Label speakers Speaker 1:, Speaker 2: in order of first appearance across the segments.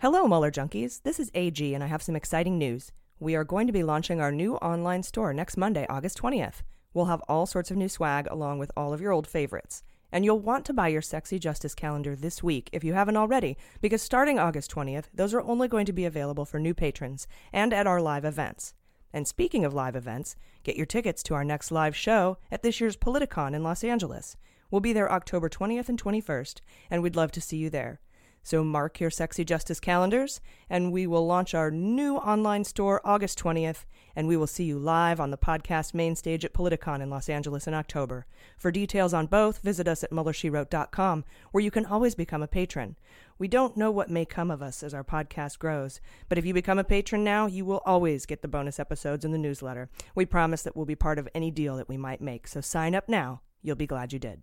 Speaker 1: Hello, Mueller Junkies. This is AG, and I have some exciting news. We are going to be launching our new online store next Monday, August 20th. We'll have all sorts of new swag along with all of your old favorites. And you'll want to buy your Sexy Justice calendar this week if you haven't already, because starting August 20th, those are only going to be available for new patrons and at our live events. And speaking of live events, get your tickets to our next live show at this year's Politicon in Los Angeles. We'll be there October 20th and 21st, and we'd love to see you there. So mark your Sexy Justice calendars, and we will launch our new online store August 20th, and we will see you live on the podcast main stage at Politicon in Los Angeles in October. For details on both, visit us at MuellerSheWrote.com, where you can always become a patron. We don't know what may come of us as our podcast grows, but if you become a patron now, you will always get the bonus episodes in the newsletter. We promise that we'll be part of any deal that we might make, so sign up now. You'll be glad you did.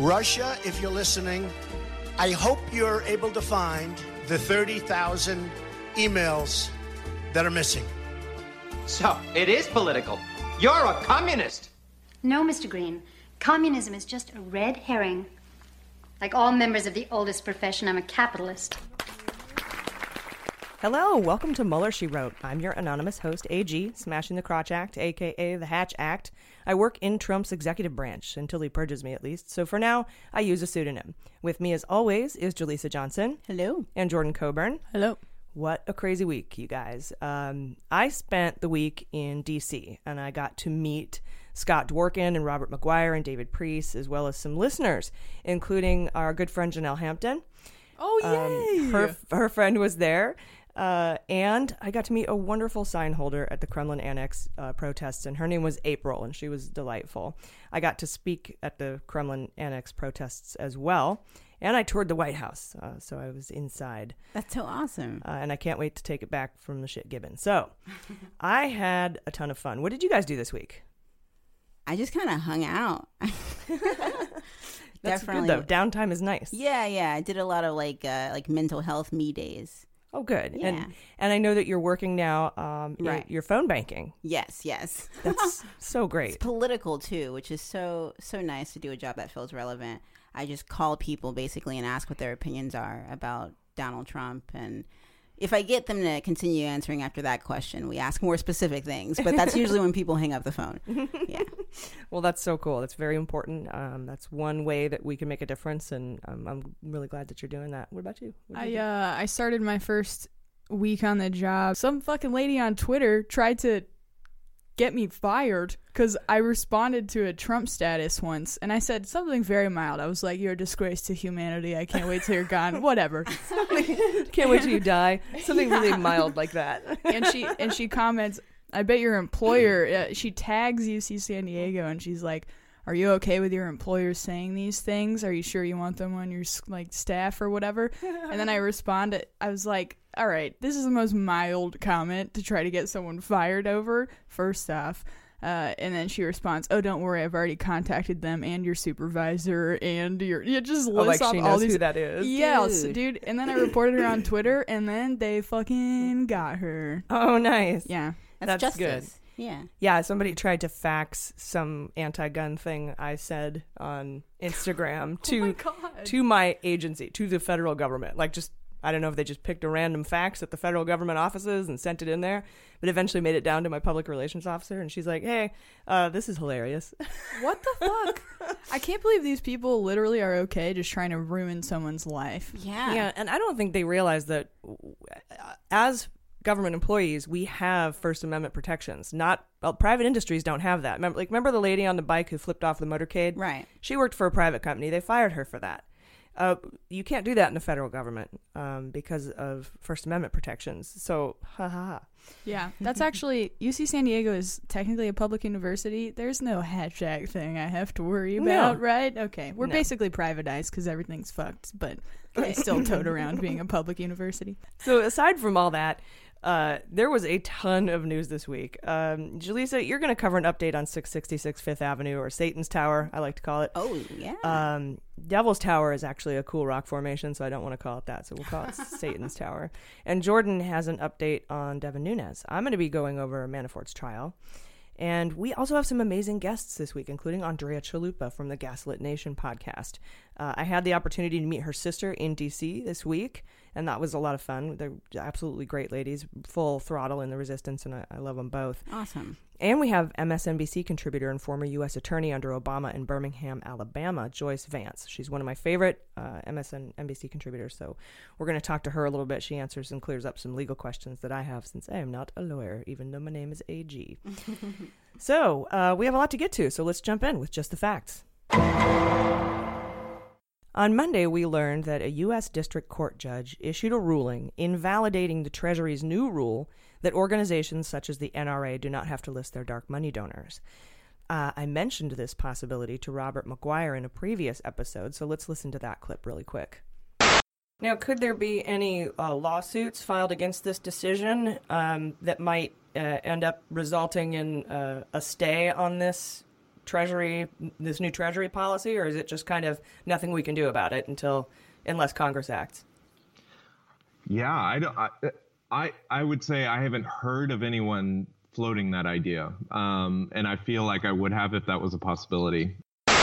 Speaker 2: Russia, if you're listening, I hope you're able to find the 30,000 emails that are missing.
Speaker 3: So, it is political. You're a communist.
Speaker 4: No, Mr. Green. Communism is just a red herring. Like all members of the oldest profession, I'm a capitalist.
Speaker 1: Hello, welcome to Mueller, She Wrote. I'm your anonymous host, AG, Smashing the Crotch Act, aka the Hatch Act. I work in Trump's executive branch, until he purges me at least, so for now, I use a pseudonym. With me, as always, is Jaleesa Johnson.
Speaker 5: Hello.
Speaker 1: And Jordan Coburn.
Speaker 5: Hello.
Speaker 1: What a crazy week, you guys. Um, I spent the week in DC, and I got to meet Scott Dworkin and Robert McGuire and David Priess, as well as some listeners, including our good friend Janelle Hampton.
Speaker 5: Oh, yay!
Speaker 1: Um, her, her friend was there. Uh, and I got to meet a wonderful sign holder at the Kremlin Annex uh, protests, and her name was April, and she was delightful. I got to speak at the Kremlin Annex protests as well, and I toured the White House, uh, so I was inside.
Speaker 5: That's so awesome.
Speaker 1: Uh, and I can't wait to take it back from the shit gibbon. So I had a ton of fun. What did you guys do this week?
Speaker 5: I just kind of hung out.
Speaker 1: That's Definitely. good though. Downtime is nice.
Speaker 5: Yeah, yeah. I did a lot of like uh, like mental health me days.
Speaker 1: Oh, good.
Speaker 5: Yeah.
Speaker 1: And and I know that you're working now. Um,
Speaker 5: Right.
Speaker 1: Your, your phone banking.
Speaker 5: Yes, yes.
Speaker 1: That's so great.
Speaker 5: It's political too, which is so so nice to do a job that feels relevant. I just call people basically and ask what their opinions are about Donald Trump and if I get them to continue answering after that question, we ask more specific things, but that's usually when people hang up the phone. Yeah.
Speaker 1: Well, that's so cool. That's very important. Um, that's one way that we can make a difference, and um, I'm really glad that you're doing that. What about you? What did you
Speaker 6: I uh I started my first week on the job. Some fucking lady on Twitter tried to get me fired because I responded to a Trump status once, and I said something very mild. I was like, "You're a disgrace to humanity. I can't wait till you're gone. Whatever."
Speaker 1: Can't wait till you die. Something really mild like that.
Speaker 6: and she and she comments, I bet your employer. Uh, she tags UC San Diego, and she's like, "Are you okay with your employer saying these things? Are you sure you want them on your like staff or whatever?" and then I responded. I was like, "All right, this is the most mild comment to try to get someone fired over." First off. Uh, and then she responds, "Oh, don't worry, I've already contacted them and your supervisor and your yeah, just lists
Speaker 1: Oh, like
Speaker 6: off
Speaker 1: she
Speaker 6: all
Speaker 1: knows
Speaker 6: these
Speaker 1: who that is?
Speaker 6: Yes,
Speaker 1: Dude.
Speaker 6: dude. And then I reported her on Twitter, and then they fucking got her.
Speaker 1: Oh, nice.
Speaker 6: Yeah,
Speaker 5: That's
Speaker 1: That's,
Speaker 5: justice.
Speaker 1: good.
Speaker 5: Yeah.
Speaker 1: Yeah, somebody tried to fax some anti-gun thing I said on Instagram to
Speaker 6: Oh my
Speaker 1: to my agency, to the federal government. Like just I don't know if they just picked a random fax at the federal government offices and sent it in there, but eventually made it down to my public relations officer and she's like, "Hey, uh, this is hilarious."
Speaker 6: What the fuck? I can't believe these people literally are okay just trying to ruin someone's life.
Speaker 5: Yeah.
Speaker 1: Yeah, and I don't think they realize that uh, as government employees, we have First Amendment protections. Not well, private industries don't have that. Remember, like remember the lady on the bike who flipped off the motorcade?
Speaker 5: Right.
Speaker 1: She worked for a private company. They fired her for that. Uh, you can't do that in the federal government um, because of First Amendment protections. So, ha ha ha.
Speaker 6: Yeah, that's actually UC San Diego is technically a public university. There's no hashtag thing I have to worry
Speaker 1: No.
Speaker 6: about, right? Okay, we're
Speaker 1: No.
Speaker 6: basically privatized because everything's fucked, but I still tote around being a public university.
Speaker 1: So aside from all that, uh, there was a ton of news this week. Um, Jaleesa, you're going to cover an update on 666 Fifth Avenue, or Satan's Tower, I like to call it.
Speaker 5: Oh yeah.
Speaker 1: Um, Devil's Tower is actually a cool rock formation, so I don't want to call it that. So we'll call it Satan's Tower. And Jordan has an update on Devin Nunes. I'm going to be going over Manafort's trial. And we also have some amazing guests this week, including Andrea Chalupa from the Gaslit Nation podcast. Uh, I had the opportunity to meet her sister in DC this week, and that was a lot of fun. They're absolutely great ladies, full throttle in the resistance, and I, I love them both.
Speaker 5: Awesome.
Speaker 1: And we have MSNBC contributor and former U.S. Attorney under Obama in Birmingham, Alabama, Joyce Vance. She's one of my favorite uh, MSNBC contributors. So we're going to talk to her a little bit. She answers and clears up some legal questions that I have since I am not a lawyer, even though my name is AG. so uh, we have a lot to get to. So let's jump in with just the facts. On Monday, we learned that a U.S. District Court judge issued a ruling invalidating the Treasury's new rule that organizations such as the NRA do not have to list their dark money donors. Uh, I mentioned this possibility to Robert McGuire in a previous episode, so let's listen to that clip really quick. Now, could there be any uh, lawsuits filed against this decision um, that might uh, end up resulting in uh, a stay on this treasury, this new treasury policy, or is it just kind of nothing we can do about it until, unless Congress acts?
Speaker 7: Yeah, I don't. I, I I would say I haven't heard of anyone floating that idea, um, and I feel like I would have if that was a possibility.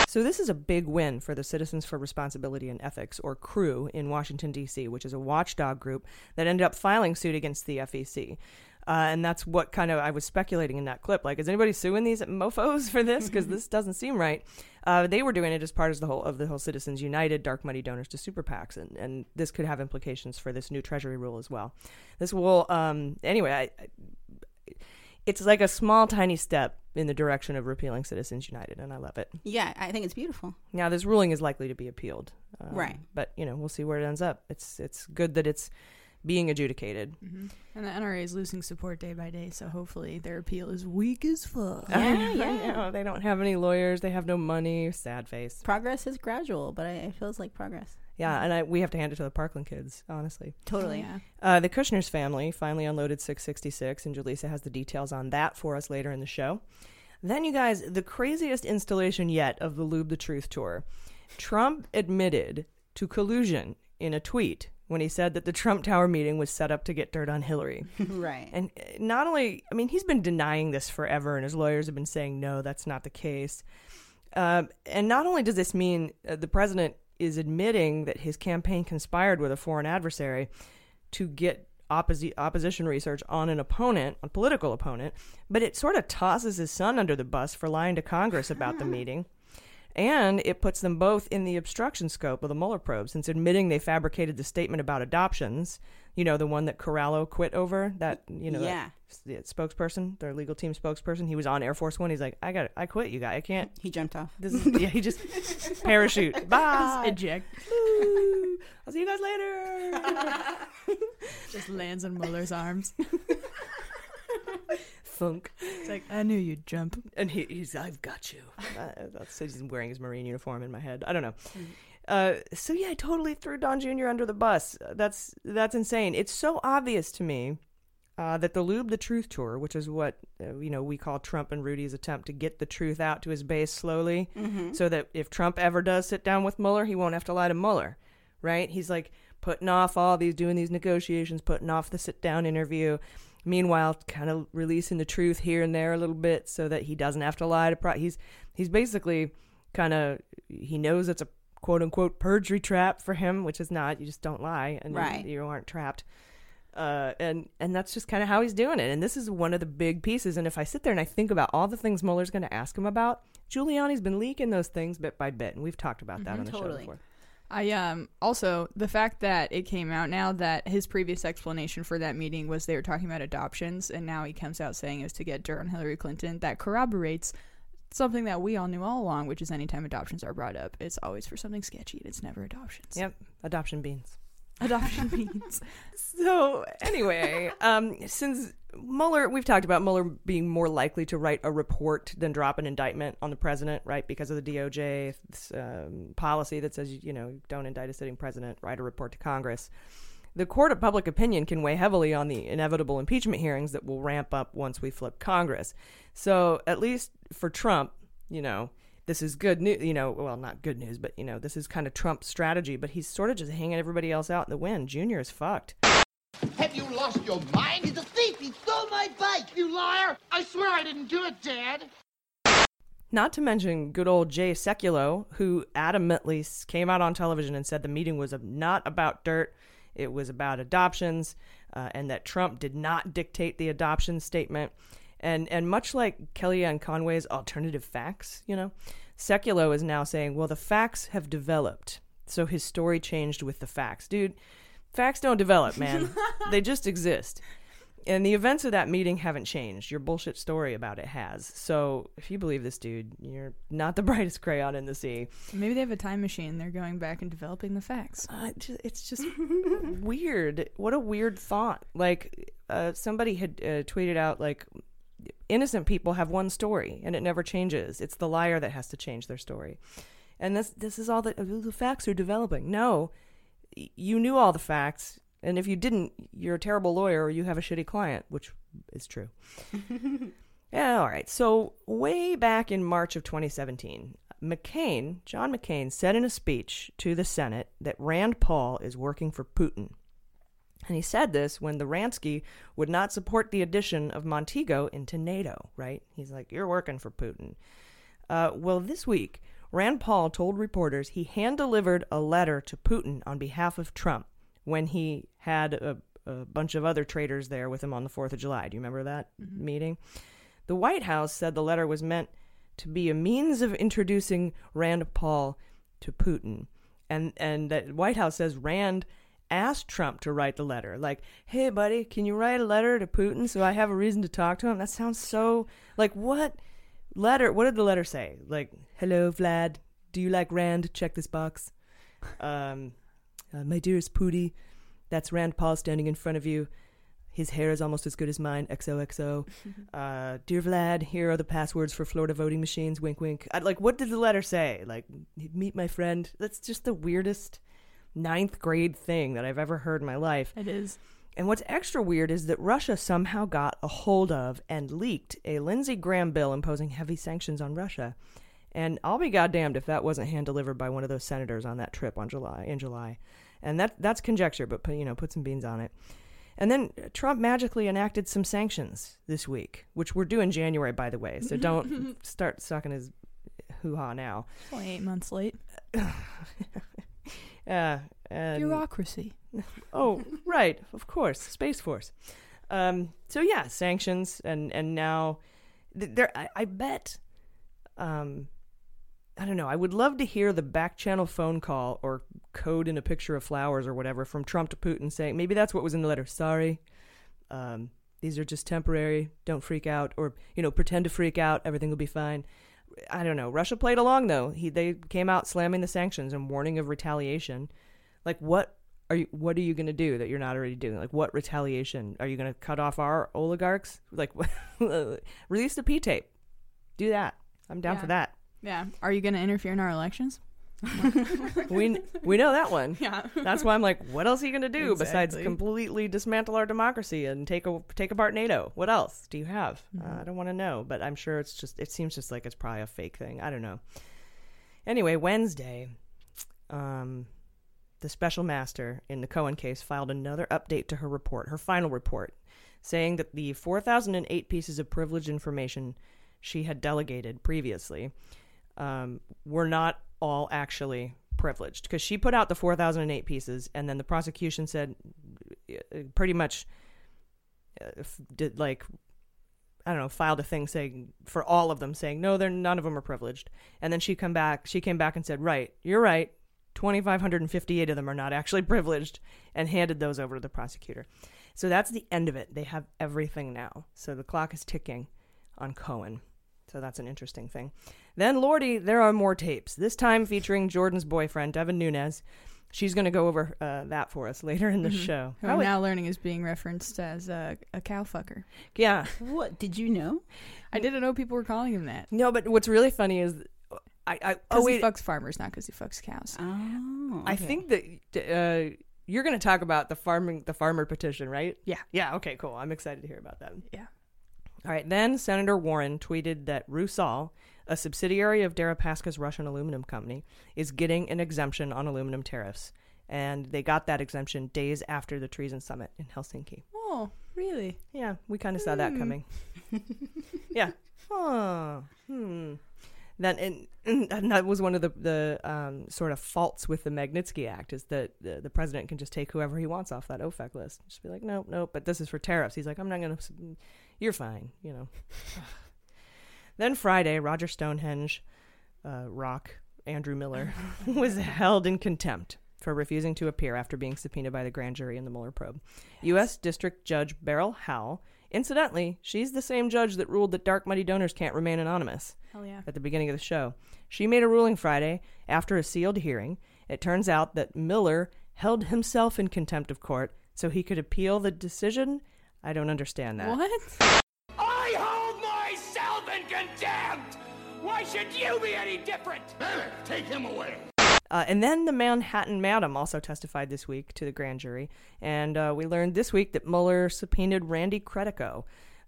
Speaker 1: So, this is a big win for the Citizens for Responsibility and Ethics, or CREW, in Washington, D.C., which is a watchdog group that ended up filing suit against the FEC. Uh, and that's what kind of I was speculating in that clip. Like, is anybody suing these mofos for this? Because this doesn't seem right. Uh, they were doing it as part of the whole of the whole Citizens United dark money donors to super PACs, and, and this could have implications for this new Treasury rule as well. This will, um, anyway, I, I, it's like a small, tiny step in the direction of repealing Citizens United, and I love it.
Speaker 5: Yeah, I think it's beautiful.
Speaker 1: Now, this ruling is likely to be appealed, um,
Speaker 5: Right.
Speaker 1: But you know, we'll see where it ends up. It's it's good that it's being adjudicated.
Speaker 6: And the NRA is losing support day by day, so hopefully their appeal is weak as fuck.
Speaker 1: I know, they don't have any lawyers. They have no money. Sad face.
Speaker 5: Progress is gradual, but I, it feels like progress.
Speaker 1: Yeah, and I, we have to hand it to the Parkland kids, honestly.
Speaker 5: Totally.
Speaker 6: Yeah.
Speaker 1: Uh, the Kushner's family finally unloaded 666, and Jaleesa has the details on that for us later in the show. Then, you guys, the craziest installation yet of the Lube the Truth tour. Trump admitted to collusion in a tweet when he said that the Trump Tower meeting was set up to get dirt on Hillary.
Speaker 5: right.
Speaker 1: And uh, not only, I mean, he's been denying this forever, and his lawyers have been saying, no, that's not the case. Um, and not only does this mean uh, the president is admitting that his campaign conspired with a foreign adversary to get opposi- opposition research on an opponent, a political opponent, but it sort of tosses his son under the bus for lying to Congress about the meeting. And it puts them both in the obstruction scope of the Mueller probe, since admitting they fabricated the statement about adoptions, you know, the one that Corallo quit over, that, you know,
Speaker 5: Yeah.
Speaker 1: s- the spokesperson, their legal team spokesperson. He was on Air Force One. He's like, I got it. I quit, you guys. I can't.
Speaker 5: He jumped off.
Speaker 1: This is, yeah, he just parachute. Bye.
Speaker 6: Eject.
Speaker 1: Woo. I'll see you guys later.
Speaker 6: Just lands in Mueller's arms.
Speaker 1: Thunk.
Speaker 6: It's like I knew you'd jump.
Speaker 1: And he, he's, I've got you. Uh, that's he's wearing his marine uniform in my head. I don't know. Uh, so yeah, I totally threw Don Jr. under the bus. That's that's insane. It's so obvious to me uh, that the Lube the Truth tour, which is what uh, you know we call Trump and Rudy's attempt to get the truth out to his base slowly,
Speaker 5: Mhm.
Speaker 1: so that if Trump ever does sit down with Mueller, he won't have to lie to Mueller, right? He's like putting off all these, doing these negotiations, putting off the sit down interview. Meanwhile, kind of releasing the truth here and there a little bit, so that he doesn't have to lie to. Pro- he's he's basically kind of he knows it's a quote unquote perjury trap for him, which is not. You just don't lie, and you-
Speaker 5: Right.
Speaker 1: you, aren't trapped. Uh, and and that's just kind of how he's doing it. And this is one of the big pieces. And if I sit there and I think about all the things Mueller's going to ask him about, Giuliani's been leaking those things bit by bit, and we've talked about that
Speaker 6: Mhm,
Speaker 1: on the show before.
Speaker 6: I um also the fact that it came out now that his previous explanation for that meeting was they were talking about adoptions and now he comes out saying is to get dirt on Hillary Clinton that corroborates something that we all knew all along which is anytime adoptions are brought up it's always for something sketchy and it's never adoptions.
Speaker 1: Yep, adoption beans.
Speaker 6: Adoption beans.
Speaker 1: So anyway, um, since Mueller, we've talked about Mueller being more likely to write a report than drop an indictment on the president, right? Because of the DOJ um, policy that says you know don't indict a sitting president, write a report to Congress. The court of public opinion can weigh heavily on the inevitable impeachment hearings that will ramp up once we flip Congress. So at least for Trump, you know, this is good news. You know, well, not good news, but you know, this is kind of Trump's strategy. But he's sort of just hanging everybody else out in the wind. Junior is fucked.
Speaker 8: Have you lost your mind? He's a thief! He stole my bike, you liar! I swear I didn't do it, Dad!
Speaker 1: Not to mention good old Jay Sekulow, who adamantly came out on television and said the meeting was not about dirt, it was about adoptions, uh, and that Trump did not dictate the adoption statement. And and much like Kellyanne Conway's alternative facts, you know, Sekulow is now saying, well, the facts have developed, so his story changed with the facts, dude. Facts don't develop, man. they just exist. And the events of that meeting haven't changed. Your bullshit story about it has. So if you believe this dude, you're not the brightest crayon in the sea.
Speaker 6: Maybe they have a time machine they're going back and developing the facts.
Speaker 1: Uh, it's just weird. What a weird thought. Like uh, somebody had uh, tweeted out like innocent people have one story and it never changes. It's the liar that has to change their story. And this this is all that the facts are developing. No, you knew all the facts, and if you didn't, you're a terrible lawyer or you have a shitty client, which is true. Yeah, all right. So, way back in March of 2017, McCain, John McCain, said in a speech to the Senate that Rand Paul is working for Putin. And he said this when the Ransky would not support the addition of Montego into NATO, right? He's like, You're working for Putin. Uh, well, this week, Rand Paul told reporters he hand delivered a letter to Putin on behalf of Trump when he had a, a bunch of other traitors there with him on the 4th of July. Do you remember that mm-hmm. meeting? The White House said the letter was meant to be a means of introducing Rand Paul to Putin. And and that White House says Rand asked Trump to write the letter. Like, "Hey buddy, can you write a letter to Putin so I have a reason to talk to him?" That sounds so like what letter? What did the letter say? Like, "Hello Vlad, do you like Rand? Check this box." Um uh, my dearest Pootie, that's Rand Paul standing in front of you. His hair is almost as good as mine. XOXO. uh, dear Vlad, here are the passwords for Florida voting machines. Wink, wink. i like, what did the letter say? Like, meet my friend. That's just the weirdest ninth grade thing that I've ever heard in my life.
Speaker 6: It is.
Speaker 1: And what's extra weird is that Russia somehow got a hold of and leaked a Lindsey Graham bill imposing heavy sanctions on Russia. And I'll be goddamned if that wasn't hand delivered by one of those senators on that trip on July in July. And that that's conjecture, but put, you know, put some beans on it. And then Trump magically enacted some sanctions this week, which were due in January, by the way. So don't start sucking his hoo ha now.
Speaker 6: Only eight months late.
Speaker 1: Yeah. and-
Speaker 6: Bureaucracy.
Speaker 1: oh, right, of course, Space Force. Um, so yeah, sanctions, and and now th- there. I, I bet. Um, I don't know. I would love to hear the back channel phone call or code in a picture of flowers or whatever from Trump to Putin saying maybe that's what was in the letter. Sorry, um, these are just temporary. Don't freak out, or you know, pretend to freak out. Everything will be fine. I don't know. Russia played along though. He they came out slamming the sanctions and warning of retaliation. Like what are you what are you going to do that you're not already doing? Like what retaliation? Are you going to cut off our oligarchs? Like release the P tape. Do that. I'm down
Speaker 6: Yeah.
Speaker 1: for that.
Speaker 6: Yeah. Are you going to interfere in our elections?
Speaker 1: We we know that one.
Speaker 6: Yeah.
Speaker 1: That's why I'm like, what else are you going to do besides completely dismantle our democracy and take a, take apart NATO? What else do you have?
Speaker 6: Mm-hmm.
Speaker 1: Uh, I don't want to know, but I'm sure it's just it seems just like it's probably a fake thing. I don't know. Anyway, Wednesday, um, the special master in the Cohen case filed another update to her report, her final report, saying that the 4,008 pieces of privileged information she had delegated previously um, were not all actually privileged because she put out the 4,008 pieces and then the prosecution said uh, pretty much uh, did like I don't know filed a thing saying for all of them saying no they're none of them are privileged. And then she come back she came back and said right you're right. 2558 of them are not actually privileged and handed those over to the prosecutor. So that's the end of it. They have everything now. So the clock is ticking on Cohen so that's an interesting thing. Then, Lordy, there are more tapes, this time featuring Jordan's boyfriend, Devin Nunes. She's going to go over uh, that for us later in the
Speaker 6: Mhm.
Speaker 1: show.
Speaker 6: Who I'm now learning is being referenced as a, a cow fucker.
Speaker 1: yeah.
Speaker 5: What did you know?
Speaker 6: I didn't know people were calling him that.
Speaker 1: No, but what's really funny is I. I
Speaker 6: Because
Speaker 1: oh,
Speaker 6: he fucks farmers, not because he fucks cows.
Speaker 5: Oh,
Speaker 1: I think that uh, you're going to talk about the farming, the farmer petition, right?
Speaker 6: Yeah.
Speaker 1: Yeah. Okay. Cool. I'm excited to hear about that.
Speaker 6: Yeah.
Speaker 1: All right. Then Senator Warren tweeted that Rusal, a subsidiary of Deripaska's Russian aluminum company, is getting an exemption on aluminum tariffs, and they got that exemption days after the treason summit in Helsinki.
Speaker 6: Oh, really?
Speaker 1: Yeah, we kind of saw that
Speaker 6: Hmm.
Speaker 1: coming. yeah. Oh, hmm. Then and, and that was one of the the um, sort of faults with the Magnitsky Act is that the, the president can just take whoever he wants off that OFAC list. Just be like, nope, nope. But this is for tariffs. He's like, I'm not gonna. You're fine. You know. then Friday, Roger Stonehenge, uh, Rock, Andrew Miller was held in contempt for refusing to appear after being subpoenaed by the grand jury in the Mueller probe. U.S. District Judge Beryl Howell, incidentally, she's the same judge that ruled that dark money donors can't remain anonymous
Speaker 6: Hell yeah.
Speaker 1: at the beginning of the show. She made a ruling Friday after a sealed hearing. It turns out that Miller held himself in contempt of court so he could appeal the decision. I don't understand that.
Speaker 6: What?
Speaker 8: I hold myself in contempt! Why should you be any different? take him away.
Speaker 1: Uh, and then the Manhattan Madam also testified this week to the grand jury. And uh, we learned this week that Mueller subpoenaed Randy Credico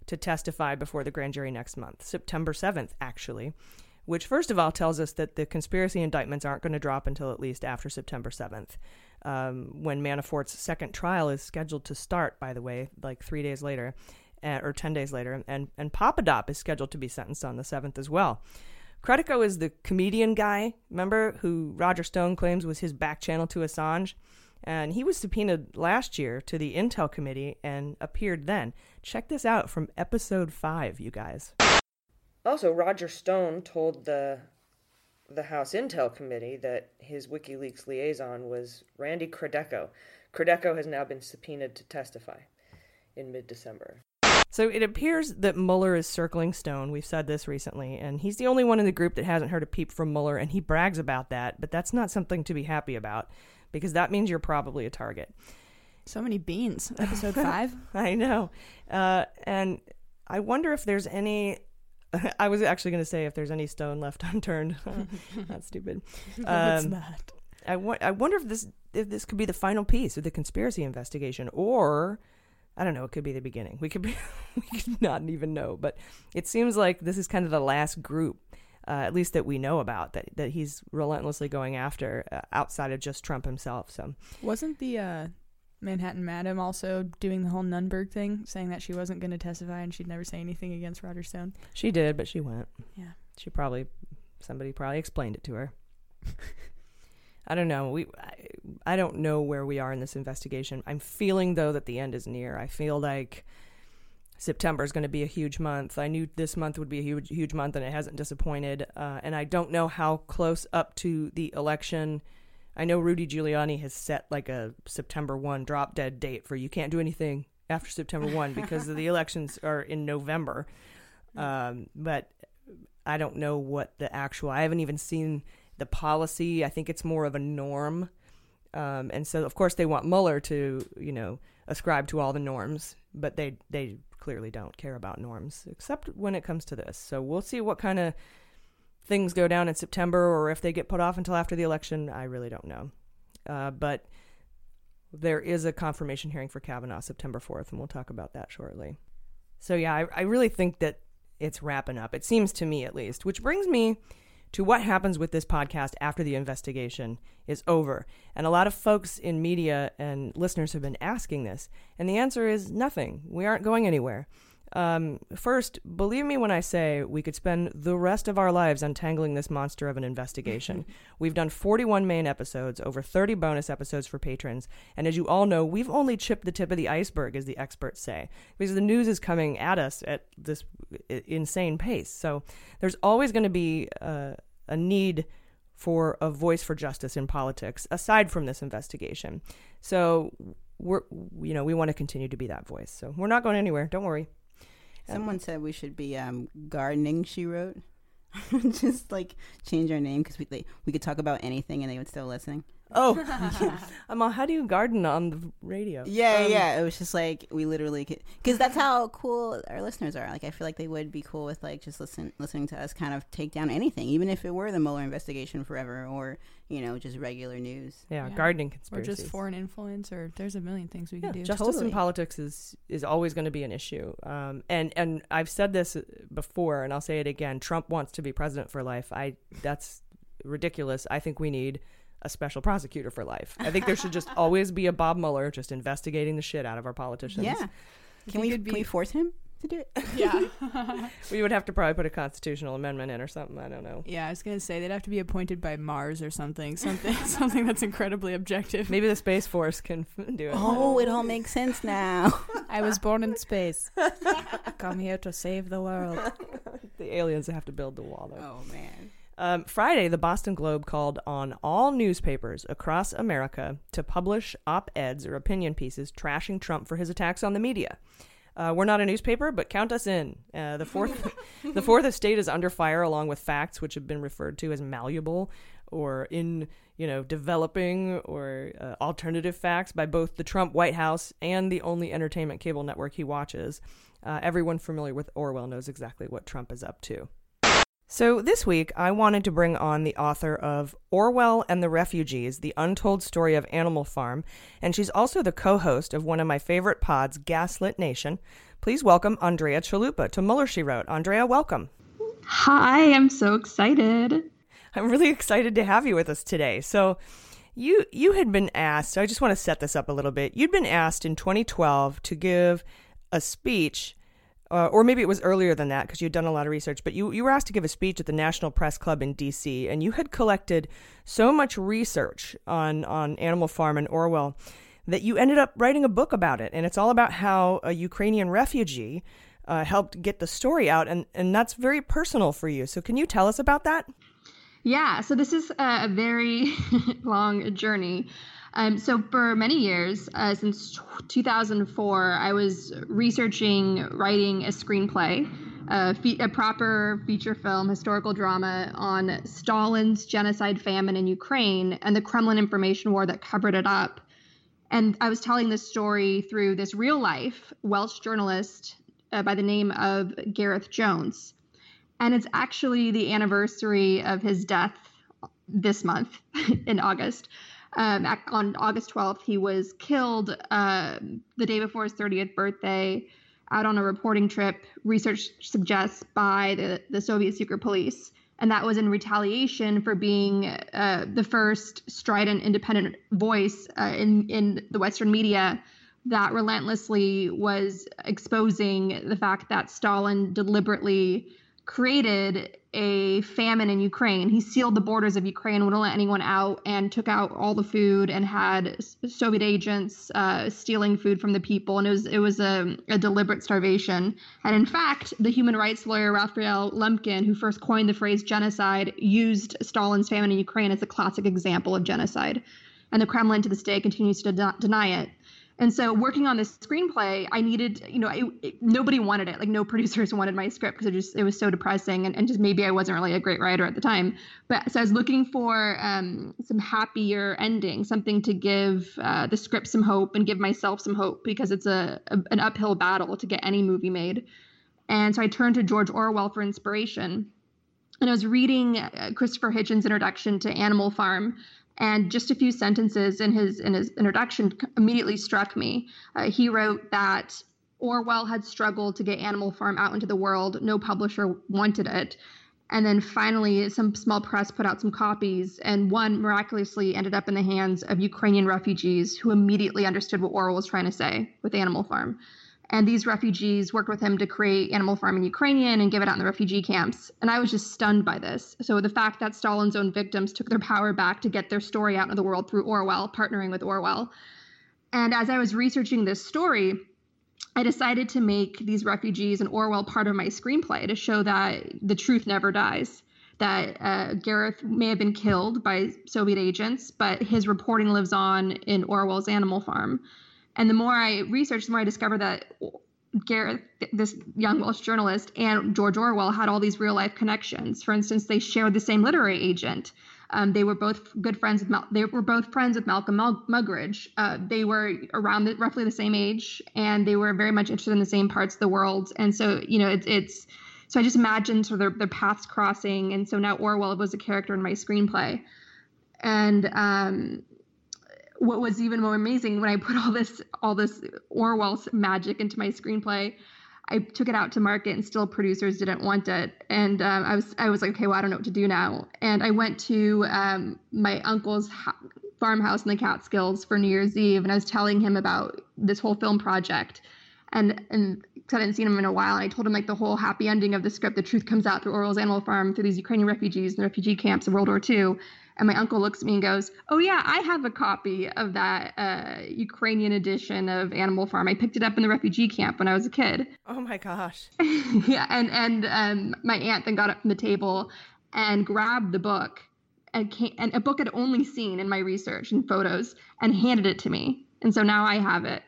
Speaker 1: to testify before the grand jury next month, September 7th, actually. Which, first of all, tells us that the conspiracy indictments aren't going to drop until at least after September 7th, um, when Manafort's second trial is scheduled to start, by the way, like three days later, uh, or 10 days later. And, and Papadop is scheduled to be sentenced on the 7th as well. Credico is the comedian guy, remember, who Roger Stone claims was his back channel to Assange? And he was subpoenaed last year to the Intel Committee and appeared then. Check this out from episode 5, you guys. Also, Roger Stone told the the House Intel Committee that his WikiLeaks liaison was Randy Credico. Credico has now been subpoenaed to testify in mid-December. So it appears that Mueller is circling Stone. We've said this recently, and he's the only one in the group that hasn't heard a peep from Mueller, and he brags about that. But that's not something to be happy about, because that means you're probably a target.
Speaker 6: So many beans. Episode five.
Speaker 1: I know, uh, and I wonder if there's any. I was actually going to say if there's any stone left unturned. That's stupid.
Speaker 6: No, it's
Speaker 1: Um,
Speaker 6: not.
Speaker 1: I, wa- I wonder if this if this could be the final piece of the conspiracy investigation, or I don't know. It could be the beginning. We could be we could not even know. But it seems like this is kind of the last group, uh, at least that we know about that that he's relentlessly going after uh, outside of just Trump himself. So
Speaker 6: Wasn't the uh, Manhattan Madam also doing the whole Nunberg thing, saying that she wasn't going to testify and she'd never say anything against Roger Stone?
Speaker 1: she did, but she went.
Speaker 6: Yeah.
Speaker 1: She probably somebody probably explained it to her. I don't know. We I, I don't know where we are in this investigation. I'm feeling though that the end is near. I feel like September is going to be a huge month. I knew this month would be a huge huge month, and it hasn't disappointed. Uh, and I don't know how close up to the election. I know Rudy Giuliani has set like a September one drop dead date for you can't do anything after September one because the elections are in November. Um, but I don't know what the actual. I haven't even seen the policy. I think it's more of a norm Um, and so, of course, they want Mueller to, you know, ascribe to all the norms, but they they clearly don't care about norms, except when it comes to this. So we'll see what kind of things go down in September, or if they get put off until after the election. I really don't know. Uh, but there is a confirmation hearing for Kavanaugh September 4th, and we'll talk about that shortly. So, yeah, I, I really think that it's wrapping up. It seems to me, at least, which brings me to what happens with this podcast after the investigation is over. And a lot of folks in media and listeners have been asking this. And the answer is nothing. We aren't going anywhere. Um, first, believe me when I say we could spend the rest of our lives untangling this monster of an investigation. we've done 41 main episodes, over 30 bonus episodes for patrons, and as you all know, we've only chipped the tip of the iceberg, as the experts say, because the news is coming at us at this insane pace. So there's always going to be uh, a need for a voice for justice in politics aside from this investigation. So we're you know we want to continue to be that voice. So we're not going anywhere. Don't worry.
Speaker 5: Someone said we should be um, gardening. She wrote, just like change our name because we we could talk about anything and they would still listen.
Speaker 1: Oh, I'm all, how do you garden on the radio?
Speaker 5: Yeah, um, yeah. It was just like we literally because that's how cool our listeners are. Like I feel like they would be cool with like just listen listening to us kind of take down anything, even if it were the Mueller investigation forever or you know just regular news.
Speaker 1: Yeah, yeah. gardening conspiracies
Speaker 6: or just foreign influence or there's a million things we yeah, can do.
Speaker 1: Justice totally. in politics is is always going to be an issue. Um, and and I've said this before, and I'll say it again. Trump wants to be president for life. I that's ridiculous. I think we need a special prosecutor for life. I think there should just always be a Bob Mueller just investigating the shit out of our politicians.
Speaker 5: Yeah. Can we, be... can we force him to do it?
Speaker 6: Yeah.
Speaker 1: we would have to probably put a constitutional amendment in or something. I don't know.
Speaker 6: Yeah, I was gonna say they'd have to be appointed by Mars or something. Something something that's incredibly objective.
Speaker 1: Maybe the Space Force can do it.
Speaker 5: Oh, it all makes sense now.
Speaker 6: I was born in space. Come here to save the world.
Speaker 1: the aliens have to build the wall though.
Speaker 5: Oh man.
Speaker 1: Um, Friday, the Boston Globe called on all newspapers across America to publish op eds or opinion pieces trashing Trump for his attacks on the media. Uh, we're not a newspaper, but count us in. Uh, the fourth, the fourth estate is under fire, along with facts which have been referred to as malleable or in you know developing or uh, alternative facts by both the Trump White House and the only entertainment cable network he watches. Uh, everyone familiar with Orwell knows exactly what Trump is up to. So, this week, I wanted to bring on the author of Orwell and the Refugees The Untold Story of Animal Farm, and she's also the co host of one of my favorite pods, Gaslit Nation. Please welcome Andrea Chalupa to Mueller, She Wrote. Andrea, welcome.
Speaker 9: Hi, I'm so excited.
Speaker 1: I'm really excited to have you with us today. So, you you had been asked, I just want to set this up a little bit. You'd been asked in 2012 to give a speech uh, or maybe it was earlier than that because you'd done a lot of research, but you, you were asked to give a speech at the National Press Club in D.C., and you had collected so much research on, on Animal Farm and Orwell that you ended up writing a book about it. And it's all about how a Ukrainian refugee uh, helped get the story out, and, and that's very personal for you. So, can you tell us about that?
Speaker 9: Yeah, so this is a very long journey. Um, so for many years, uh, since 2004, I was researching writing a screenplay, a, fe- a, proper feature film historical drama on Stalin's genocide famine in Ukraine and the Kremlin information war that covered it up. And I was telling this story through this real life Welsh journalist uh, by the name of Gareth Jones. And it's actually the anniversary of his death this month in August. Um, on August 12th, he was killed uh, the day before his 30th birthday out on a reporting trip, research suggests, by the, the Soviet secret police. And that was in retaliation for being uh, the first strident, independent voice uh, in, in the Western media that relentlessly was exposing the fact that Stalin deliberately created a famine in Ukraine. He sealed the borders of Ukraine, wouldn't let anyone out, and took out all the food and had Soviet agents uh, stealing food from the people. And it was it was a, a, deliberate starvation. And in fact, the human rights lawyer Raphael Lemkin, who first coined the phrase genocide, used Stalin's famine in Ukraine as a classic example of genocide. And the Kremlin to this day continues to de- deny it. And so working on this screenplay, I needed, you know, it, it, nobody wanted it. Like no producers wanted my script because it just it was so depressing and, and just maybe I wasn't really a great writer at the time. But so I was looking for um, some happier ending, something to give uh, the script some hope and give myself some hope because it's a, a an uphill battle to get any movie made. And so I turned to George Orwell for inspiration. And I was reading uh, Christopher Hitchens' introduction to Animal Farm, and just a few sentences in his in his introduction immediately struck me. Uh, he wrote that Orwell had struggled to get Animal Farm out into the world. No publisher wanted it. And then finally, some small press put out some copies, and one miraculously ended up in the hands of Ukrainian refugees who immediately understood what Orwell was trying to say with Animal Farm. And these refugees worked with him to create Animal Farm in Ukrainian and give it out in the refugee camps. And I was just stunned by this. So the fact that Stalin's own victims took their power back to get their story out into the world through Orwell, partnering with Orwell. And as I was researching this story, I decided to make these refugees and Orwell part of my screenplay to show that the truth never dies. That uh, Gareth may have been killed by Soviet agents, but his reporting lives on in Orwell's Animal Farm and the more I researched, the more I discovered that Gareth, this young Welsh journalist, and George Orwell had all these real life connections. For instance, they shared the same literary agent. Um, they were both good friends with Mal- they were both friends with Malcolm Muggeridge. Uh, they were around the, roughly the same age, and they were very much interested in the same parts of the world. And so, you know, it, it's so I just imagined sort of their, their paths crossing. And so now Orwell was a character in my screenplay, and um, what was even more amazing when I put all this all this Orwell magic into my screenplay, I took it out to market and still producers didn't want it. And um, I was I was like, okay, well I don't know what to do now. And I went to um, my uncle's ha- farmhouse in the Catskills for New Year's Eve, and I was telling him about this whole film project. And and I hadn't seen him in a while, and I told him like the whole happy ending of the script. The truth comes out through Orwell's Animal Farm, through these Ukrainian refugees and refugee camps of World War II. And my uncle looks at me and goes, "Oh yeah, I have a copy of that uh, Ukrainian edition of Animal Farm. I picked it up in the refugee camp when I was a kid."
Speaker 1: Oh my gosh.
Speaker 9: yeah, and and um, my aunt then got up from the table and grabbed the book and came, and a book I'd only seen in my research and photos and handed it to me. And so now I have it.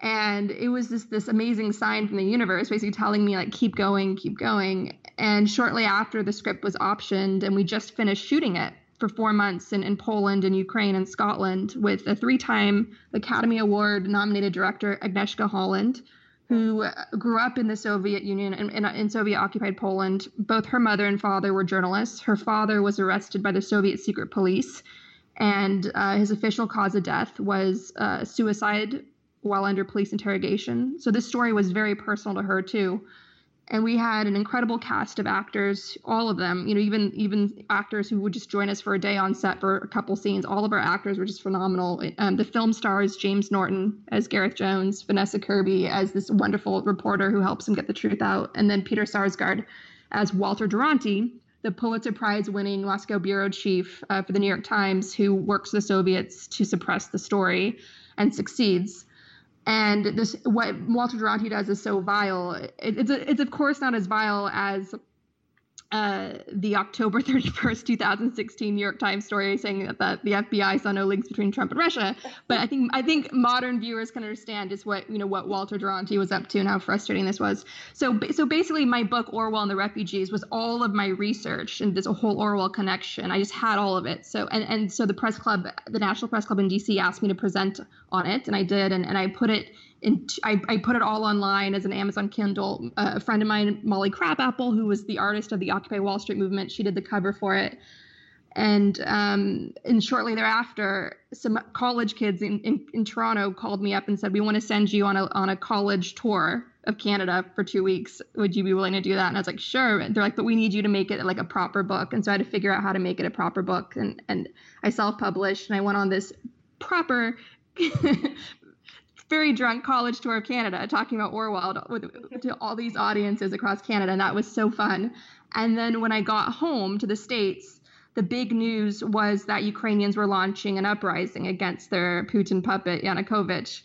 Speaker 9: And it was this this amazing sign from the universe, basically telling me like keep going, keep going. And shortly after the script was optioned and we just finished shooting it, for four months in, in Poland and Ukraine and Scotland with a three time Academy Award nominated director, Agnieszka Holland, who grew up in the Soviet Union and in, in Soviet occupied Poland. Both her mother and father were journalists. Her father was arrested by the Soviet secret police, and uh, his official cause of death was uh, suicide while under police interrogation. So this story was very personal to her, too and we had an incredible cast of actors all of them you know even even actors who would just join us for a day on set for a couple scenes. All of our actors were just phenomenal. Um, the film stars james norton as gareth jones vanessa kirby as this wonderful reporter who helps him get the truth out and then peter sarsgaard as walter duranty the Pulitzer Prize winning Moscow bureau chief uh, for the New York Times, who works the Soviets to suppress the story and succeeds and this what Walter Duranty does is so vile. It, it's it's of course not as vile as uh, the October 31st, 2016 New York Times story saying that the, the FBI saw no links between Trump and Russia. But I think I think modern viewers can understand just what you know what Walter Duranty was up to and how frustrating this was. So so basically, my book Orwell and the Refugees was all of my research and a whole Orwell connection. I just had all of it. So and and so the press club, the National Press Club in D.C. asked me to present on it, and I did, and and I put it in, I, I, put it all online as an Amazon Kindle. Uh, a friend of mine, Molly Crabapple, who was the artist of the Occupy Wall Street movement, she did the cover for it. And um, and shortly thereafter, some college kids in, in, in Toronto called me up and said, "We want to send you on a on a college tour of Canada for two weeks. Would you be willing to do that?" And I was like, "Sure." And they're like, "But we need you to make it like a proper book." And so I had to figure out how to make it a proper book. And and I self published and I went on this proper very drunk college tour of Canada talking about Orwell with, to all these audiences across Canada, and that was so fun. And then when I got home to the States, the big news was that Ukrainians were launching an uprising against their Putin puppet, Yanukovych.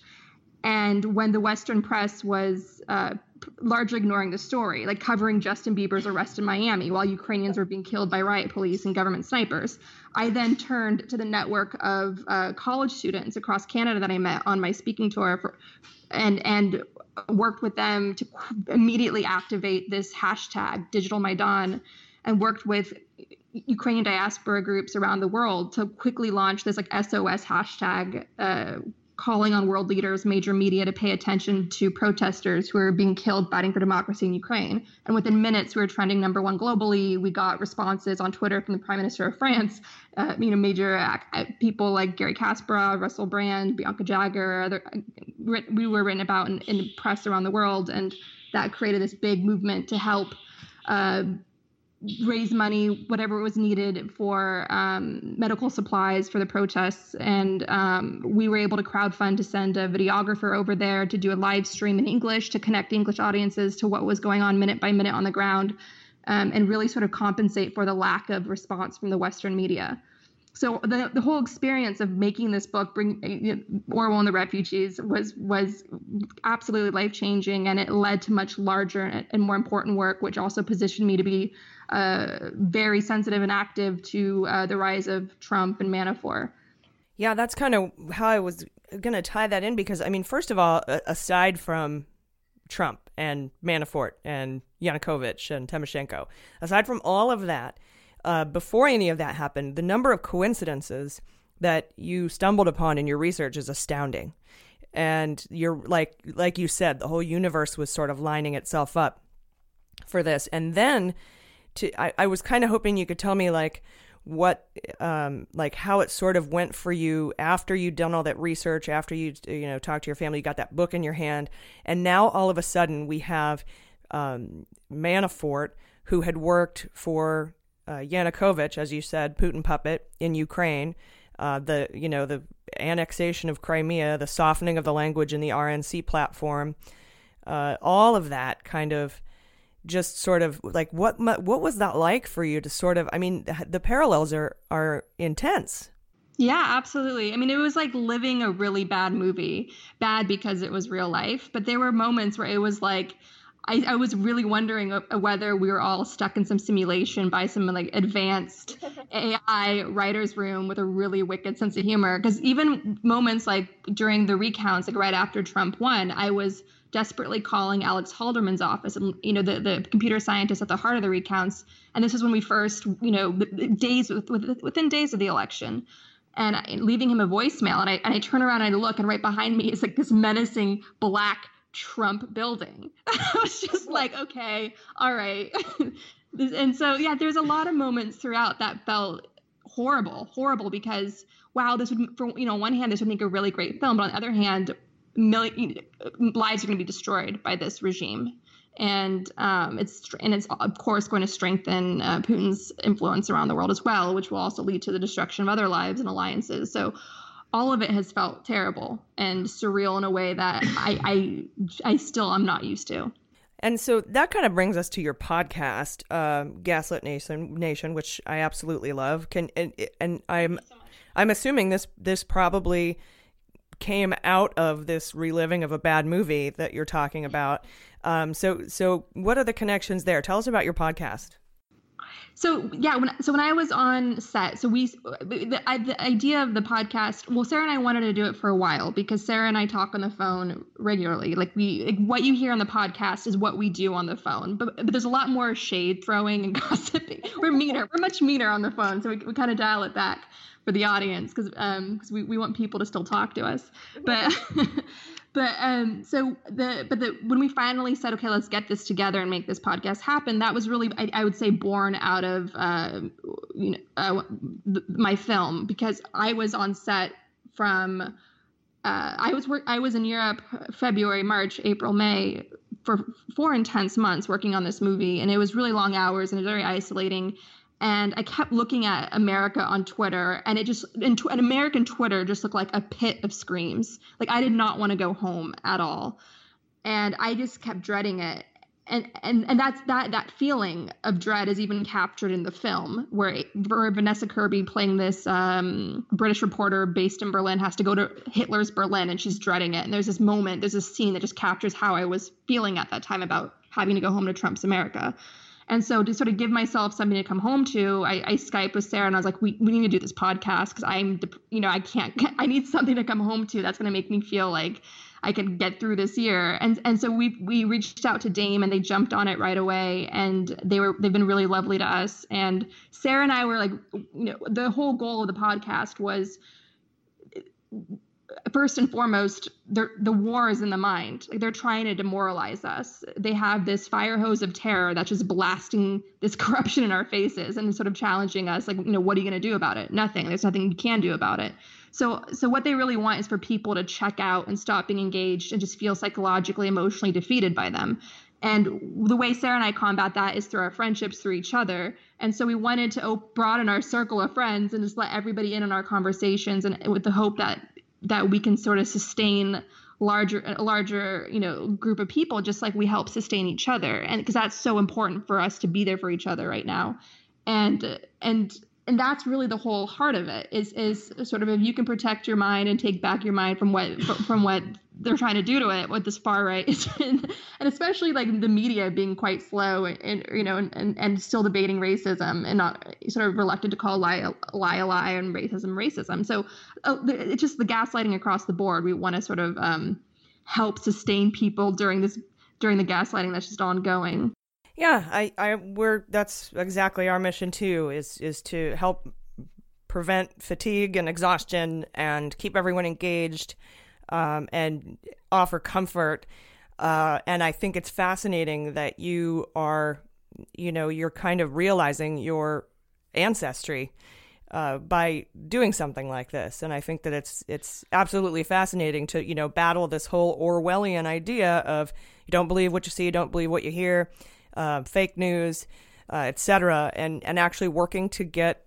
Speaker 9: And when the Western press was uh, largely ignoring the story, like covering Justin Bieber's arrest in Miami while Ukrainians were being killed by riot police and government snipers. I then turned to the network of uh, college students across Canada that I met on my speaking tour for, and and worked with them to immediately activate this hashtag Digital Maidan and worked with Ukrainian diaspora groups around the world to quickly launch this like SOS hashtag uh, calling on world leaders, major media to pay attention to protesters who are being killed fighting for democracy in Ukraine. And within minutes, we were trending number one globally. We got responses on Twitter from the Prime Minister of France, uh, you know, major uh, people like Garry Kasparov, Russell Brand, Bianca Jagger. Other, we were written about in, in the press around the world, and that created this big movement to help uh, raise money, whatever was needed for um, medical supplies for the protests. And um, we were able to crowdfund to send a videographer over there to do a live stream in English to connect English audiences to what was going on minute by minute on the ground um, and really sort of compensate for the lack of response from the Western media. So the, the whole experience of making this book, bring you know, Orwell and the Refugees, was was absolutely life changing, and it led to much larger and more important work, which also positioned me to be uh, very sensitive and active to uh, the rise of Trump and Manafort.
Speaker 1: Yeah, that's kind of how I was going to tie that in because, I mean, first of all, aside from Trump and Manafort and Yanukovych and Tymoshenko, aside from all of that, uh, before any of that happened, the number of coincidences that you stumbled upon in your research is astounding. And you're like, like you said, the whole universe was sort of lining itself up for this. And then to I, I was kind of hoping you could tell me like what um like how it sort of went for you after you'd done all that research after you you know talked to your family you got that book in your hand and now all of a sudden we have um Manafort who had worked for uh, Yanukovych as you said Putin puppet in Ukraine uh, the you know the annexation of Crimea the softening of the language in the RNC platform uh, all of that kind of just sort of like what what was that like for you to sort of I mean the parallels are are intense.
Speaker 9: Yeah, absolutely. I mean, it was like living a really bad movie. Bad because it was real life, but there were moments where it was like I, I was really wondering uh, whether we were all stuck in some simulation by some like advanced AI writer's room with a really wicked sense of humor. Because even moments like during the recounts, like right after Trump won, I was desperately calling Alex Halderman's office, and you know the the computer scientist at the heart of the recounts. And this was when we first, you know, days within days of the election, and leaving him a voicemail. And I and I turn around and I look, and right behind me is like this menacing black Trump building. I was just like, okay, all right. and so yeah, there's a lot of moments throughout that felt horrible, horrible because wow, this would, for you know, on one hand, this would make a really great film, but on the other hand, million lives are going to be destroyed by this regime and um, it's and it's of course going to strengthen uh, Putin's influence around the world as well, which will also lead to the destruction of other lives and alliances. So all of it has felt terrible and surreal in a way that I I, I still am not used to.
Speaker 1: And so that kind of brings us to your podcast, um, Gaslit Nation, Nation, which I absolutely love. Can and, and I'm so I'm assuming this this probably came out of this reliving of a bad movie that you're talking about. Um, so, so what are the connections there? Tell us about your podcast.
Speaker 9: So yeah, when so when I was on set, so we the, the idea of the podcast. Well, Sarah and I wanted to do it for a while because Sarah and I talk on the phone regularly. Like we, like what you hear on the podcast is what we do on the phone. But, but there's a lot more shade throwing and gossiping. We're meaner. We're much meaner on the phone, so we, we kind of dial it back for the audience because um because we, we want people to still talk to us but but um so the but the when we finally said okay let's get this together and make this podcast happen that was really i, I would say born out of uh, you know uh, my film because i was on set from uh, I was work. I was in Europe February, March, April, May for four intense months working on this movie, and it was really long hours and very isolating and I kept looking at America on Twitter, and it just and, tw- American Twitter just looked like a pit of screams. Like I did not want to go home at all, and I just kept dreading it. and and and that's that that feeling of dread is even captured in the film where, where Vanessa Kirby playing this um, British reporter based in Berlin has to go to Hitler's Berlin and she's dreading it and there's this moment there's this scene that just captures how I was feeling at that time about having to go home to Trump's America and so to sort of give myself something to come home to, I, I Skyped with Sarah and I was like, we, we need to do this podcast because I'm, you know, I can't, I need something to come home to that's going to make me feel like I can get through this year. And and so we we reached out to Dame and they jumped on it right away and they were they've been really lovely to us. And Sarah and I were like, you know, the whole goal of the podcast was first and foremost, the war is in the mind. Like they're trying to demoralize us. They have this fire hose of terror that's just blasting this corruption in our faces and sort of challenging us. Like, you know, what are you going to do about it? Nothing. There's nothing you can do about it. So, so what they really want is for people to check out and stop being engaged and just feel psychologically, emotionally defeated by them. And the way Sarah and I combat that is through our friendships, through each other. And so we wanted to broaden our circle of friends and just let everybody in on our conversations, and with the hope that that we can sort of sustain larger a larger you know group of people just like we help sustain each other. And because that's so important for us to be there for each other right now. And and and that's really the whole heart of it is is sort of if you can protect your mind and take back your mind from what from what they're trying to do to it with this far right. And, and especially like the media being quite slow and, you know and, and still debating racism and not sort of reluctant to call lie a lie a lie and racism racism. So uh, it's just the gaslighting across the board. We want to sort of um, help sustain people during this during the gaslighting that's just ongoing.
Speaker 1: Yeah i i we're that's exactly our mission too is is to help prevent fatigue and exhaustion and keep everyone engaged um, and offer comfort. Uh, and I think it's fascinating that you are, you know, you're kind of realizing your ancestry uh, by doing something like this. And I think that it's it's absolutely fascinating to you know battle this whole Orwellian idea of you don't believe what you see, you don't believe what you hear, uh, fake news, uh, etc. And and actually working to get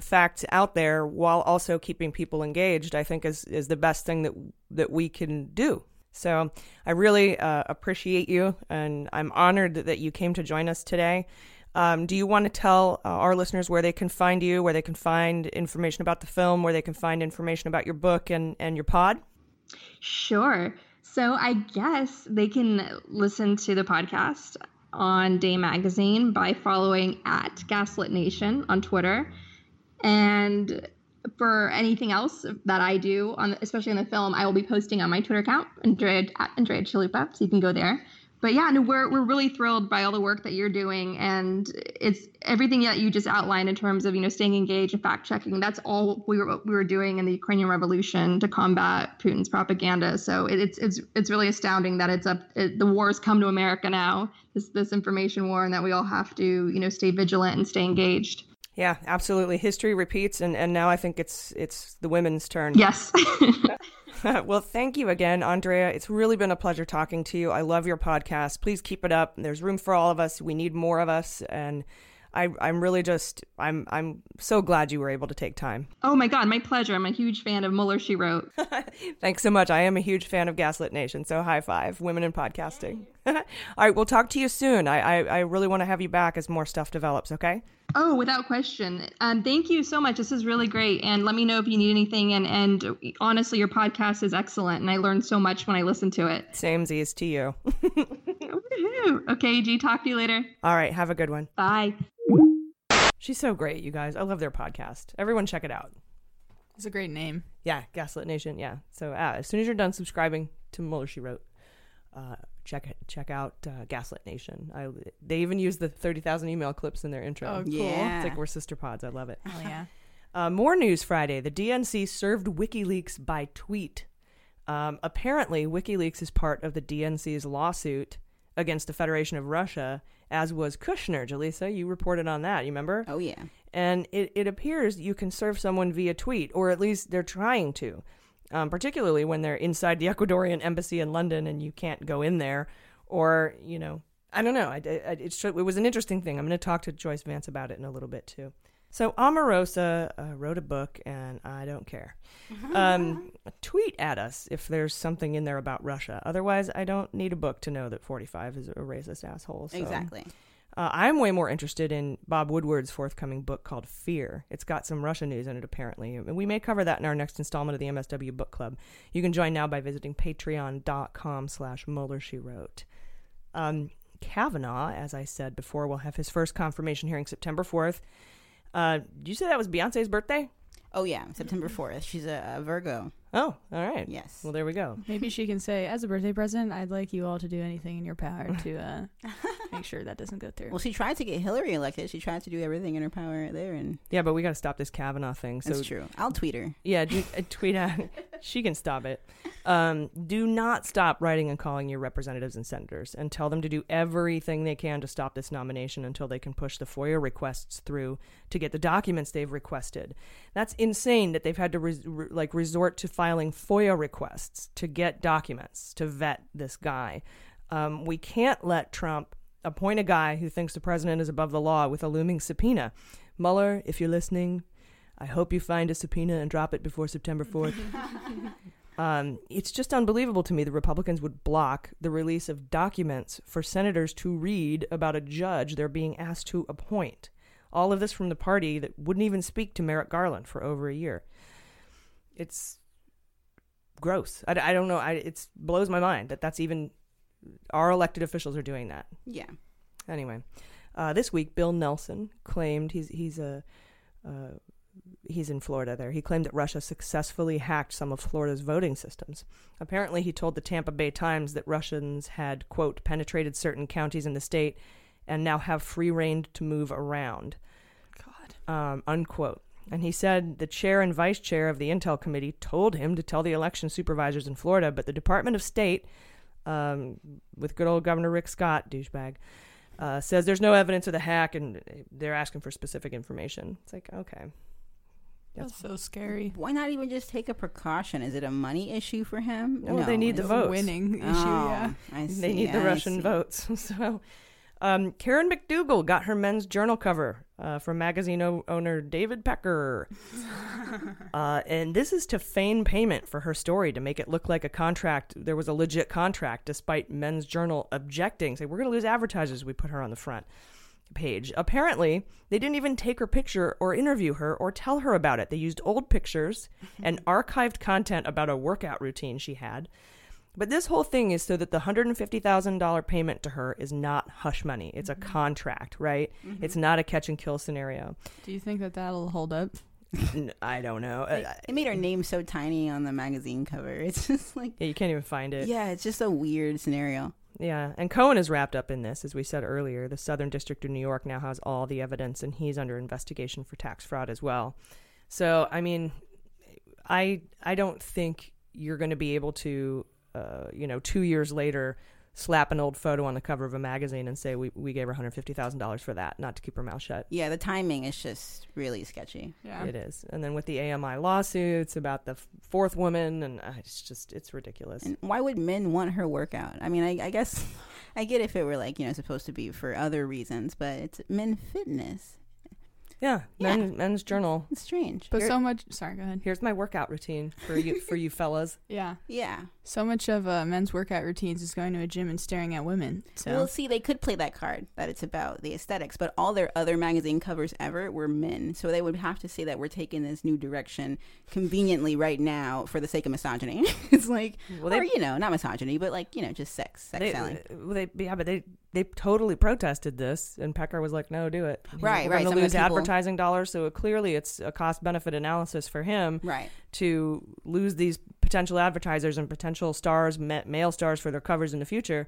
Speaker 1: facts out there while also keeping people engaged, I think is is the best thing that that we can do. So I really uh, appreciate you, and I'm honored that you came to join us today. Um, do you want to tell uh, our listeners where they can find you, where they can find information about the film, where they can find information about your book and, and your pod?
Speaker 9: Sure. So I guess they can listen to the podcast on Dame Magazine by following at Gaslit Nation on Twitter. And for anything else that I do, on especially in the film, I will be posting on my Twitter account, Andrea at Andrea Chalupa, so you can go there. But yeah, no, we're we're really thrilled by all the work that you're doing, and it's everything that you just outlined in terms of you know staying engaged and fact checking. That's all we were we were doing in the Ukrainian Revolution to combat Putin's propaganda. So it, it's it's it's really astounding that it's up it, the war has come to America now, this this information war, and that we all have to you know stay vigilant and stay engaged.
Speaker 1: Yeah, absolutely. History repeats, and, and now I think it's it's the women's turn.
Speaker 9: Yes.
Speaker 1: well, thank you again, Andrea. It's really been a pleasure talking to you. I love your podcast. Please keep it up. There's room for all of us. We need more of us, and I, I'm really just I'm I'm so glad you were able to take time.
Speaker 9: Oh my God, my pleasure. I'm a huge fan of Mueller. She wrote.
Speaker 1: Thanks so much. I am a huge fan of Gaslit Nation. So high five, women in podcasting. all right, we'll talk to you soon. I I, I really want to have you back as more stuff develops. Okay.
Speaker 9: Oh, without question. Um, thank you so much. This is really great. And let me know if you need anything. And and honestly, your podcast is excellent, and I learned so much when I listened to it.
Speaker 1: Same Z's to you.
Speaker 9: okay, G. Talk to you later.
Speaker 1: All right. Have a good one.
Speaker 9: Bye.
Speaker 1: She's so great, you guys. I love their podcast. Everyone, check it out.
Speaker 6: It's a great name.
Speaker 1: Yeah, Gaslit Nation. Yeah. So uh, as soon as you're done subscribing to Mueller, she wrote. Uh, check check out uh, Gaslit Nation. I, they even use the thirty thousand email clips in their intro.
Speaker 6: Oh, cool! Yeah.
Speaker 1: It's like we're sister pods. I love it.
Speaker 6: Oh yeah.
Speaker 1: Uh, more news Friday. The DNC served WikiLeaks by tweet. Um, apparently, WikiLeaks is part of the DNC's lawsuit against the Federation of Russia, as was Kushner. Jaleesa, you reported on that. You remember?
Speaker 5: Oh yeah.
Speaker 1: And it, it appears you can serve someone via tweet, or at least they're trying to um, particularly when they're inside the Ecuadorian embassy in London and you can't go in there, or you know, I don't know. I, I, it, it was an interesting thing. I'm going to talk to Joyce Vance about it in a little bit too. So Omarosa uh, wrote a book, and I don't care. Um, tweet at us if there's something in there about Russia. Otherwise, I don't need a book to know that 45 is a racist asshole. So.
Speaker 5: Exactly.
Speaker 1: Uh, I'm way more interested in Bob Woodward's forthcoming book called Fear. It's got some Russia news in it, apparently. And we may cover that in our next installment of the MSW Book Club. You can join now by visiting patreon.com slash Mueller, she wrote. Um, Kavanaugh, as I said before, will have his first confirmation hearing September 4th. Uh, did you say that was Beyonce's birthday?
Speaker 5: Oh yeah, September fourth. She's a, a Virgo.
Speaker 1: Oh, all right.
Speaker 5: Yes.
Speaker 1: Well, there we go.
Speaker 6: Maybe she can say, as a birthday present, I'd like you all to do anything in your power to uh, make sure that doesn't go through.
Speaker 5: Well, she tried to get Hillary elected. She tried to do everything in her power there, and
Speaker 1: Yeah, but we got to stop this Kavanaugh thing. So
Speaker 5: that's true. I'll tweet her.
Speaker 1: Yeah, do, uh, tweet out. she can stop it. Um, do not stop writing and calling your representatives and senators, and tell them to do everything they can to stop this nomination until they can push the FOIA requests through to get the documents they've requested. That's insane that they've had to res- re- like resort to filing FOIA requests to get documents to vet this guy. Um, we can't let Trump appoint a guy who thinks the president is above the law with a looming subpoena. Mueller, if you're listening, I hope you find a subpoena and drop it before September 4th. um, it's just unbelievable to me the Republicans would block the release of documents for senators to read about a judge they're being asked to appoint. All of this from the party that wouldn't even speak to Merrick Garland for over a year. It's gross. I, I don't know. I, it blows my mind that that's even our elected officials are doing that.
Speaker 5: Yeah.
Speaker 1: Anyway, uh, this week Bill Nelson claimed he's he's a uh, he's in Florida. There, he claimed that Russia successfully hacked some of Florida's voting systems. Apparently, he told the Tampa Bay Times that Russians had quote penetrated certain counties in the state and now have free reign to move around. God. Um, unquote. And he said the chair and vice chair of the Intel Committee told him to tell the election supervisors in Florida, but the Department of State, um, with good old Governor Rick Scott, douchebag, uh, says there's no evidence of the hack and they're asking for specific information. It's like, okay.
Speaker 6: That's so scary.
Speaker 5: Why not even just take a precaution? Is it a money issue for him?
Speaker 1: No, they need the
Speaker 5: it's a
Speaker 1: votes.
Speaker 6: winning issue,
Speaker 5: Oh,
Speaker 6: yeah.
Speaker 5: I
Speaker 1: they
Speaker 5: see,
Speaker 1: need the Russian votes. so, um, Karen McDougal got her men's journal cover uh, from magazine o- owner David Pecker. uh, and this is to feign payment for her story to make it look like a contract. There was a legit contract, despite Men's Journal objecting, saying, We're going to lose advertisers. If we put her on the front page. Apparently, they didn't even take her picture or interview her or tell her about it. They used old pictures and archived content about a workout routine she had. But this whole thing is so that the $150,000 payment to her is not hush money. It's a contract, right? It's not a catch and kill scenario.
Speaker 6: Do you think that that'll hold up?
Speaker 1: I don't know.
Speaker 5: They,
Speaker 1: Uh,
Speaker 5: they made her name so tiny on the magazine cover. It's just like
Speaker 1: yeah, you can't even find it.
Speaker 5: yeah, it's just a weird scenario.
Speaker 1: Yeah, and Cohen is wrapped up in this, as we said earlier. The Southern District of New York now has all the evidence, and he's under investigation for tax fraud as well. So, I mean, I I don't think you're going to be able to, uh, you know, two years later, slap an old photo on the cover of a magazine and say we we gave her one hundred fifty thousand dollars for that, not to keep her mouth shut.
Speaker 5: Yeah, the timing is just really sketchy.
Speaker 6: Yeah.
Speaker 1: It is, and then with the AMI lawsuits about the fourth woman, and uh, it's just it's ridiculous.
Speaker 5: And why would men want her workout? I mean, I, I guess I get if it were like you know supposed to be for other reasons, but it's men fitness.
Speaker 1: Yeah, Men, men's journal.
Speaker 5: It's strange.
Speaker 6: But
Speaker 1: Here-
Speaker 6: so much. Sorry, go ahead.
Speaker 1: Here's my workout routine for you for you fellas.
Speaker 6: Yeah.
Speaker 5: Yeah.
Speaker 6: So much of uh, men's workout routines is going to a gym and staring at women. So
Speaker 5: Well, see, they could play that card that it's about the aesthetics, but all their other magazine covers ever were men, so they would have to say that we're taking this new direction conveniently right now for the sake of misogyny. it's like,
Speaker 1: Well, they-
Speaker 5: or you know, not misogyny, but like you know, just sex, sex
Speaker 1: they,
Speaker 5: selling.
Speaker 1: well, they, yeah, but they they totally protested this, and Pecker was like, "No, do it."
Speaker 5: Right,
Speaker 1: We're
Speaker 5: right.
Speaker 1: Going to lose
Speaker 5: people-
Speaker 1: advertising dollars, so clearly it's a cost benefit analysis for him,
Speaker 5: Right.
Speaker 1: To lose these potential advertisers and potential stars, ma- male stars for their covers in the future.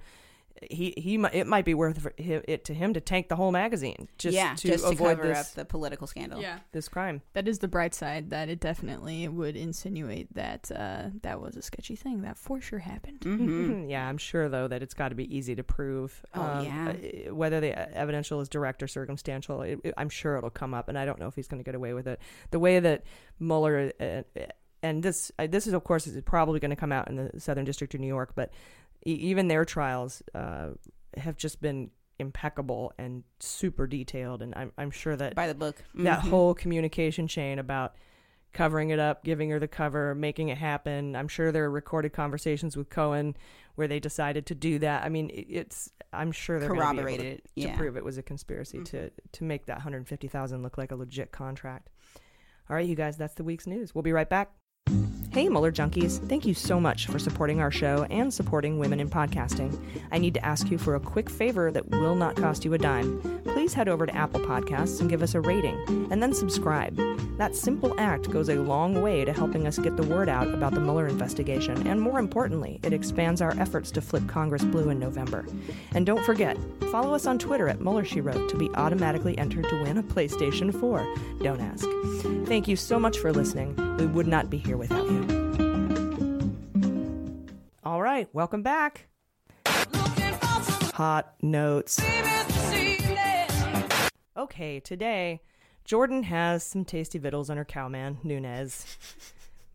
Speaker 1: He he, it might be worth it to him to tank the whole magazine just
Speaker 5: yeah,
Speaker 1: to
Speaker 5: just to
Speaker 1: avoid
Speaker 5: cover
Speaker 1: this
Speaker 5: up the political scandal.
Speaker 6: yeah,
Speaker 1: this crime.
Speaker 6: that is the bright side. That it definitely would insinuate that uh, that was a sketchy thing. That for sure happened.
Speaker 5: Mm-hmm.
Speaker 1: yeah, I'm sure though that it's got to be easy to prove.
Speaker 5: Oh,
Speaker 1: um,
Speaker 5: yeah.
Speaker 1: uh, Whether the evidential is direct or circumstantial, it, it- I'm sure it'll come up, and I don't know if he's going to get away with it. The way that Mueller uh, and this uh, this is of course is probably going to come out in the Southern District of New York, but e- even their trials uh, have just been impeccable and super detailed and I'm I'm sure that
Speaker 5: by the book
Speaker 1: that
Speaker 5: Mhm.
Speaker 1: whole communication chain about covering it up, giving her the cover, making it happen. I'm sure there are recorded conversations with Cohen where they decided to do that. I mean, it's I'm sure they're gonna be able to-
Speaker 5: Corroborated it,
Speaker 1: to,
Speaker 5: yeah. Mm-hmm.
Speaker 1: prove it was a conspiracy to to make that 150,000 look like a legit contract. All right, you guys, that's the week's news. We'll be right back. Hey, Mueller Junkies. Thank you so much for supporting our show and supporting women in podcasting. I need to ask you for a quick favor that will not cost you a dime. Please head over to Apple Podcasts and give us a rating, and then subscribe. That simple act goes a long way to helping us get the word out about the Mueller investigation, and more importantly, it expands our efforts to flip Congress blue in November. And don't forget, follow us on Twitter at Mueller She Wrote to be automatically entered to win a PlayStation 4. Don't ask. Thank you so much for listening. We would not be here without you. All right, welcome back. Hot notes. Okay, today Jordan has some tasty vittles on her cowman, Nunes.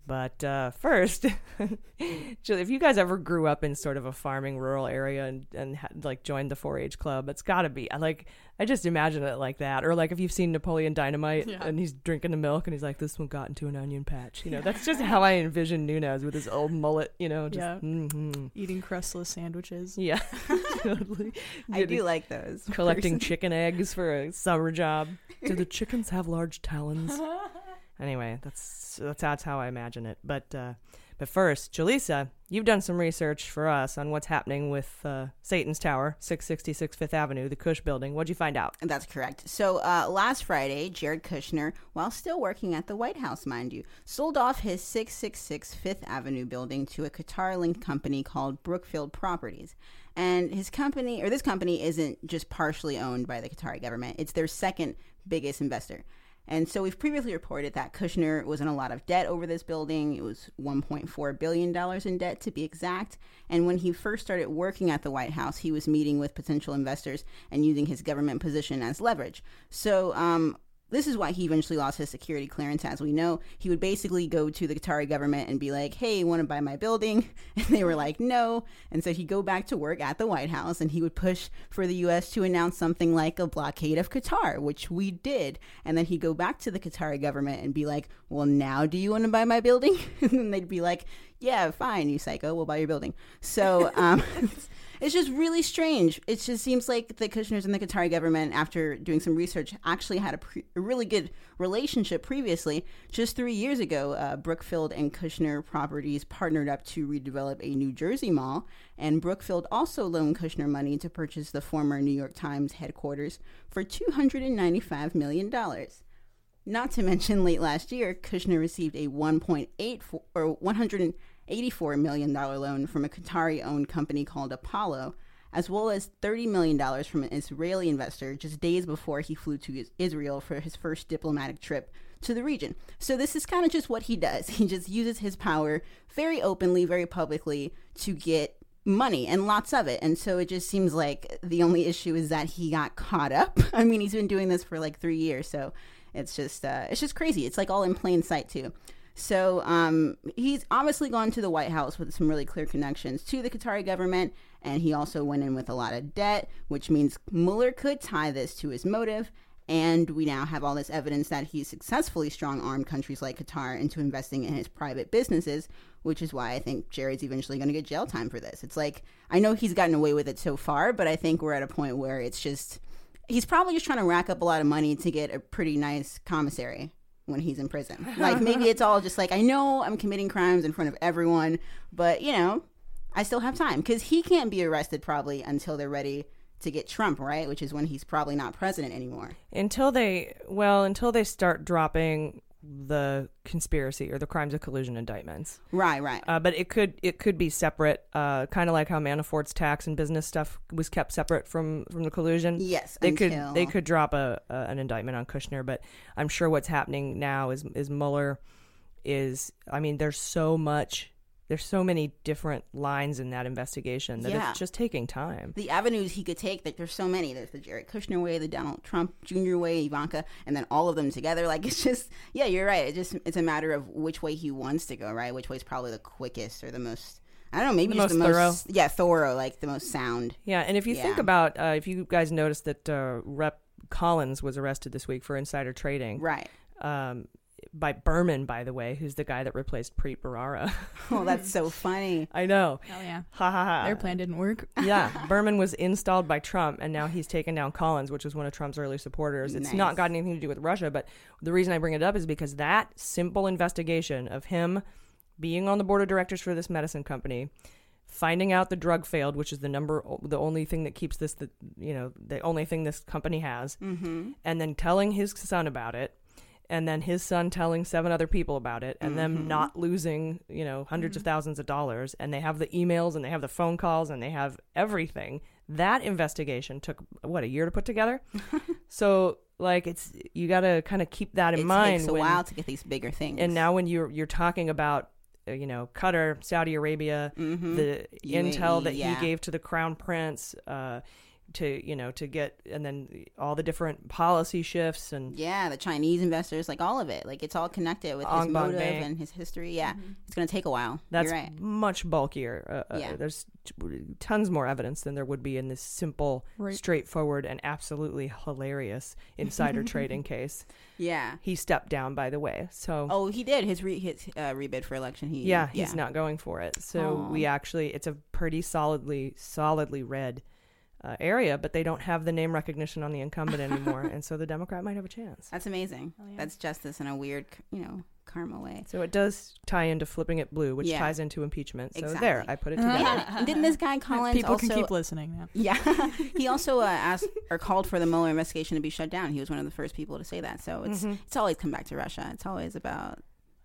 Speaker 1: But uh, first, if you guys ever grew up in sort of a farming rural area and, and had, like joined the 4-H club, it's got to be like I just imagine it like that. Or like if you've seen Napoleon Dynamite
Speaker 6: Yeah.
Speaker 1: and he's drinking the milk and he's like, "This one got into an onion patch." You know, that's just how I envision Nunes with his old mullet. You know, just
Speaker 6: yeah.
Speaker 1: mhm.
Speaker 6: Eating crustless sandwiches.
Speaker 1: Yeah, totally.
Speaker 5: I do like those.
Speaker 1: Collecting
Speaker 5: personally.
Speaker 1: chicken eggs for a summer job. Do the chickens have large talons? Anyway, that's that's how I imagine it. But uh, but first, Jaleesa, you've done some research for us on what's happening with uh, Satan's Tower, 666 Fifth Avenue, the Cush Building. What'd you find out?
Speaker 5: That's correct. So uh, last Friday, Jared Kushner, while still working at the White House, mind you, sold off his 666 Fifth Avenue building to a Qatar-linked company called Brookfield Properties. And his company, or this company, isn't just partially owned by the Qatari government; it's their second biggest investor. And so we've previously reported that Kushner was in a lot of debt over this building. It was $1.4 billion in debt to be exact. And when he first started working at the White House, he was meeting with potential investors and using his government position as leverage. So, um, this is why he eventually lost his security clearance. As we know, he would basically go to the Qatari government and be like, "Hey, want to buy my building?" And they were like, "No." And so he'd go back to work at the White House, and he would push for the U.S. to announce something like a blockade of Qatar, which we did. And then he'd go back to the Qatari government and be like, "Well, now do you want to buy my building?" and then they'd be like, "Yeah, fine, you psycho, we'll buy your building." So. Um, It's just really strange. It just seems like the Kushners and the Qatari government, after doing some research, actually had a, pre- a really good relationship previously. Just three years ago, uh, Brookfield and Kushner Properties partnered up to redevelop a New Jersey mall, and Brookfield also loaned Kushner money to purchase the former New York Times headquarters for $295 million. Not to mention, late last year, Kushner received a 1.8 or 184 million dollar loan from a Qatari-owned company called Apollo, as well as 30 million dollars from an Israeli investor just days before he flew to Israel for his first diplomatic trip to the region. So this is kind of just what he does. He just uses his power very openly, very publicly to get money and lots of it. And so it just seems like the only issue is that he got caught up. I mean, he's been doing this for like 3 years, so it's just uh, it's just crazy. It's like all in plain sight too. So um, he's obviously gone to the White House with some really clear connections to the Qatari government, and he also went in with a lot of debt, which means Mueller could tie this to his motive. And we now have all this evidence that he successfully strong armed countries like Qatar into investing in his private businesses, which is why I think Jared's eventually going to get jail time for this. It's like, I know he's gotten away with it so far, but I think we're at a point where it's just, he's probably just trying to rack up a lot of money to get a pretty nice commissary when he's in prison. Like maybe it's all just like I know I'm committing crimes in front of everyone, but you know, I still have time cuz he can't be arrested probably until they're ready to get Trump, right? Which is when he's probably not president anymore.
Speaker 1: Until they, well, until they start dropping the conspiracy or the crimes of collusion indictments.
Speaker 5: Right, right.
Speaker 1: Uh, but it could it could be separate, uh, kind of like how Manafort's tax and business stuff was kept separate from from the collusion.
Speaker 5: Yes,
Speaker 1: they
Speaker 5: until-
Speaker 1: could they could drop a, a an indictment on Kushner, but I'm sure what's happening now is is Mueller is I mean there's so much there's so many different lines in that investigation that
Speaker 5: Yeah.
Speaker 1: it's just taking time.
Speaker 5: The avenues he could take, like there's so many. There's the Jared Kushner way, the Donald Trump Jr. way, Ivanka, and then all of them together. Like it's just, yeah, you're right. It just it's a matter of which way he wants to go, right? Which way is probably the quickest or the most I don't know, maybe
Speaker 1: The
Speaker 5: just the
Speaker 1: most thorough.
Speaker 5: most yeah thorough, like the most sound.
Speaker 1: Yeah, and if you think about, uh, if you guys noticed that uh, Rep Collins was arrested this week for insider trading,
Speaker 5: right?
Speaker 1: Um, by Berman, by the way, who's the guy that replaced Preet Bharara.
Speaker 5: Oh, that's so funny.
Speaker 1: I know.
Speaker 6: Hell yeah.
Speaker 1: Ha ha ha.
Speaker 6: Their plan didn't work.
Speaker 1: yeah, Berman was installed by Trump, and now he's taken down Collins, which was one of Trump's early supporters. It's not got anything to do with Russia, but the reason I bring it up is because that simple investigation of him being on the board of directors for this medicine company, finding out the drug failed, which is the number, the only thing that keeps this, the you know, the only thing this company has,
Speaker 5: Mhm.
Speaker 1: and then telling his son about it. And then his son telling seven other people about it, and
Speaker 5: Mhm.
Speaker 1: them not losing, you know, 100s of thousands of dollars. And they have the emails, and they have the phone calls, and they have everything. That investigation took what a year to put together. so, like, it's you got to kind of keep that in
Speaker 5: It
Speaker 1: mind.
Speaker 5: takes a
Speaker 1: when-
Speaker 5: while to get these bigger things.
Speaker 1: And now, when you're you're talking about, uh, you know, Qatar, Saudi Arabia,
Speaker 5: Mhm.
Speaker 1: the
Speaker 5: UAE,
Speaker 1: intel that
Speaker 5: yeah.
Speaker 1: he gave to the crown prince. Uh, to you know to get and then all the different policy shifts and
Speaker 5: Yeah, the Chinese investors, like all of it, like it's all connected with his
Speaker 1: Anbang
Speaker 5: motive
Speaker 1: Bank.
Speaker 5: and his history. Yeah, it's gonna take a while.
Speaker 1: That's
Speaker 5: right.
Speaker 1: much bulkier. Uh, uh,
Speaker 5: Yeah.
Speaker 1: There's t- tons more evidence than there would be in this simple,
Speaker 6: Right.
Speaker 1: straightforward, and absolutely hilarious insider trading case.
Speaker 5: Yeah.
Speaker 1: He stepped down, by the way. So
Speaker 5: Oh, he did his re- his uh, rebid for election. He
Speaker 1: yeah, he's not going for it. So
Speaker 5: Aw.
Speaker 1: we actually, it's a pretty solidly, solidly red uh, area, but they don't have the name recognition on the incumbent anymore, and so the Democrat might have a chance.
Speaker 5: That's amazing. That's justice in a weird, you know, karma way.
Speaker 1: So it does tie into flipping it blue, which
Speaker 5: Yeah.
Speaker 1: ties into impeachment. So
Speaker 5: Exactly.
Speaker 1: there, I put it
Speaker 5: Yeah,
Speaker 1: together.
Speaker 5: and didn't this guy Collins
Speaker 6: People
Speaker 5: also,
Speaker 6: can keep listening now.
Speaker 5: Yeah, he also uh, asked or called for the Mueller investigation to be shut down. He was one of the first people to say that. So it's
Speaker 1: Mhm.
Speaker 5: it's always come back to Russia. It's always about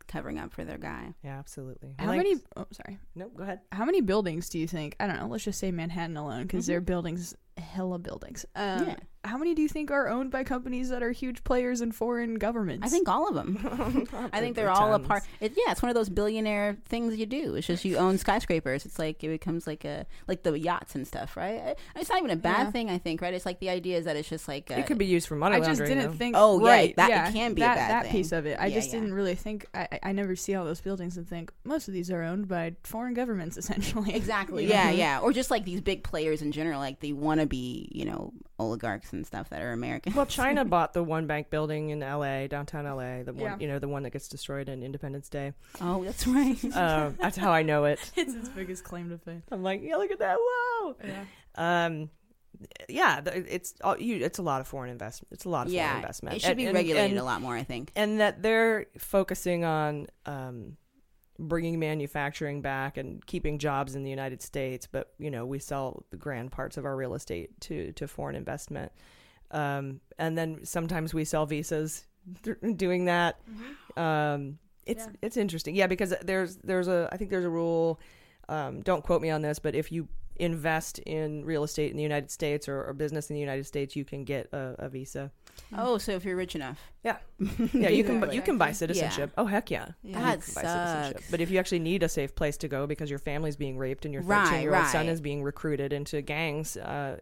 Speaker 5: covering up for their guy.
Speaker 1: Yeah, absolutely.
Speaker 6: How many? Oh, sorry.
Speaker 1: No, go ahead.
Speaker 6: How many buildings do you think? I don't know. Let's just say Manhattan alone, because there are buildings, hella buildings. Um,
Speaker 5: Yeah.
Speaker 6: How many do you think are owned by companies that are huge players in foreign governments?
Speaker 5: I think all of them. I think they're all a part. It, yeah, it's one of those billionaire things you do. It's just you own skyscrapers. It's like it becomes like a like the yachts and stuff, right? It's not even a bad
Speaker 6: Yeah.
Speaker 5: thing, I think, right? It's like the idea is that it's just like
Speaker 1: It could be used for money
Speaker 6: I just
Speaker 1: laundering.
Speaker 6: didn't
Speaker 1: though.
Speaker 6: think.
Speaker 5: Oh, yeah,
Speaker 6: right,
Speaker 5: that- it
Speaker 6: yeah,
Speaker 5: can be a
Speaker 6: that,
Speaker 5: bad
Speaker 6: that
Speaker 5: thing.
Speaker 6: piece of it. I
Speaker 5: Yeah,
Speaker 6: just
Speaker 5: yeah.
Speaker 6: didn't really think. I, I- I never see all those buildings and think most of these are owned by foreign governments, essentially.
Speaker 5: Exactly. Yeah, yeah. Or just like these big players in general, like they want to be, you know, oligarchs and stuff that are American.
Speaker 1: Well, China bought the one bank building in L.A., downtown L.A., the one
Speaker 6: Yeah.
Speaker 1: you know, the one that gets destroyed in Independence Day.
Speaker 5: Oh, that's right.
Speaker 1: um, that's how I know it.
Speaker 6: it's its biggest claim to fame.
Speaker 1: I'm like, yeah, look at that! Whoa.
Speaker 6: Yeah.
Speaker 1: Um, yeah, it's all you. It's a lot of foreign investment. It's a lot of
Speaker 5: Yeah,
Speaker 1: foreign investment.
Speaker 5: it should be regulated a lot more, I think.
Speaker 1: and that they're focusing on um, bringing manufacturing back and keeping jobs in the United States. But you know, we sell the grand parts of our real estate to to foreign investment, um, and then sometimes we sell visas th- doing that. Um, it's
Speaker 6: Yeah.
Speaker 1: it's interesting, yeah, because there's there's a I think there's a rule. Um, don't quote me on this, but if you invest in real estate in the United States or, or business in the United States, you can get a, a visa.
Speaker 5: Oh, so if you're rich enough.
Speaker 1: Yeah. Yeah, you can bu- you can buy
Speaker 5: Yeah.
Speaker 1: citizenship. Oh heck yeah.
Speaker 5: Yeah.
Speaker 1: You
Speaker 5: That
Speaker 1: can buy citizenship.
Speaker 5: sucks.
Speaker 1: But if you actually need a safe place to go because your family's being raped and your
Speaker 5: Right,
Speaker 1: 13 year old son
Speaker 5: right.
Speaker 1: is being recruited into gangs, uh,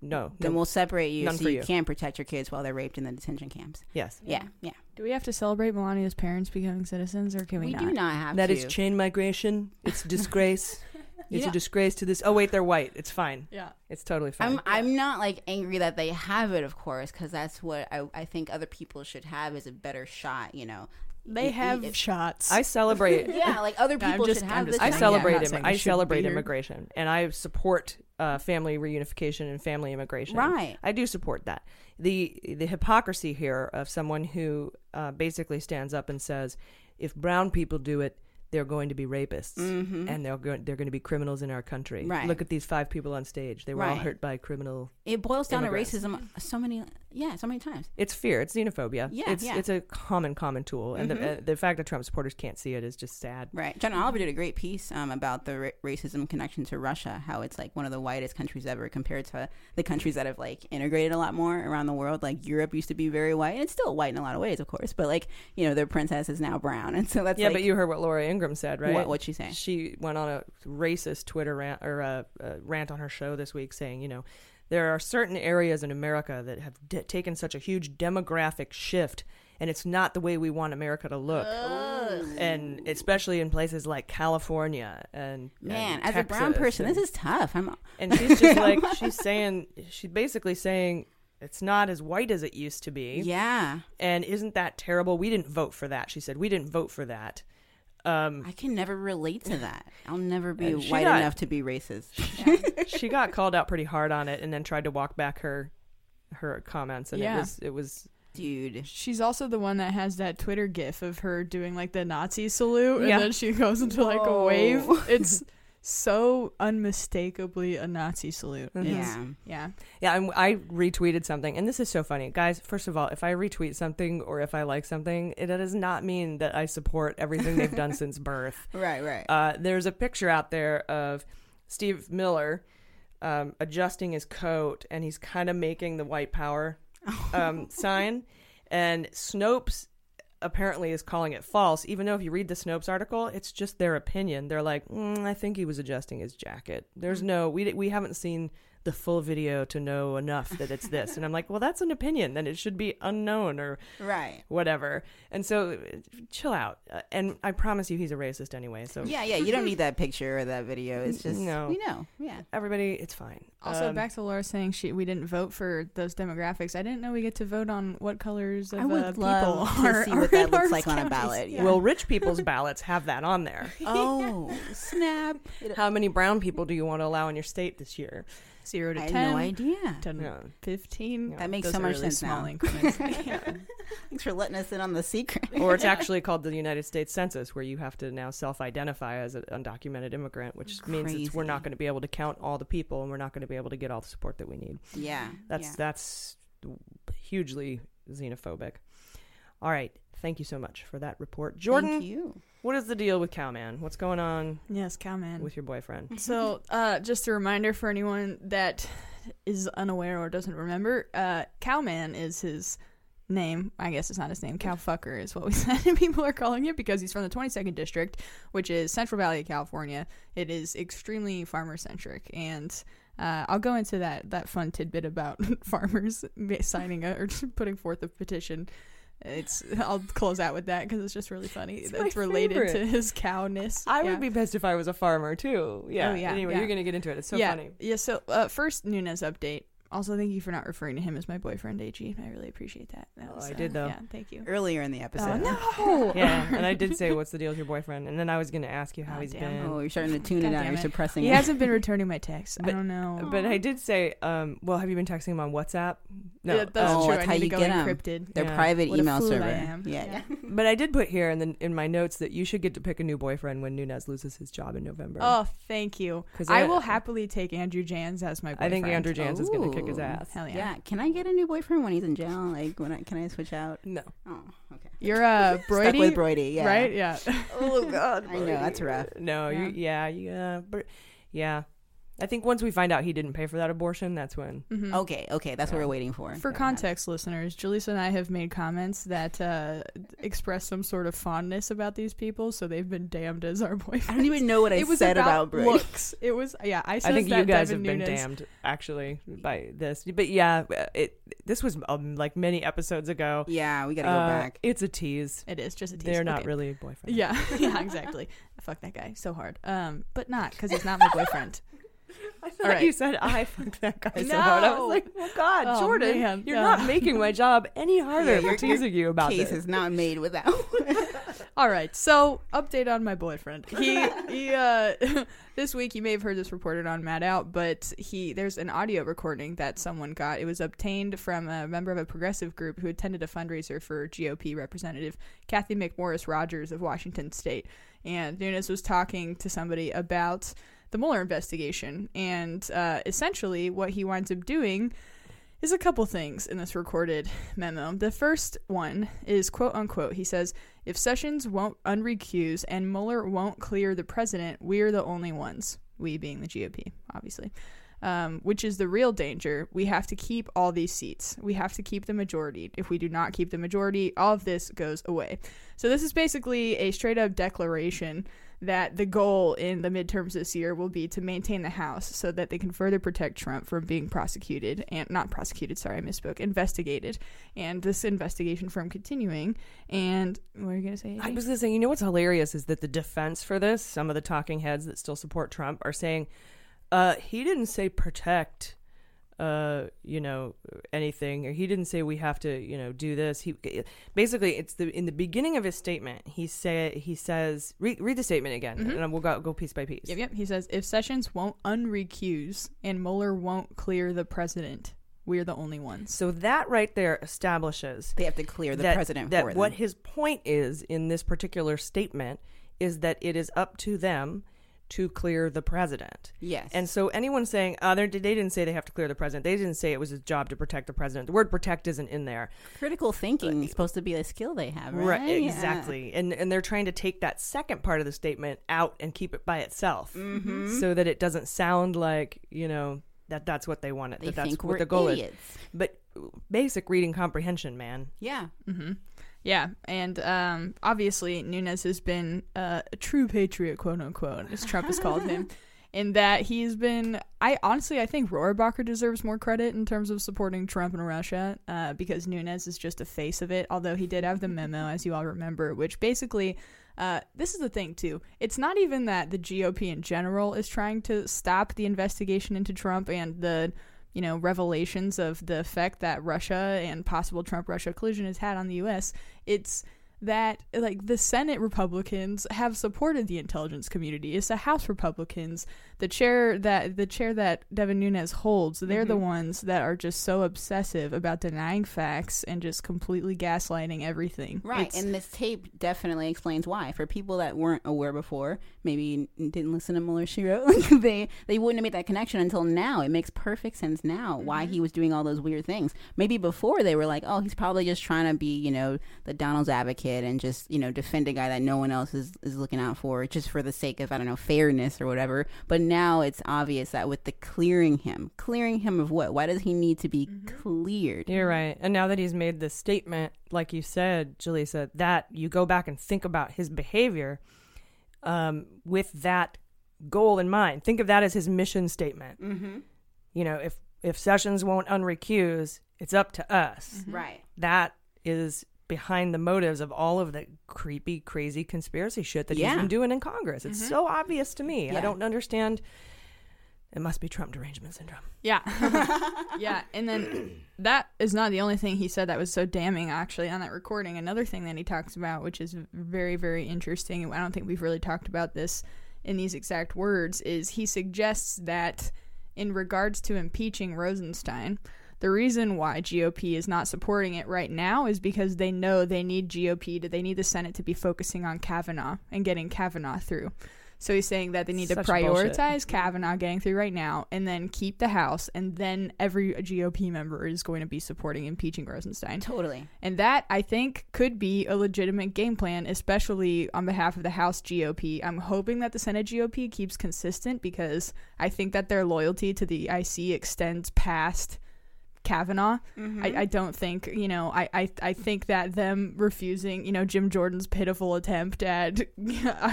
Speaker 1: no.
Speaker 5: Then
Speaker 1: no-
Speaker 5: we'll separate you
Speaker 1: none
Speaker 5: so
Speaker 1: for
Speaker 5: you,
Speaker 1: you.
Speaker 5: can protect your kids while they're raped in the detention camps.
Speaker 1: Yes.
Speaker 5: Yeah, yeah.
Speaker 6: Do we have to celebrate Melania's parents becoming citizens, or can we,
Speaker 5: We do not have
Speaker 1: That
Speaker 5: to.
Speaker 1: is chain migration. It's disgrace.
Speaker 5: You
Speaker 1: it's
Speaker 5: know-
Speaker 1: a disgrace to this. Oh wait, they're white. It's fine.
Speaker 6: Yeah.
Speaker 1: It's totally fine.
Speaker 5: I'm I'm not like angry that they have it, of course, because that's what I, I think other people should have is a better shot. You know,
Speaker 6: They
Speaker 5: It-
Speaker 6: have
Speaker 5: it-
Speaker 6: shots.
Speaker 1: I celebrate.
Speaker 5: yeah, like other
Speaker 6: No,
Speaker 5: people
Speaker 6: just-
Speaker 5: should
Speaker 6: I'm
Speaker 5: have this.
Speaker 1: I celebrate
Speaker 6: I'm
Speaker 1: im- I celebrate immigration and I support uh, family reunification and family immigration.
Speaker 5: Right.
Speaker 1: I do support that. The the hypocrisy here of someone who uh, basically stands up and says, if brown people do it, they're going to be rapists and they're going they're going to be criminals in our country.
Speaker 5: Mm-hmm. Right.
Speaker 1: Look at these five people on stage. They were all hurt by criminal.
Speaker 5: It boils down
Speaker 1: Immigrants.
Speaker 5: to racism so many, yeah, so many times.
Speaker 1: It's fear. It's xenophobia.
Speaker 5: Yeah,
Speaker 1: it's
Speaker 5: yeah.
Speaker 1: it's a common common tool, and the, uh, the fact that Trump supporters can't see it is just sad.
Speaker 5: Right. John Oliver did a great piece um, about the ra- racism connection to Russia, how it's like one of the whitest countries ever compared to the countries that have like integrated a lot more around the world. Like Europe used to be very white, and it's still white in a lot of ways, of course, but like, you know, their princess is now brown. And so that's
Speaker 1: yeah,
Speaker 5: like,
Speaker 1: but you heard what Laura Ingraham said, right?
Speaker 5: What- what'd she say?
Speaker 1: She went on a racist Twitter rant or a, a rant on her show this week, saying, you know, there are certain areas in America that have d- taken such a huge demographic shift, and it's not the way we want America to look. And especially in places like California and
Speaker 5: Man,
Speaker 1: and
Speaker 5: as a brown person,
Speaker 1: and-
Speaker 5: this is tough. I'm
Speaker 1: and she's just like she's saying she's basically saying it's not as white as it used to be.
Speaker 5: Yeah.
Speaker 1: And isn't that terrible? We didn't vote for that. She said we didn't vote for that. Um,
Speaker 5: I can never relate to that. I'll never be white
Speaker 1: got-
Speaker 5: enough to be racist.
Speaker 1: she got called out pretty hard on it and then tried to walk back her her comments and
Speaker 6: Yeah.
Speaker 1: it was it was
Speaker 5: dude
Speaker 6: She's also the one that has that Twitter gif of her doing like the Nazi salute
Speaker 1: Yeah.
Speaker 6: and then she goes into like a wave. It's so unmistakably a Nazi salute.
Speaker 1: Mhm.
Speaker 5: Yeah.
Speaker 6: Yeah.
Speaker 1: Yeah, I'm, I retweeted something, and this is so funny, guys. First of all, if I retweet something or if I like something, it does not mean that I support everything they've done since birth.
Speaker 5: Right, right.
Speaker 1: Uh, there's a picture out there of Steve Miller um, adjusting his coat, and he's kind of making the white power um, sign, and Snopes apparently is calling it false. Even though if you read the snopes article it's just their opinion. They're like mm, i think he was adjusting his jacket. There's no we, we haven't seen the full video to know enough that it's this and i'm like well that's an opinion then it should be unknown or
Speaker 5: Right.
Speaker 1: whatever and so chill out Uh, and i promise you he's a racist anyway so
Speaker 5: Yeah, yeah. You don't need that picture or that video. It's just
Speaker 1: No.
Speaker 5: we know. Yeah.
Speaker 1: everybody it's fine
Speaker 6: Also,
Speaker 1: Um,
Speaker 6: back to Laura saying she we didn't vote for those demographics. I didn't know we get to vote on what colors of
Speaker 5: I would
Speaker 6: uh,
Speaker 5: love
Speaker 6: people
Speaker 5: to
Speaker 6: are,
Speaker 5: see
Speaker 6: are
Speaker 5: what that looks
Speaker 6: our
Speaker 5: like on a ballot, yeah.
Speaker 1: well rich people's ballots have that on there
Speaker 5: Oh, snap.
Speaker 1: how many brown people do you want to allow in your state this year
Speaker 6: Zero to
Speaker 5: I had
Speaker 6: ten.
Speaker 5: no idea.
Speaker 6: To
Speaker 1: Yeah.
Speaker 6: fifteen.
Speaker 5: That makes
Speaker 6: Those
Speaker 5: so much
Speaker 6: really
Speaker 5: sense
Speaker 6: small
Speaker 5: now.
Speaker 6: increments.
Speaker 5: yeah. Thanks for letting us in on the secret.
Speaker 1: or it's actually called the United States Census, where you have to now self-identify as an undocumented immigrant, which means it's, we're not going to be able to count all the people, and we're not going to be able to get all the support that we need.
Speaker 5: Yeah.
Speaker 1: That's
Speaker 5: yeah.
Speaker 1: that's hugely xenophobic. All right, thank you so much for that report, Jordan.
Speaker 5: Thank you.
Speaker 1: What is the deal with Cowman? What's going on
Speaker 6: yes, cowman.
Speaker 1: with your boyfriend?
Speaker 6: So, uh, just a reminder for anyone that is unaware or doesn't remember, uh, Cowman is his name. I guess it's not his name. Cowfucker is what we said. and People are calling it because he's from the 22nd District, which is Central Valley of California. It is extremely farmer centric. And uh, I'll go into that, that fun tidbit about farmers signing a, or putting forth a petition. It's I'll close out with that because it's just really funny.
Speaker 1: It's my
Speaker 6: related to his cowness.
Speaker 1: I
Speaker 6: Yeah.
Speaker 1: would be pissed if I was a farmer too. Yeah.
Speaker 6: Oh, yeah,
Speaker 1: Anyway,
Speaker 6: yeah.
Speaker 1: you're going to get into it. It's so funny.
Speaker 6: Yeah. So uh, first Nunes update. Also, thank you for not referring to him as my boyfriend, AG. I really appreciate that. that
Speaker 1: Oh,
Speaker 6: was,
Speaker 1: I
Speaker 6: uh,
Speaker 1: did, though.
Speaker 6: Yeah, thank you.
Speaker 5: Earlier in the episode.
Speaker 6: Oh no!
Speaker 1: yeah, and I did say, "What's the deal with your boyfriend?" And then I was going to ask you how
Speaker 6: Ah,
Speaker 1: he's
Speaker 6: damn.
Speaker 1: been.
Speaker 5: Oh, you're starting to tune
Speaker 6: God
Speaker 5: it out. You're suppressing
Speaker 6: He
Speaker 5: it.
Speaker 6: hasn't been returning my texts. I don't know.
Speaker 1: But I did say, um, well, have you been texting him on WhatsApp? No.
Speaker 6: Yeah, that's
Speaker 5: oh,
Speaker 6: true.
Speaker 5: that's
Speaker 6: I
Speaker 5: how you get
Speaker 6: encrypted.
Speaker 5: Their
Speaker 1: Yeah.
Speaker 5: private
Speaker 6: What a
Speaker 5: email
Speaker 6: I
Speaker 5: server.
Speaker 6: am.
Speaker 5: Yeah,
Speaker 6: Yeah.
Speaker 1: But I did put here in the in my notes that you should get to pick a new boyfriend when Nunes loses his job in November.
Speaker 6: Oh, thank you. I
Speaker 1: I-
Speaker 6: will happily take Andrew Janz as my
Speaker 1: I
Speaker 6: boyfriend.
Speaker 1: think Andrew Janz is going to kick his ass.
Speaker 6: Hell yeah.
Speaker 5: Yeah. Can I get a new boyfriend when he's in jail? Like, when I can I switch out?
Speaker 1: No.
Speaker 5: Oh, okay.
Speaker 6: You're uh Brody.
Speaker 5: with Brody, yeah.
Speaker 6: Right? Yeah.
Speaker 1: Oh God,
Speaker 5: I know that's rough.
Speaker 1: No,
Speaker 6: Yeah.
Speaker 1: you, yeah, yeah, but yeah. I think once we find out he didn't pay for that abortion, that's when.
Speaker 6: Mhm.
Speaker 5: Okay, okay, that's what we're waiting for.
Speaker 6: For context, listeners, Jaleesa and I have made comments that uh, express some sort of fondness about these people, so they've been damned as our boyfriends.
Speaker 5: I don't even know what I
Speaker 6: it was
Speaker 5: said
Speaker 6: about,
Speaker 5: about
Speaker 6: looks. It was yeah. I,
Speaker 1: I
Speaker 6: said
Speaker 1: think
Speaker 6: that
Speaker 1: you guys
Speaker 6: Devin
Speaker 1: have been
Speaker 6: Nunes-
Speaker 1: damned actually by this, but yeah, it. This was um, like many episodes ago.
Speaker 5: Yeah, we gotta go
Speaker 1: Uh,
Speaker 5: back.
Speaker 1: It's a tease.
Speaker 6: It is just a tease.
Speaker 1: They're not
Speaker 6: Okay.
Speaker 1: really boyfriend.
Speaker 6: Yeah, yeah, exactly. Fuck that guy so hard. Um, but not because he's not my boyfriend.
Speaker 1: I thought
Speaker 6: right.
Speaker 1: you said I fucked that guy so hard. I was like, oh God,
Speaker 6: Oh,
Speaker 1: Jordan,
Speaker 6: man.
Speaker 1: you're
Speaker 6: Yeah.
Speaker 1: not making my job any harder for teasing you about
Speaker 5: Case
Speaker 1: this.
Speaker 5: is not made without.
Speaker 6: All right, so update on my boyfriend. He he uh this week you may have heard this reported on Maddow, but he there's an audio recording that someone got. It was obtained from a member of a progressive group who attended a fundraiser for GOP representative Cathy McMorris Rodgers of Washington State. And Nunes was talking to somebody about the Mueller investigation, and uh, essentially what he winds up doing is a couple things in this recorded memo. The first one is quote unquote, he says, if Sessions won't unrecuse and Mueller won't clear the president, we're the only ones. We being the GOP, obviously. Um, which is the real danger. We have to keep all these seats. We have to keep the majority. If we do not keep the majority, all of this goes away. So this is basically a straight up declaration that the goal in the midterms this year will be to maintain the House so that they can further protect Trump from being prosecuted and not prosecuted, sorry, I misspoke, investigated, and this investigation from continuing. And what are you going to say?
Speaker 1: I was going to say, you know what's hilarious is that the defense for this, some of the talking heads that still support Trump are saying, uh, he didn't say protect, uh, you know, anything, or he didn't say we have to, you know, do this. He basically, it's the in the beginning of his statement, he say he says, read, read the statement again,
Speaker 6: Mhm.
Speaker 1: and we'll go go piece by piece.
Speaker 6: Yep, yep. He says if Sessions won't unrecuse and Mueller won't clear the president, we're the only ones.
Speaker 1: So that right there establishes
Speaker 5: They have to clear the
Speaker 1: that,
Speaker 5: president
Speaker 1: that what his point is in this particular statement is that it is up to them to clear the president.
Speaker 5: Yes.
Speaker 1: And so anyone saying, uh, they they didn't say they have to clear the president. They didn't say it was his job to protect the president. The word protect isn't in there.
Speaker 5: Critical thinking is supposed to be a skill they have, right? Yeah.
Speaker 1: exactly. And and they're trying to take that second part of the statement out and keep it by itself,
Speaker 5: Mhm.
Speaker 1: so that it doesn't sound like you know that that's what they want. It
Speaker 5: They
Speaker 1: that that's
Speaker 5: think
Speaker 1: what
Speaker 5: we're
Speaker 1: the goal
Speaker 5: idiots.
Speaker 1: is. But basic reading comprehension, man.
Speaker 5: Yeah.
Speaker 6: hmm Yeah, and um, obviously Nunes has been uh, a true patriot, quote unquote, as Trump has called him, in that he's been. I honestly, I think Rohrabacher deserves more credit in terms of supporting Trump and Russia, uh, because Nunes is just a face of it. Although he did have the memo, as you all remember, which basically. Uh, this is the thing too. It's not even that the GOP in general is trying to stop the investigation into Trump and the you know, revelations of the effect that Russia and possible Trump Russia collision has had on the US, it's that like the Senate Republicans have supported the intelligence community. It's the House Republicans, the chair that the chair that Devin Nunes holds, they're the
Speaker 5: Mhm.
Speaker 6: ones that are just so obsessive about denying facts and just completely gaslighting everything.
Speaker 5: Right,
Speaker 6: It's-
Speaker 5: and this tape definitely explains why. For people that weren't aware before, maybe didn't listen to Mueller she wrote, they they wouldn't have made that connection until now. It makes perfect sense now why
Speaker 6: Mm-hmm.
Speaker 5: he was doing all those weird things. Maybe before they were like, oh, he's probably just trying to be, you know, the Donald's advocate and just, you know, defend a guy that no one else is, is looking out for just for the sake of, I don't know, fairness or whatever. But now it's obvious that with the clearing him, clearing him of what? Why does he need to be
Speaker 6: Mm-hmm.
Speaker 5: cleared?
Speaker 1: You're right. And now that he's made this statement, like you said, Jaleesa, that you go back and think about his behavior um, with that goal in mind. Think of that as his mission statement.
Speaker 5: Mm-hmm.
Speaker 1: You know, if if Sessions won't unrecuse, it's up to us.
Speaker 5: Right.
Speaker 1: That is behind the motives of all of the creepy, crazy conspiracy shit that he's
Speaker 5: Yeah.
Speaker 1: been doing in Congress. It's
Speaker 6: Mhm.
Speaker 1: so obvious to me. I don't understand. It must be Trump derangement syndrome.
Speaker 6: Yeah. yeah. And then that is not the only thing he said that was so damning, actually, on that recording. Another thing that he talks about, which is very, very interesting, and I don't think we've really talked about this in these exact words, is he suggests that in regards to impeaching Rosenstein, the reason why GOP is not supporting it right now is because they know they need GOP to, they need the Senate to be focusing on Kavanaugh and getting Kavanaugh through. So he's saying that they need to
Speaker 1: Such bullshit.
Speaker 6: prioritize Kavanaugh getting through right now and then keep the House, and then every GOP member is going to be supporting impeaching Rosenstein.
Speaker 5: Totally.
Speaker 6: And that, I think, could be a legitimate game plan, especially on behalf of the House GOP. I'm hoping that the Senate GOP keeps consistent because I think that their loyalty to the IC extends past Kavanaugh.
Speaker 5: Mhm.
Speaker 6: I, I don't think, you know, I, I, I think that them refusing, you know, Jim Jordan's pitiful attempt at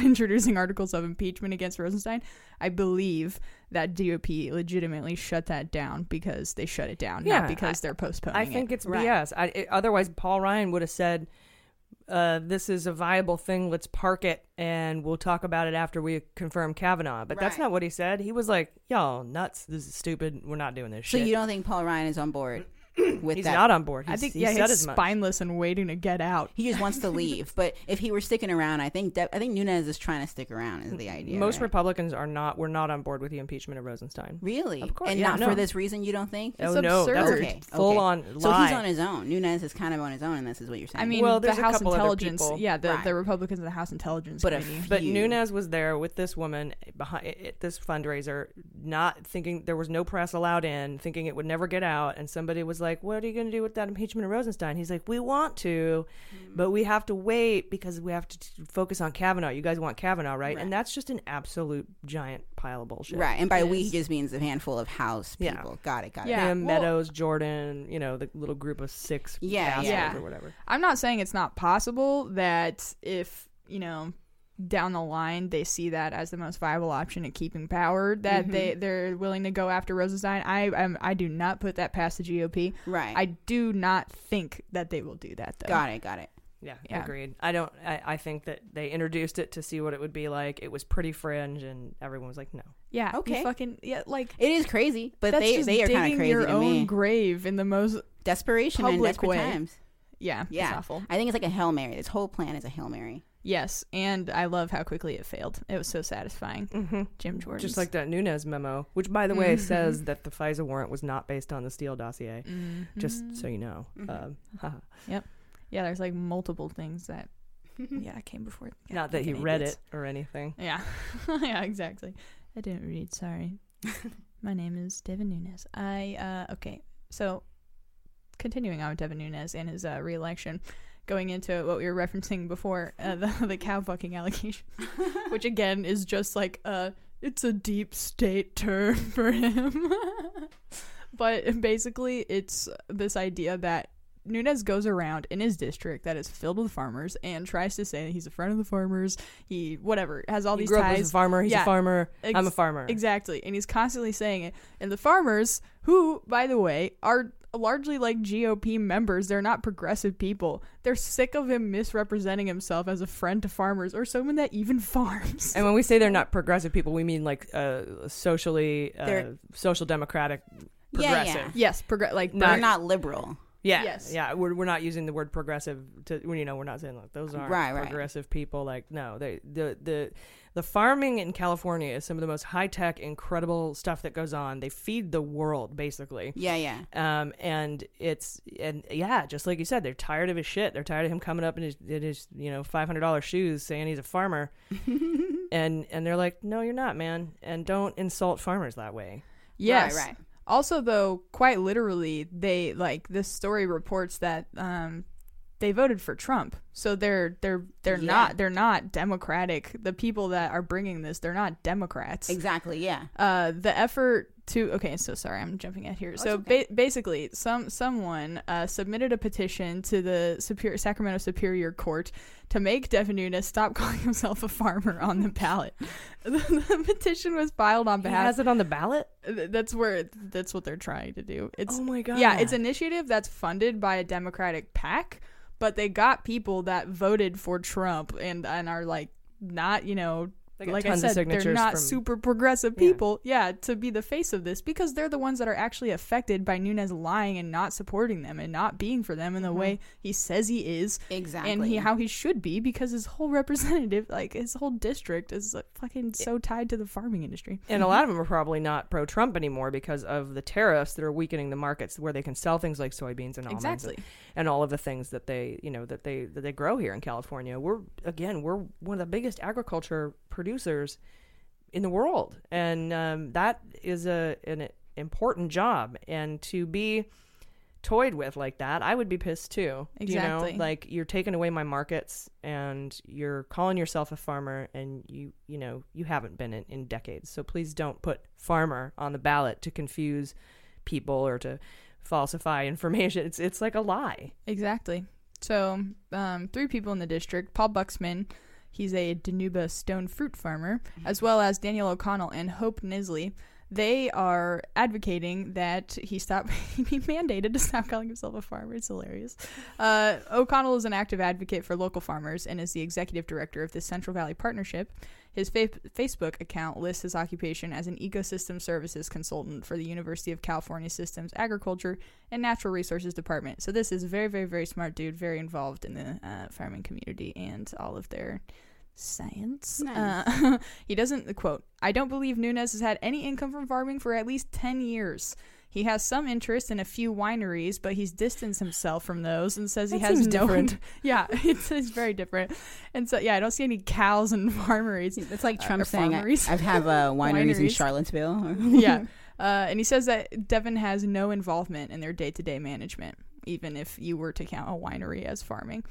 Speaker 6: introducing articles of impeachment against Rosenstein, I believe that GOP legitimately shut that down because they shut it down, not because
Speaker 1: I-
Speaker 6: they're postponing
Speaker 1: I think
Speaker 6: it.
Speaker 1: it's BS. I, it, otherwise, Paul Ryan would have said, uh, "This is a viable thing. Let's park it, and we'll talk about it after we confirm Kavanaugh." But that's
Speaker 5: Right.
Speaker 1: not what he said. He was like, "Y'all nuts. This is stupid. We're not doing this
Speaker 5: So
Speaker 1: shit."
Speaker 5: you don't think Paul Ryan is on board with
Speaker 1: He's
Speaker 5: that?
Speaker 1: not on board.
Speaker 6: I
Speaker 1: He's-
Speaker 6: think
Speaker 1: he
Speaker 6: yeah,
Speaker 1: said
Speaker 6: he's
Speaker 1: as much.
Speaker 6: spineless and waiting to get out.
Speaker 5: He just wants to leave. But if he were sticking around, I think that, I think Nunes is trying to stick around. Is the idea?
Speaker 1: Most
Speaker 5: right?
Speaker 1: Republicans are not. We're not on board with the impeachment of Rosenstein.
Speaker 5: Really?
Speaker 1: Of course,
Speaker 5: and
Speaker 1: yeah,
Speaker 5: not
Speaker 1: no.
Speaker 5: for this reason. You don't think?
Speaker 1: Oh, no, that's a
Speaker 5: okay.
Speaker 1: full
Speaker 5: okay.
Speaker 1: on
Speaker 5: So
Speaker 1: lie.
Speaker 5: he's on his own. Nunes is kind of on his own, and this is what you're saying.
Speaker 6: I mean,
Speaker 1: Well,
Speaker 6: the
Speaker 1: there's a
Speaker 6: House
Speaker 1: couple other
Speaker 6: Intelligence,
Speaker 1: people.
Speaker 6: yeah, the,
Speaker 5: Right.
Speaker 6: the Republicans of the House Intelligence
Speaker 5: But a
Speaker 6: Committee.
Speaker 1: But
Speaker 5: few.
Speaker 1: Nunes was there with this woman behind at this fundraiser, not thinking there was no press allowed in, thinking it would never get out. And somebody was like, "What are you going to do with that impeachment of Rosenstein?" He's like, "We want to, but we have to wait because we have to t- focus on Kavanaugh. You guys want Kavanaugh, right?" And that's just an absolute giant pile of bullshit.
Speaker 5: right. And by we, he just means a handful of House
Speaker 1: Yeah.
Speaker 5: people. Got it. Got it.
Speaker 6: Yeah.
Speaker 1: Him,
Speaker 6: well-
Speaker 1: Meadows, Jordan, you know, the little group of six
Speaker 5: Yeah,
Speaker 6: yeah.
Speaker 1: or whatever.
Speaker 6: I'm not saying it's not possible that if, you know, down the line they see that as the most viable option at keeping power that
Speaker 5: Mhm.
Speaker 6: they they're willing to go after Rosenstein. I am I do not put that past the GOP.
Speaker 5: Right.
Speaker 6: I do not think that they will do that though.
Speaker 5: Got it. Got it.
Speaker 1: Yeah,
Speaker 6: Yeah.
Speaker 1: agreed. I don't. I, I think that they introduced it to see what it would be like. It was pretty fringe, and everyone was like, "No."
Speaker 6: Yeah.
Speaker 5: Okay.
Speaker 6: fucking yeah. Like
Speaker 5: It is crazy, but they they are kind
Speaker 6: digging
Speaker 5: of crazy
Speaker 6: your
Speaker 5: to
Speaker 6: own
Speaker 5: me.
Speaker 6: grave in the most
Speaker 5: Desperation and
Speaker 6: public
Speaker 5: desperate
Speaker 6: way.
Speaker 5: times.
Speaker 6: Yeah.
Speaker 5: Yeah,
Speaker 6: It's awful.
Speaker 5: I think it's like a hail mary. This whole plan is a hail mary.
Speaker 6: Yes, and I love how quickly it failed. It was so satisfying.
Speaker 1: Mm-hmm.
Speaker 6: Jim Jordan.
Speaker 1: Just like that Nunes memo, which, by the way,
Speaker 6: Mhm.
Speaker 1: says that the FISA warrant was not based on the Steele dossier.
Speaker 6: Mm-hmm.
Speaker 1: Just so you know. Um, haha.
Speaker 6: Yep. Yeah, there's like multiple things that yeah came before. yeah,
Speaker 1: not that he read it or anything.
Speaker 6: Yeah. yeah, exactly. I didn't read, sorry. My name is Devin Nunes. I uh okay. So continuing on with Devin Nunes and his uh re-election, going into what we were referencing before, uh, the the cow fucking allegation, which again is just like uh it's a deep state term for him. but basically it's this idea that Nunes goes around in his district that is filled with farmers and tries to say that he's a friend of the farmers. He whatever has all
Speaker 1: He
Speaker 6: these
Speaker 1: grew up
Speaker 6: ties.
Speaker 1: as a farmer, he's a farmer, I'm a farmer.
Speaker 6: Exactly, and he's constantly saying it. And the farmers, who by the way are largely like GOP members, they're not progressive people. They're sick of him misrepresenting himself as a friend to farmers or someone that even farms.
Speaker 1: And when we say they're not progressive people, we mean like uh, socially, uh,
Speaker 6: They're-
Speaker 1: social democratic,
Speaker 5: Yeah, yeah.
Speaker 1: progressive.
Speaker 6: Yes, progr- like
Speaker 5: They're not liberal.
Speaker 1: Yeah,
Speaker 6: Yes.
Speaker 1: yeah. We're, we're not using the word progressive to you know we're not saying like those aren't
Speaker 5: Right, right.
Speaker 1: progressive people. Like no, they the the the farming in California is some of the most high tech, incredible stuff that goes on. They feed the world basically.
Speaker 5: Yeah, yeah.
Speaker 1: Um, and it's and yeah, just like you said, they're tired of his shit. They're tired of him coming up in his, in his you know five hundred dollars shoes saying he's a farmer, and and they're like, no, you're not, man, and don't insult farmers that way.
Speaker 6: Yes.
Speaker 5: Right, right.
Speaker 6: Also, though, quite literally, they like this story reports that um, they voted for Trump, so they're they're they're
Speaker 5: Yeah.
Speaker 6: not they're not Democratic. The people that are bringing this, they're not Democrats.
Speaker 5: Exactly. Yeah.
Speaker 6: Uh, the effort to okay, so sorry, I'm jumping ahead here. so ba- basically, some someone uh, submitted a petition to the Superior Sacramento Superior Court to make Devin Nunes stop calling himself a farmer on the ballot. the, the petition was filed on
Speaker 1: He
Speaker 6: behalf.
Speaker 1: has it on the ballot.
Speaker 6: That's where that's what they're trying to do. It's
Speaker 1: Oh my god.
Speaker 6: Yeah, it's an initiative that's funded by a Democratic PAC, but they got people that voted for Trump and and are like not, you know, like I said, they're not
Speaker 1: from-
Speaker 6: super progressive people. Yeah. to be the face of this because they're the ones that are actually affected by Nunes lying and not supporting them and not being for them in the way mm-hmm. he says he is.
Speaker 5: Exactly.
Speaker 6: And he how he should be because his whole representative, like his whole district, is like, fucking so tied to the farming industry.
Speaker 1: And a mm-hmm. lot of them are probably not pro Trump anymore because of the tariffs that are weakening the markets where they can sell things like soybeans and almonds
Speaker 6: Exactly.
Speaker 1: and, and all of the things that they you know that they that they grow here in California. We're again we're one of the biggest agriculture producers in the world, and um, that is a an important job. And to be toyed with like that, I would be pissed too.
Speaker 6: Exactly.
Speaker 1: You know, like you're taking away my markets and you're calling yourself a farmer and you you know, you haven't been in, in decades. So please don't put farmer on the ballot to confuse people or to falsify information. It's it's like a lie.
Speaker 6: Exactly. So, um, three people in the district Paul Buxman, he's a Dinuba stone fruit farmer, as well as Daniel O'Connell and Hope Nisley. They are advocating that he stop, he be mandated to stop calling himself a farmer. It's hilarious. Uh, O'Connell is an active advocate for local farmers and is the executive director of the Central Valley Partnership. His fa- Facebook account lists his occupation as an ecosystem services consultant for the University of California Systems Agriculture and Natural Resources Department. So this is a very, very, very smart dude, very involved in the uh, farming community and all of their science.
Speaker 5: Nice.
Speaker 6: Uh, he doesn't quote. I don't believe Nunes has had any income from farming for at least ten years. He has some interest in a few wineries, but he's distanced himself from those and says he has no.
Speaker 1: different.
Speaker 6: yeah, it's, it's very different. And so, yeah, I don't see any cows and farmeries.
Speaker 5: It's like
Speaker 6: uh,
Speaker 5: Trump
Speaker 6: or
Speaker 5: saying, I,
Speaker 6: farmeries.
Speaker 5: I have uh, wineries, in Charlottesville.
Speaker 6: yeah. Uh, and he says that Devin has no involvement in their day to day management, even if you were to count a winery as farming.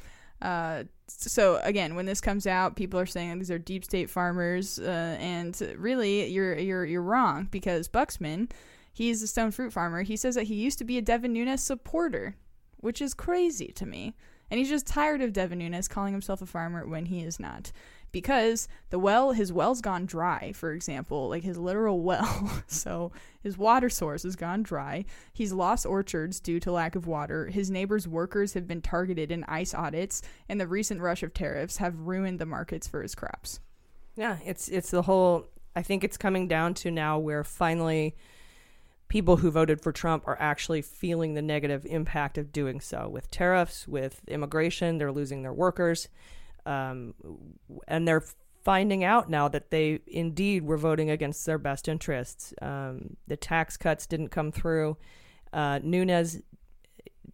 Speaker 6: Uh, so again, when this comes out, people are saying these are deep state farmers, uh, and really, you're you're you're wrong because Buxman, he's a stone fruit farmer. He says that he used to be a Devin Nunes supporter, which is crazy to me. And he's just tired of Devin Nunes calling himself a farmer when he is not. Because the well, his well's gone dry, for example, like his literal well. so his water source has gone dry. He's lost orchards due to lack of water. His neighbors' workers have been targeted in ICE audits, and the recent rush of tariffs have ruined the markets for his crops.
Speaker 1: Yeah, it's it's the whole. I think it's coming down to now where finally people who voted for Trump are actually feeling the negative impact of doing so with tariffs, with immigration. They're losing their workers, um, and they're finding out now that they indeed were voting against their best interests. Um, the tax cuts didn't come through. Uh, Nunes,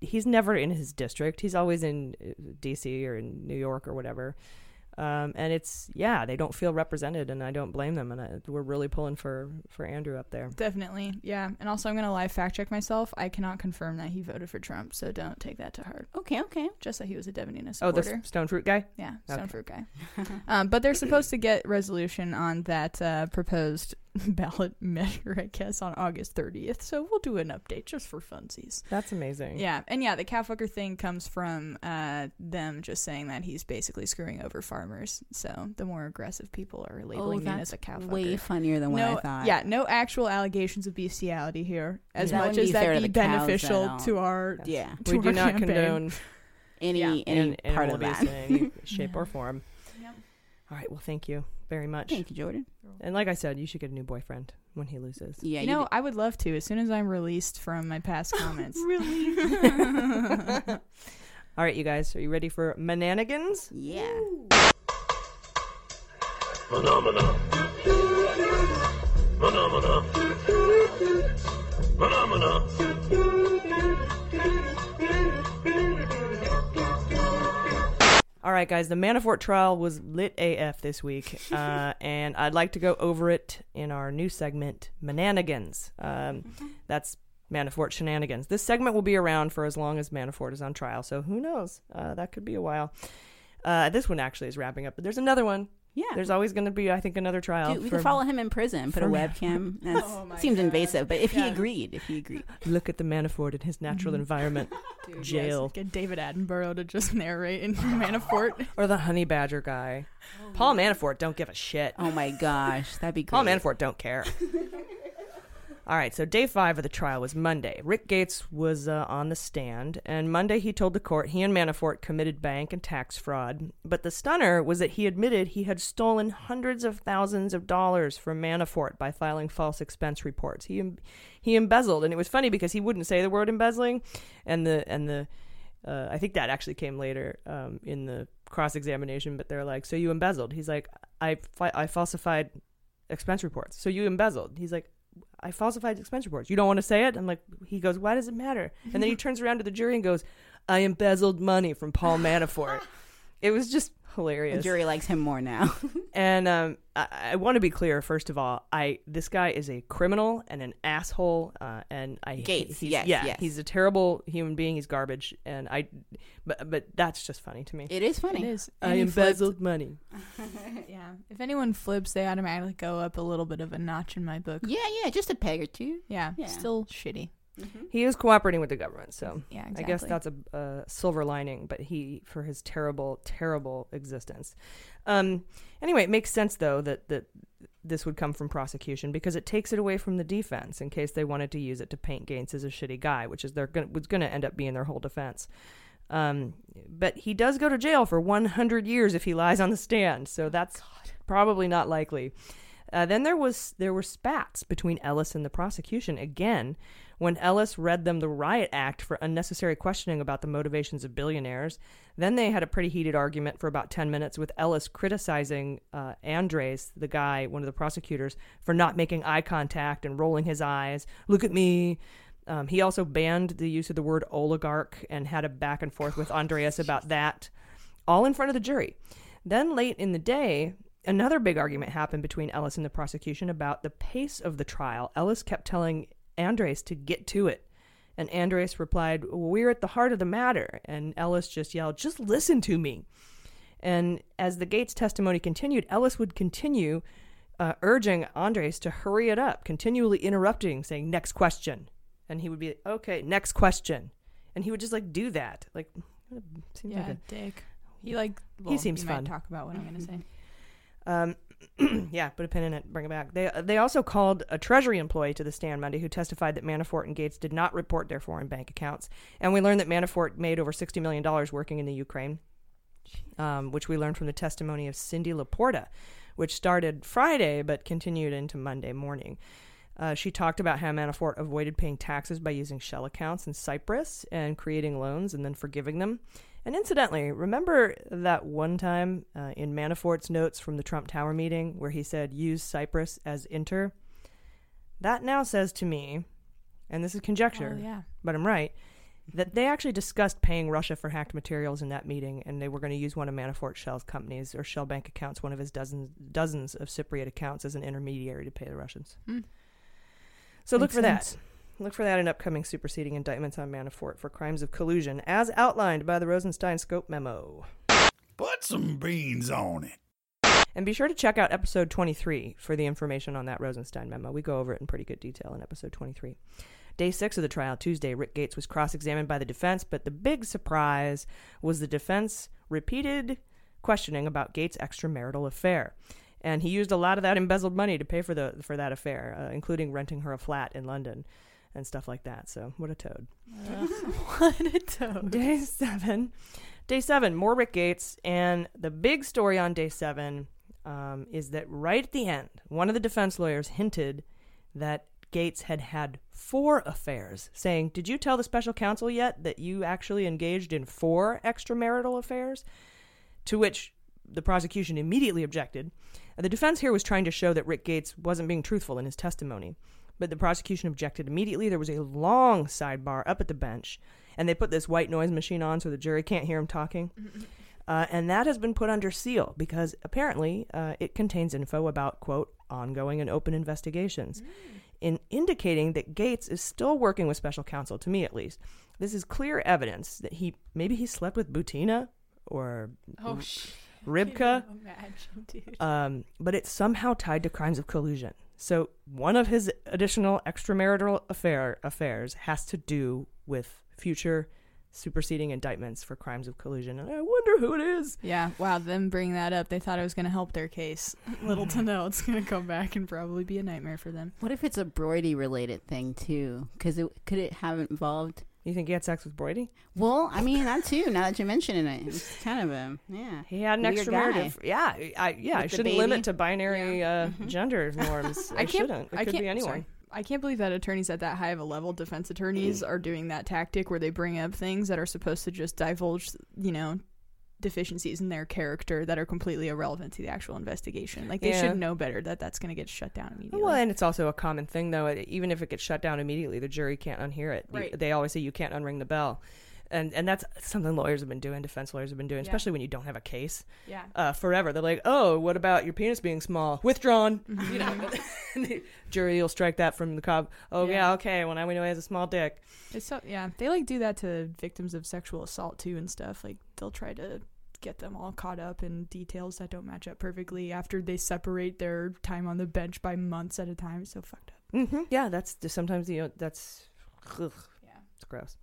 Speaker 1: he's never in his district. He's always in uh, D.C. or in New York or whatever. Um, and it's yeah, they don't feel represented, and I don't blame them. And I, we're really pulling for for Andrew up there.
Speaker 6: Definitely, yeah. And also, I'm gonna live fact check myself. I cannot confirm that he voted for Trump, so don't take that to heart.
Speaker 5: Okay, okay.
Speaker 6: Just that he was a Devin Nunes
Speaker 1: Oh,
Speaker 6: supporter.
Speaker 1: the stone fruit guy.
Speaker 6: Yeah, stone
Speaker 1: Okay.
Speaker 6: fruit guy. um, but they're supposed to get resolution on that uh, proposed ballot measure, I guess, on August 30th. So we'll do an update just for funsies.
Speaker 1: That's amazing.
Speaker 6: Yeah, and yeah, the Catfucker thing comes from uh, them just saying that he's basically screwing over farmers. So the more aggressive people are labeling him as a catfucker.
Speaker 5: way funnier than what
Speaker 6: no,
Speaker 5: I thought.
Speaker 6: Yeah, no actual allegations of bestiality here, as
Speaker 5: That
Speaker 6: much
Speaker 5: wouldn't
Speaker 6: as that
Speaker 5: fair to
Speaker 6: be
Speaker 5: the cows
Speaker 6: beneficial to our
Speaker 5: Yeah.
Speaker 6: to
Speaker 1: we do not
Speaker 6: campaign.
Speaker 1: condone
Speaker 5: any
Speaker 6: Yeah.
Speaker 5: any
Speaker 1: an-
Speaker 5: part of that.
Speaker 1: abuse in any shape or form. All right. Well, thank you very much.
Speaker 5: Thank you, Jordan.
Speaker 1: And like I said, you should get a new boyfriend when he loses.
Speaker 5: Yeah,
Speaker 6: you know, I would love to as soon as I'm released from my past comments.
Speaker 1: really? All right, you guys, are you ready for Mananigans?
Speaker 5: Yeah.
Speaker 8: Phenomena. Phenomena. Phenomena.
Speaker 1: All right, guys, the Manafort trial was lit AF this week, uh, and I'd like to go over it in our new segment, Mananigans. Um, that's Manafort shenanigans. This segment will be around for as long as Manafort is on trial, so who knows? Uh, that could be a while. Uh, this one actually is wrapping up, but there's another one.
Speaker 5: Yeah.
Speaker 1: There's always going to be, I think, another trial.
Speaker 5: Dude, we
Speaker 1: for-
Speaker 5: could follow him in prison, put a webcam. That
Speaker 6: Oh my
Speaker 5: seems
Speaker 6: God.
Speaker 5: invasive, but if he agreed, if he agreed.
Speaker 1: Look at the Manafort in his natural
Speaker 5: Mm-hmm.
Speaker 1: environment.
Speaker 6: Dude, yes,
Speaker 1: Jail.
Speaker 6: Get David Attenborough to just narrate in Manafort.
Speaker 1: Or the honey badger guy. Paul Manafort don't give a shit.
Speaker 5: Oh my gosh, that'd be great.
Speaker 1: Paul Manafort don't care. All right, so day five of the trial was Monday. Rick Gates was uh, on the stand, and Monday he told the court he and Manafort committed bank and tax fraud. But the stunner was that he admitted he had stolen hundreds of thousands of dollars from Manafort by filing false expense reports. He he embezzled, and it was funny because he wouldn't say the word embezzling, and the and the uh, I think that actually came later um, in the cross examination. But they're like, "So you embezzled?" He's like, "I I falsified expense reports." So you embezzled? He's like, "I falsified expense reports." You don't want to say it? I'm like, he goes, "Why does it matter?" And then he turns around to the jury and goes, "I embezzled money from Paul Manafort." it was just hilarious.
Speaker 5: The jury likes him more now.
Speaker 1: And um, I, I want to be clear. First of all, I this guy is a criminal and an asshole, uh, and I
Speaker 5: Gates,
Speaker 1: He's,
Speaker 5: yes,
Speaker 1: yeah,
Speaker 5: yes.
Speaker 1: he's a terrible human being. He's garbage, and I, but but that's just funny to me.
Speaker 5: It is funny.
Speaker 6: It is.
Speaker 1: I
Speaker 6: And he flipped-
Speaker 1: embezzled money.
Speaker 6: yeah. If anyone flips, they automatically go up a little bit of a notch in my book.
Speaker 5: Yeah, yeah, just a peg or two.
Speaker 6: Yeah.
Speaker 5: Yeah.
Speaker 6: Still shitty.
Speaker 1: He is cooperating with the government, so
Speaker 6: Yeah,
Speaker 1: I guess that's a, a silver lining. But he for his terrible, terrible existence. Um, anyway, it makes sense though that that this would come from prosecution because it takes it away from the defense in case they wanted to use it to paint Gates as a shitty guy, which is they're gonna, was going to end up being their whole defense. Um, but he does go to jail for 100 years if he lies on the stand, so that's probably not likely. Uh, then there was there were spats between Ellis and the prosecution again when Ellis read them the riot act for unnecessary questioning about the motivations of billionaires. Then they had a pretty heated argument for about 10 minutes with Ellis criticizing uh, Andres, the guy, one of the prosecutors, for not making eye contact and rolling his eyes. Look at me. Um, he also banned the use of the word oligarch and had a back and forth with Andres about that, all in front of the jury. Then late in the day, another big argument happened between Ellis and the prosecution about the pace of the trial. Ellis kept telling Andres to get to it. And Andres replied, We're at the heart of the matter. And Ellis just yelled, Just listen to me. And as the Gates testimony continued, Ellis would continue uh, urging Andres to hurry it up, continually interrupting, saying, Next question. And he would be, Okay, next question. And he would just like do that. Like, Seems
Speaker 6: yeah,
Speaker 1: like a
Speaker 6: dick. He like
Speaker 1: He seems fun.
Speaker 6: Talk about what I'm gonna say.
Speaker 1: Um, yeah, put a pin in it. Bring it back. They they also called a Treasury employee to the stand Monday who testified that Manafort and Gates did not report their foreign bank accounts, and we learned that Manafort made over sixty million dollars working in the Ukraine, um, which we learned from the testimony of Cindy Laporta, which started Friday but continued into Monday morning. Uh, she talked about how Manafort avoided paying taxes by using shell accounts in Cyprus and creating loans and then forgiving them. And incidentally, remember that one time uh, in Manafort's notes from the Trump Tower meeting where he said, use Cyprus as inter? That now says to me, and this is conjecture,
Speaker 6: Oh, yeah.
Speaker 1: but I'm right, that they actually discussed paying Russia for hacked materials in that meeting, and they were going to use one of Manafort's Shell's companies or Shell Bank accounts, one of his dozens dozens of Cypriot accounts, as an intermediary to pay the Russians.
Speaker 6: Hmm.
Speaker 1: So look for
Speaker 6: sense.
Speaker 1: that. Look for that in upcoming superseding indictments on Manafort for crimes of collusion, as outlined by the Rosenstein Scope memo.
Speaker 10: Put some beans on it.
Speaker 1: And be sure to check out episode 23 for the information on that Rosenstein memo. We go over it in pretty good detail in episode 23. Day six of the trial, Tuesday, Rick Gates was cross examined by the defense, but the big surprise was the defense repeated questioning about Gates' extramarital affair. And he used a lot of that embezzled money to pay for the for that affair, uh, including renting her a flat in London and stuff like that. So, what a toad.
Speaker 6: what a toad.
Speaker 1: Day seven. Day seven, more Rick Gates. And the big story on day seven um, is that right at the end, one of the defense lawyers hinted that Gates had had four affairs, saying, Did you tell the special counsel yet that you actually engaged in four extramarital affairs? To which the prosecution immediately objected. The defense here was trying to show that Rick Gates wasn't being truthful in his testimony, but the prosecution objected immediately. There was a long sidebar up at the bench, and they put this white noise machine on so the jury can't hear him talking. Uh, and that has been put under seal because apparently uh, it contains info about, quote, ongoing and open investigations, in indicating that Gates is still working with special counsel, to me at least. This is clear evidence that he maybe he slept with Butina or
Speaker 6: Oh, sh-
Speaker 1: Rybka.
Speaker 6: Imagine.
Speaker 1: Um, but it's somehow tied to crimes of collusion. So one of his additional extramarital affair affairs has to do with future superseding indictments for crimes of collusion, and I wonder who it is.
Speaker 6: Yeah, wow, them bringing that up, they thought it was going to help their case. Little to know, it's going to come back and probably be a nightmare for them.
Speaker 5: What if it's a Broidy related thing too? Because it could it have involved?
Speaker 1: You think he had sex with Broidy?
Speaker 5: Well, I mean that too. Now that you're mentioning it, it's kind of a yeah.
Speaker 1: He had an
Speaker 5: weird
Speaker 1: extramarital. Yeah, I yeah, I
Speaker 5: With the
Speaker 1: shouldn't limit to binary uh, gender norms. I,
Speaker 6: I
Speaker 1: shouldn't. It
Speaker 6: I
Speaker 1: could
Speaker 6: can't,
Speaker 1: be anyone.
Speaker 6: sorry. I can't believe that attorneys at that high of a level, defense attorneys, are doing that tactic where they bring up things that are supposed to just divulge, you know, deficiencies in their character that are completely irrelevant to the actual investigation. Like they
Speaker 1: Yeah.
Speaker 6: should know better that that's going to get shut down immediately.
Speaker 1: Well, and it's also a common thing, though. Even if it gets shut down immediately, the jury can't unhear it.
Speaker 6: Right.
Speaker 1: They always say you can't unring the bell, and and that's something lawyers have been doing, defense lawyers have been doing,
Speaker 6: Yeah.
Speaker 1: especially when you don't have a case.
Speaker 6: Yeah.
Speaker 1: Uh, forever, they're like, "Oh, what about your penis being small? Withdrawn."
Speaker 6: Mm-hmm.
Speaker 1: You know, the jury will strike that from the cob. Oh yeah,
Speaker 6: Yeah.
Speaker 1: okay. Well, now we know he has a small dick.
Speaker 6: It's so yeah, they like do that to victims of sexual assault too and stuff. Like they'll try to get them all caught up in details that don't match up perfectly after they separate their time on the bench by months at a time. So fucked up.
Speaker 1: hmm Yeah, that's sometimes you know that's. Ugh,
Speaker 6: Yeah.
Speaker 1: it's gross.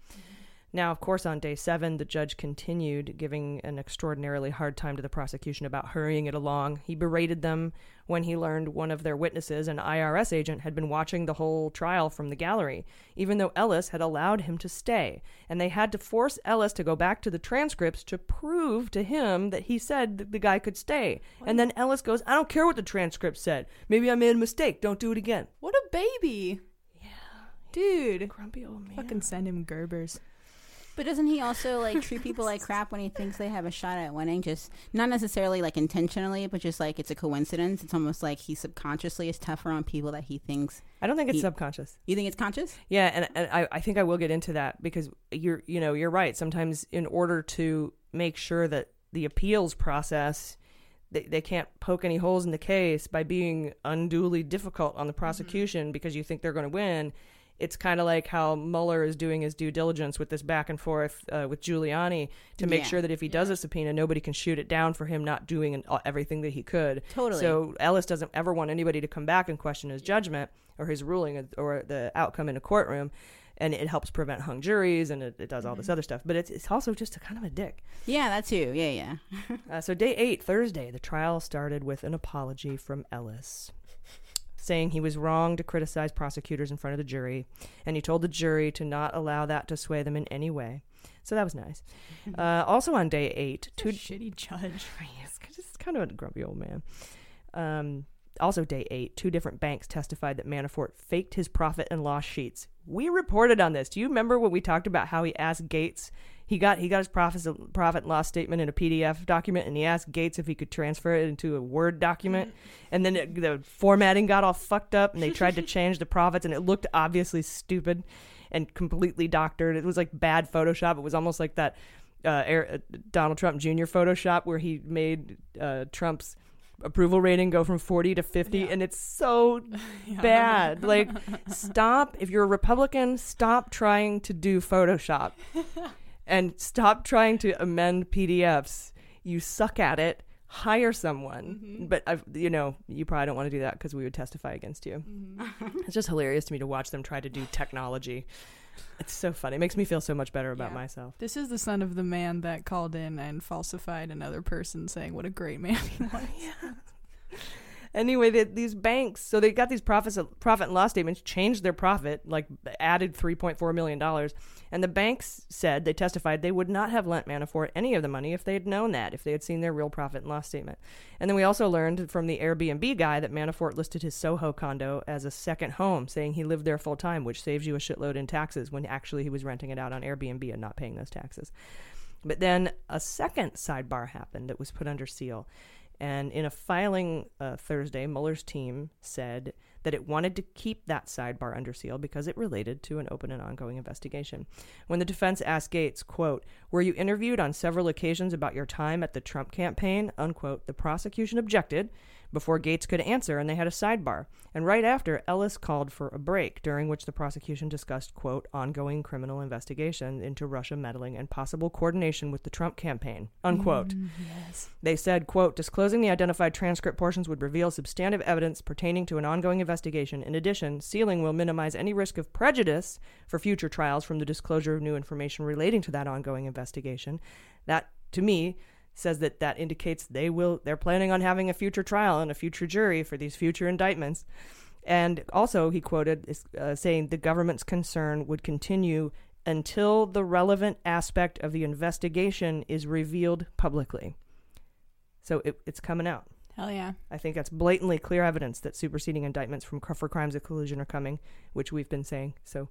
Speaker 1: Now, of course, on day seven, the judge continued giving an extraordinarily hard time to the prosecution about hurrying it along. He berated them when he learned one of their witnesses, an IRS agent, had been watching the whole trial from the gallery, even though Ellis had allowed him to stay. And they had to force Ellis to go back to the transcripts to prove to him that he said that the guy could stay. And then Ellis goes, I don't care what the transcript said. Maybe I made a mistake. Don't do it again.
Speaker 6: What a baby. Yeah. Dude.
Speaker 1: Grumpy old man.
Speaker 6: Fucking send him Gerbers.
Speaker 5: But doesn't he also like treat people like crap when he thinks they have a shot at winning? Just not necessarily like intentionally, but just like it's a coincidence. It's almost like he subconsciously is tougher on people that he thinks.
Speaker 1: I don't think it's
Speaker 5: he-
Speaker 1: subconscious.
Speaker 5: You think it's conscious?
Speaker 1: Yeah, and, and I, I think I will get into that because you're you know you're right. Sometimes in order to make sure that the appeals process they, they can't poke any holes in the case by being unduly difficult on the mm-hmm. prosecution because you think they're going to win. It's kind of like how Mueller is doing his due diligence with this back and forth uh, with Giuliani to make
Speaker 5: Yeah.
Speaker 1: sure that if he does a subpoena, nobody can shoot it down for him not doing an, uh, everything that he could.
Speaker 5: Totally.
Speaker 1: So Ellis doesn't ever want anybody to come back and question his judgment or his ruling or the outcome in a courtroom. and it helps prevent hung juries and it, it does all this other stuff. But it's it's also just a kind of a dick.
Speaker 5: Yeah, that too. Yeah, yeah.
Speaker 1: Uh, so day eight, Thursday, the trial started with an apology from Ellis, saying he was wrong to criticize prosecutors in front of the jury, and he told the jury to not allow that to sway them in any way. So that was nice. Uh, also on day eight, two
Speaker 6: shitty judge.
Speaker 1: He's just kind of a grumpy old man. Um, also, day eight, two different banks testified that Manafort faked his profit and loss sheets. We reported on this. Do you remember when we talked about how he asked Gates? He got he got his profit profit and loss statement in a PDF document, and he asked Gates if he could transfer it into a Word document. And then it, the formatting got all fucked up, and they tried to change the profits, and it looked obviously stupid and completely doctored. It was like bad Photoshop. It was almost like that uh, Air, uh, Donald Trump Jr. Photoshop where he made uh, Trump's approval rating go from 40 to 50 and it's so bad like stop if you're a republican stop trying to do photoshop and stop trying to amend pdfs you suck at it. Hire someone. Mm-hmm. But I've, you know you probably don't want to do that because we would testify against you. Mm-hmm. It's just hilarious to me to watch them try to do technology. It's so funny. It makes me feel so much better about myself.
Speaker 6: This is the son of the man that called in and falsified another person saying what a great man he was.
Speaker 1: anyway, they, these banks, so they got these profits, profit and loss statements, changed their profit, like added three point four million dollars, and the banks said they testified they would not have lent Manafort any of the money if they had known that, if they had seen their real profit and loss statement. And then we also learned from the Airbnb guy that Manafort listed his Soho condo as a second home, saying he lived there full time, which saves you a shitload in taxes when actually he was renting it out on Airbnb and not paying those taxes. But then a second sidebar happened that was put under seal. And in a filing uh, Thursday, Mueller's team said that it wanted to keep that sidebar under seal because it related to an open and ongoing investigation. When the defense asked Gates, quote, "Were you interviewed on several occasions about your time at the Trump campaign?" unquote, the prosecution objected before Gates could answer, and they had a sidebar. And right after, Ellis called for a break, during which the prosecution discussed, quote, ongoing criminal investigation into Russia meddling and possible coordination with the Trump campaign, unquote.
Speaker 6: Mm, yes.
Speaker 1: They said, quote, disclosing the identified transcript portions would reveal substantive evidence pertaining to an ongoing investigation. In addition, sealing will minimize any risk of prejudice for future trials from the disclosure of new information relating to that ongoing investigation. That, to me, says that that indicates they will they're planning on having a future trial and a future jury for these future indictments. And also, he quoted uh, saying the government's concern would continue until the relevant aspect of the investigation is revealed publicly. So it, it's coming out.
Speaker 6: Hell yeah.
Speaker 1: I think that's blatantly clear evidence that superseding indictments from for crimes of collusion are coming, which we've been saying. So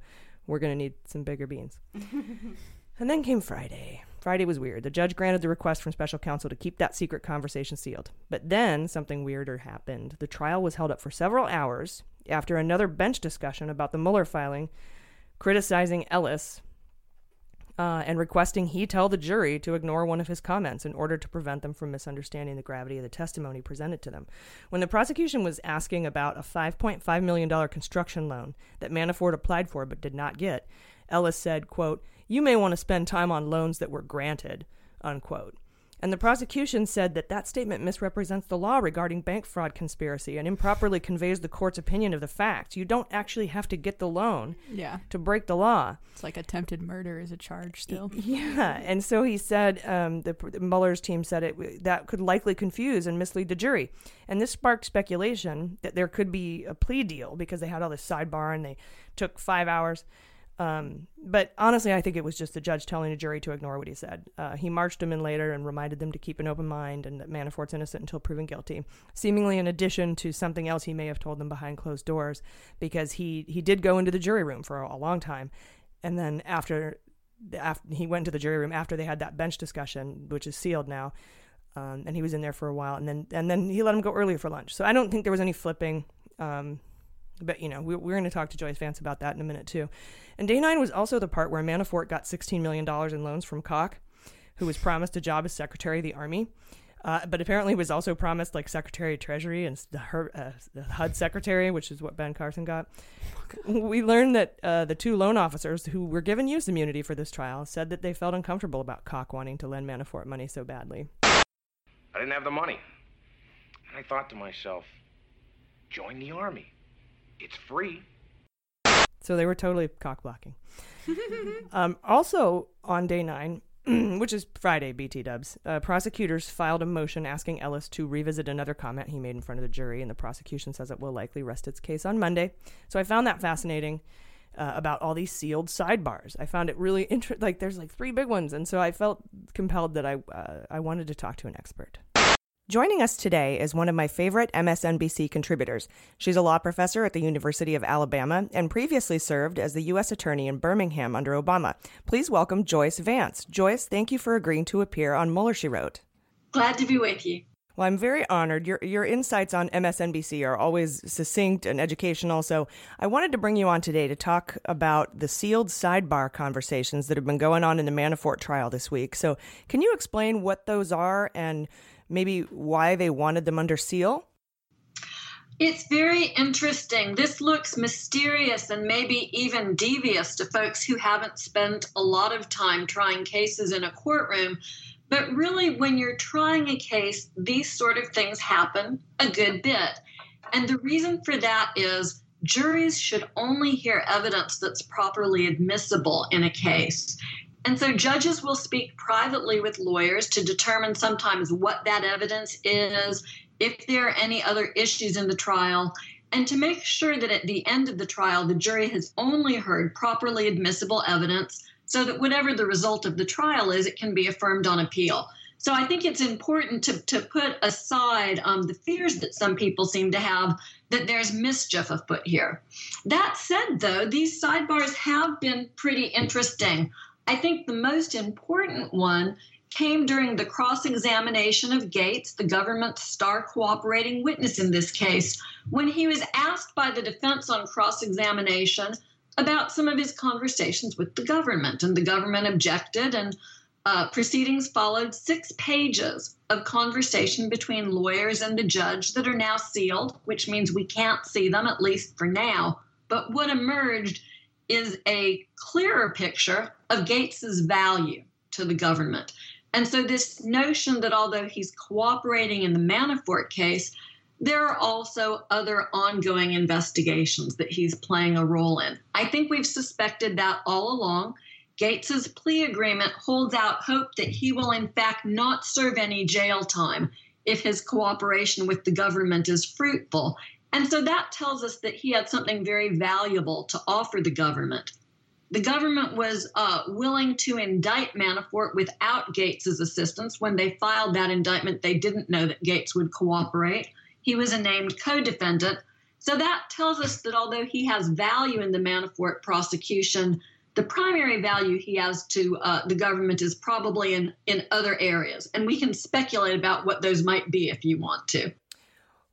Speaker 1: we're going to need some bigger beans. and then came Friday. Friday was weird. The judge granted the request from special counsel to keep that secret conversation sealed. But then something weirder happened. The trial was held up for several hours after another bench discussion about the Mueller filing, criticizing Ellis uh, and requesting he tell the jury to ignore one of his comments in order to prevent them from misunderstanding the gravity of the testimony presented to them. When the prosecution was asking about a $5.5 million construction loan that Manafort applied for but did not get, Ellis said, quote, you may want to spend time on loans that were granted, unquote. And the prosecution said that that statement misrepresents the law regarding bank fraud conspiracy and improperly conveys the court's opinion of the facts. You don't actually have to get the loan
Speaker 6: Yeah.
Speaker 1: to break the law.
Speaker 6: It's like attempted murder is a charge still.
Speaker 1: Yeah, and so he said um, the, the Mueller's team said it that could likely confuse and mislead the jury, and this sparked speculation that there could be a plea deal because they had all this sidebar and they took five hours. Um, but honestly, I think it was just the judge telling the jury to ignore what he said. Uh, he marched them in later and reminded them to keep an open mind and that Manafort's innocent until proven guilty. Seemingly, in addition to something else he may have told them behind closed doors, because he he did go into the jury room for a, a long time, and then after after he went to the jury room after they had that bench discussion, which is sealed now, um, and he was in there for a while, and then and then he let him go earlier for lunch. So I don't think there was any flipping. Um, but you know, we, we're going to talk to Joyce Vance about that in a minute too. And day nine was also the part where Manafort got $16 million in loans from Calk, who was promised a job as Secretary of the Army. Uh, but apparently was also promised like Secretary of Treasury and the, her, uh, the HUD Secretary, which is what Ben Carson got. We learned that uh, the two loan officers who were given use immunity for this trial said that they felt uncomfortable about Calk wanting to lend Manafort money so badly.
Speaker 11: I didn't have the money. And I thought to myself, join the army. It's free.
Speaker 1: So they were totally cock blocking. um, also on day nine, which is Friday, BT dubs, uh, prosecutors filed a motion asking Ellis to revisit another comment he made in front of the jury, and the prosecution says it will likely rest its case on Monday. So I found that fascinating. Uh, about all these sealed sidebars, I found it really interesting. Like there's like three big ones, and so I felt compelled that I uh, I wanted to talk to an expert. Joining us today is one of my favorite MSNBC contributors. She's a law professor at the University of Alabama and previously served as the U.S. Attorney in Birmingham under Obama. Please welcome Joyce Vance. Joyce, thank you for agreeing to appear on Mueller, She Wrote.
Speaker 12: Glad to be with you.
Speaker 1: Well, I'm very honored. Your your insights on MSNBC are always succinct and educational. So I wanted to bring you on today to talk about the sealed sidebar conversations that have been going on in the Manafort trial this week. So can you explain what those are and maybe why they wanted them under seal?
Speaker 12: It's very interesting. This looks mysterious and maybe even devious to folks who haven't spent a lot of time trying cases in a courtroom. But really, when you're trying a case, these sort of things happen a good bit. And the reason for that is juries should only hear evidence that's properly admissible in a case. And so judges will speak privately with lawyers to determine sometimes what that evidence is, if there are any other issues in the trial, and to make sure that at the end of the trial, the jury has only heard properly admissible evidence so that whatever the result of the trial is, it can be affirmed on appeal. So I think it's important to, to put aside um, the fears that some people seem to have that there's mischief afoot here. That said, though, these sidebars have been pretty interesting. I think the most important one came during the cross examination of Gates, the government's star cooperating witness in this case, when he was asked by the defense on cross examination about some of his conversations with the government. And the government objected, and uh, proceedings followed six pages of conversation between lawyers and the judge that are now sealed, which means we can't see them, at least for now. But what emerged is a clearer picture of Gates's value to the government. And so, this notion that although he's cooperating in the Manafort case, there are also other ongoing investigations that he's playing a role in. I think we've suspected that all along. Gates's plea agreement holds out hope that he will, in fact, not serve any jail time if his cooperation with the government is fruitful. And so that tells us that he had something very valuable to offer the government. The government was uh, willing to indict Manafort without Gates's assistance. When they filed that indictment, they didn't know that Gates would cooperate. He was a named co defendant. So that tells us that although he has value in the Manafort prosecution, the primary value he has to uh, the government is probably in, in other areas. And we can speculate about what those might be if you want to.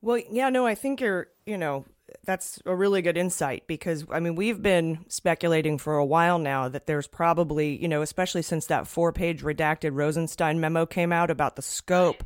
Speaker 1: Well, yeah, no, I think you're, you know, that's a really good insight because I mean we've been speculating for a while now that there's probably you know especially since that four page redacted Rosenstein memo came out about the scope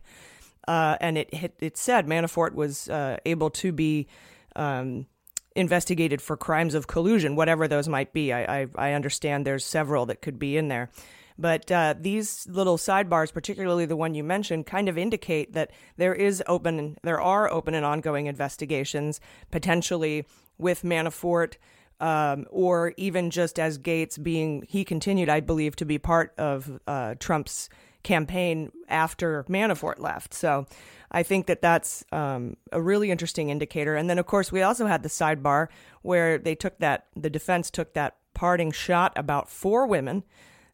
Speaker 1: uh, and it, it, said Manafort was uh, able to be um, investigated for crimes of collusion, whatever those might be. I, I, I understand there's several that could be in there. But uh, these little sidebars, particularly the one you mentioned, kind of indicate that there is open, there are open and ongoing investigations, potentially with Manafort, um, or even just as Gates being, he continued, I believe, to be part of uh, Trump's campaign after Manafort left. So I think that that's um, a really interesting indicator. And then, of course, we also had the sidebar where they took that, the defense took that parting shot about four women.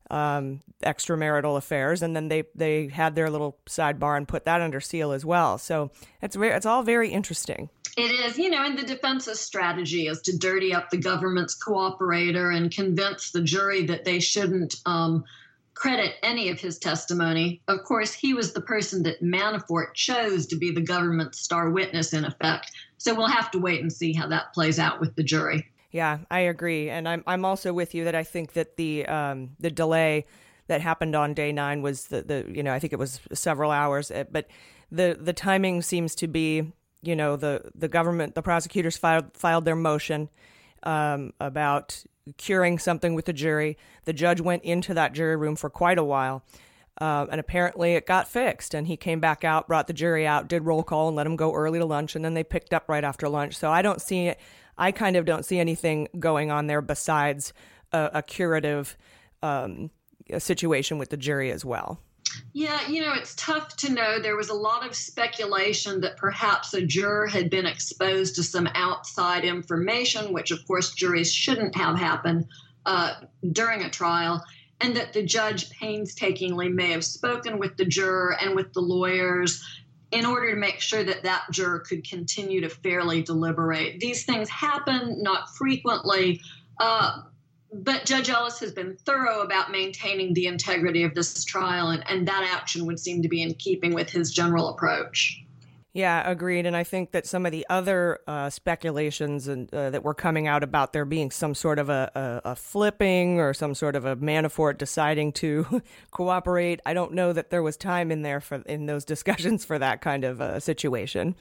Speaker 1: Um, extramarital affairs, and then they they had their little sidebar and put that under seal as well. So it's it's all very interesting.
Speaker 12: It is, you know, and the defense's strategy is to dirty up the government's cooperator and convince the jury that they shouldn't um, credit any of his testimony. Of course, he was the person that Manafort chose to be the government's star witness, in effect. So we'll have to wait and see how that plays out with the jury.
Speaker 1: Yeah, I agree, and I'm I'm also with you that I think that the um, the delay that happened on day nine was the, the you know I think it was several hours, eh, but the the timing seems to be you know the the government the prosecutors filed filed their motion um, about curing something with the jury. The judge went into that jury room for quite a while. Uh, and apparently it got fixed. And he came back out, brought the jury out, did roll call, and let them go early to lunch. And then they picked up right after lunch. So I don't see it. I kind of don't see anything going on there besides a, a curative um, a situation with the jury as well.
Speaker 12: Yeah, you know, it's tough to know. There was a lot of speculation that perhaps a juror had been exposed to some outside information, which, of course, juries shouldn't have happened uh, during a trial, and that the judge painstakingly may have spoken with the juror and with the lawyers in order to make sure that that juror could continue to fairly deliberate. These things happen not frequently. Uh, but Judge Ellis has been thorough about maintaining the integrity of this trial, and, and that action would seem to be in keeping with his general approach.
Speaker 1: Yeah, agreed. And I think that some of the other uh, speculations and uh, that were coming out about there being some sort of a, a, a, flipping or some sort of a Manafort deciding to cooperate. I don't know that there was time in there for in those discussions for that kind of uh, situation.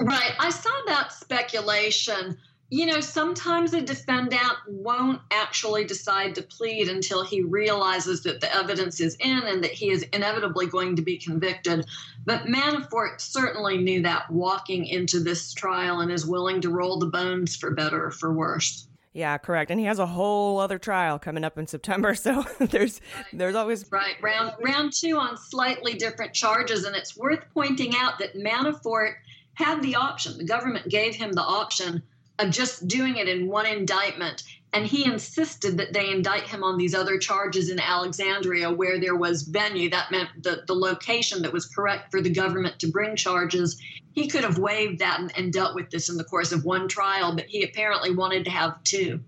Speaker 12: Right. I saw that speculation you know, sometimes a defendant won't actually decide to plead until he realizes that the evidence is in and that he is inevitably going to be convicted. But Manafort certainly knew that walking into this trial and is willing to roll the bones for better or for worse.
Speaker 1: Yeah, correct. And he has a whole other trial coming up in September, so there's there's always
Speaker 12: right round round 2 on slightly different charges and it's worth pointing out that Manafort had the option. The government gave him the option of just doing it in one indictment. And he insisted that they indict him on these other charges in Alexandria, where there was venue. That meant the, the location that was correct for the government to bring charges. He could have waived that and, and dealt with this in the course of one trial, but he apparently wanted to have two.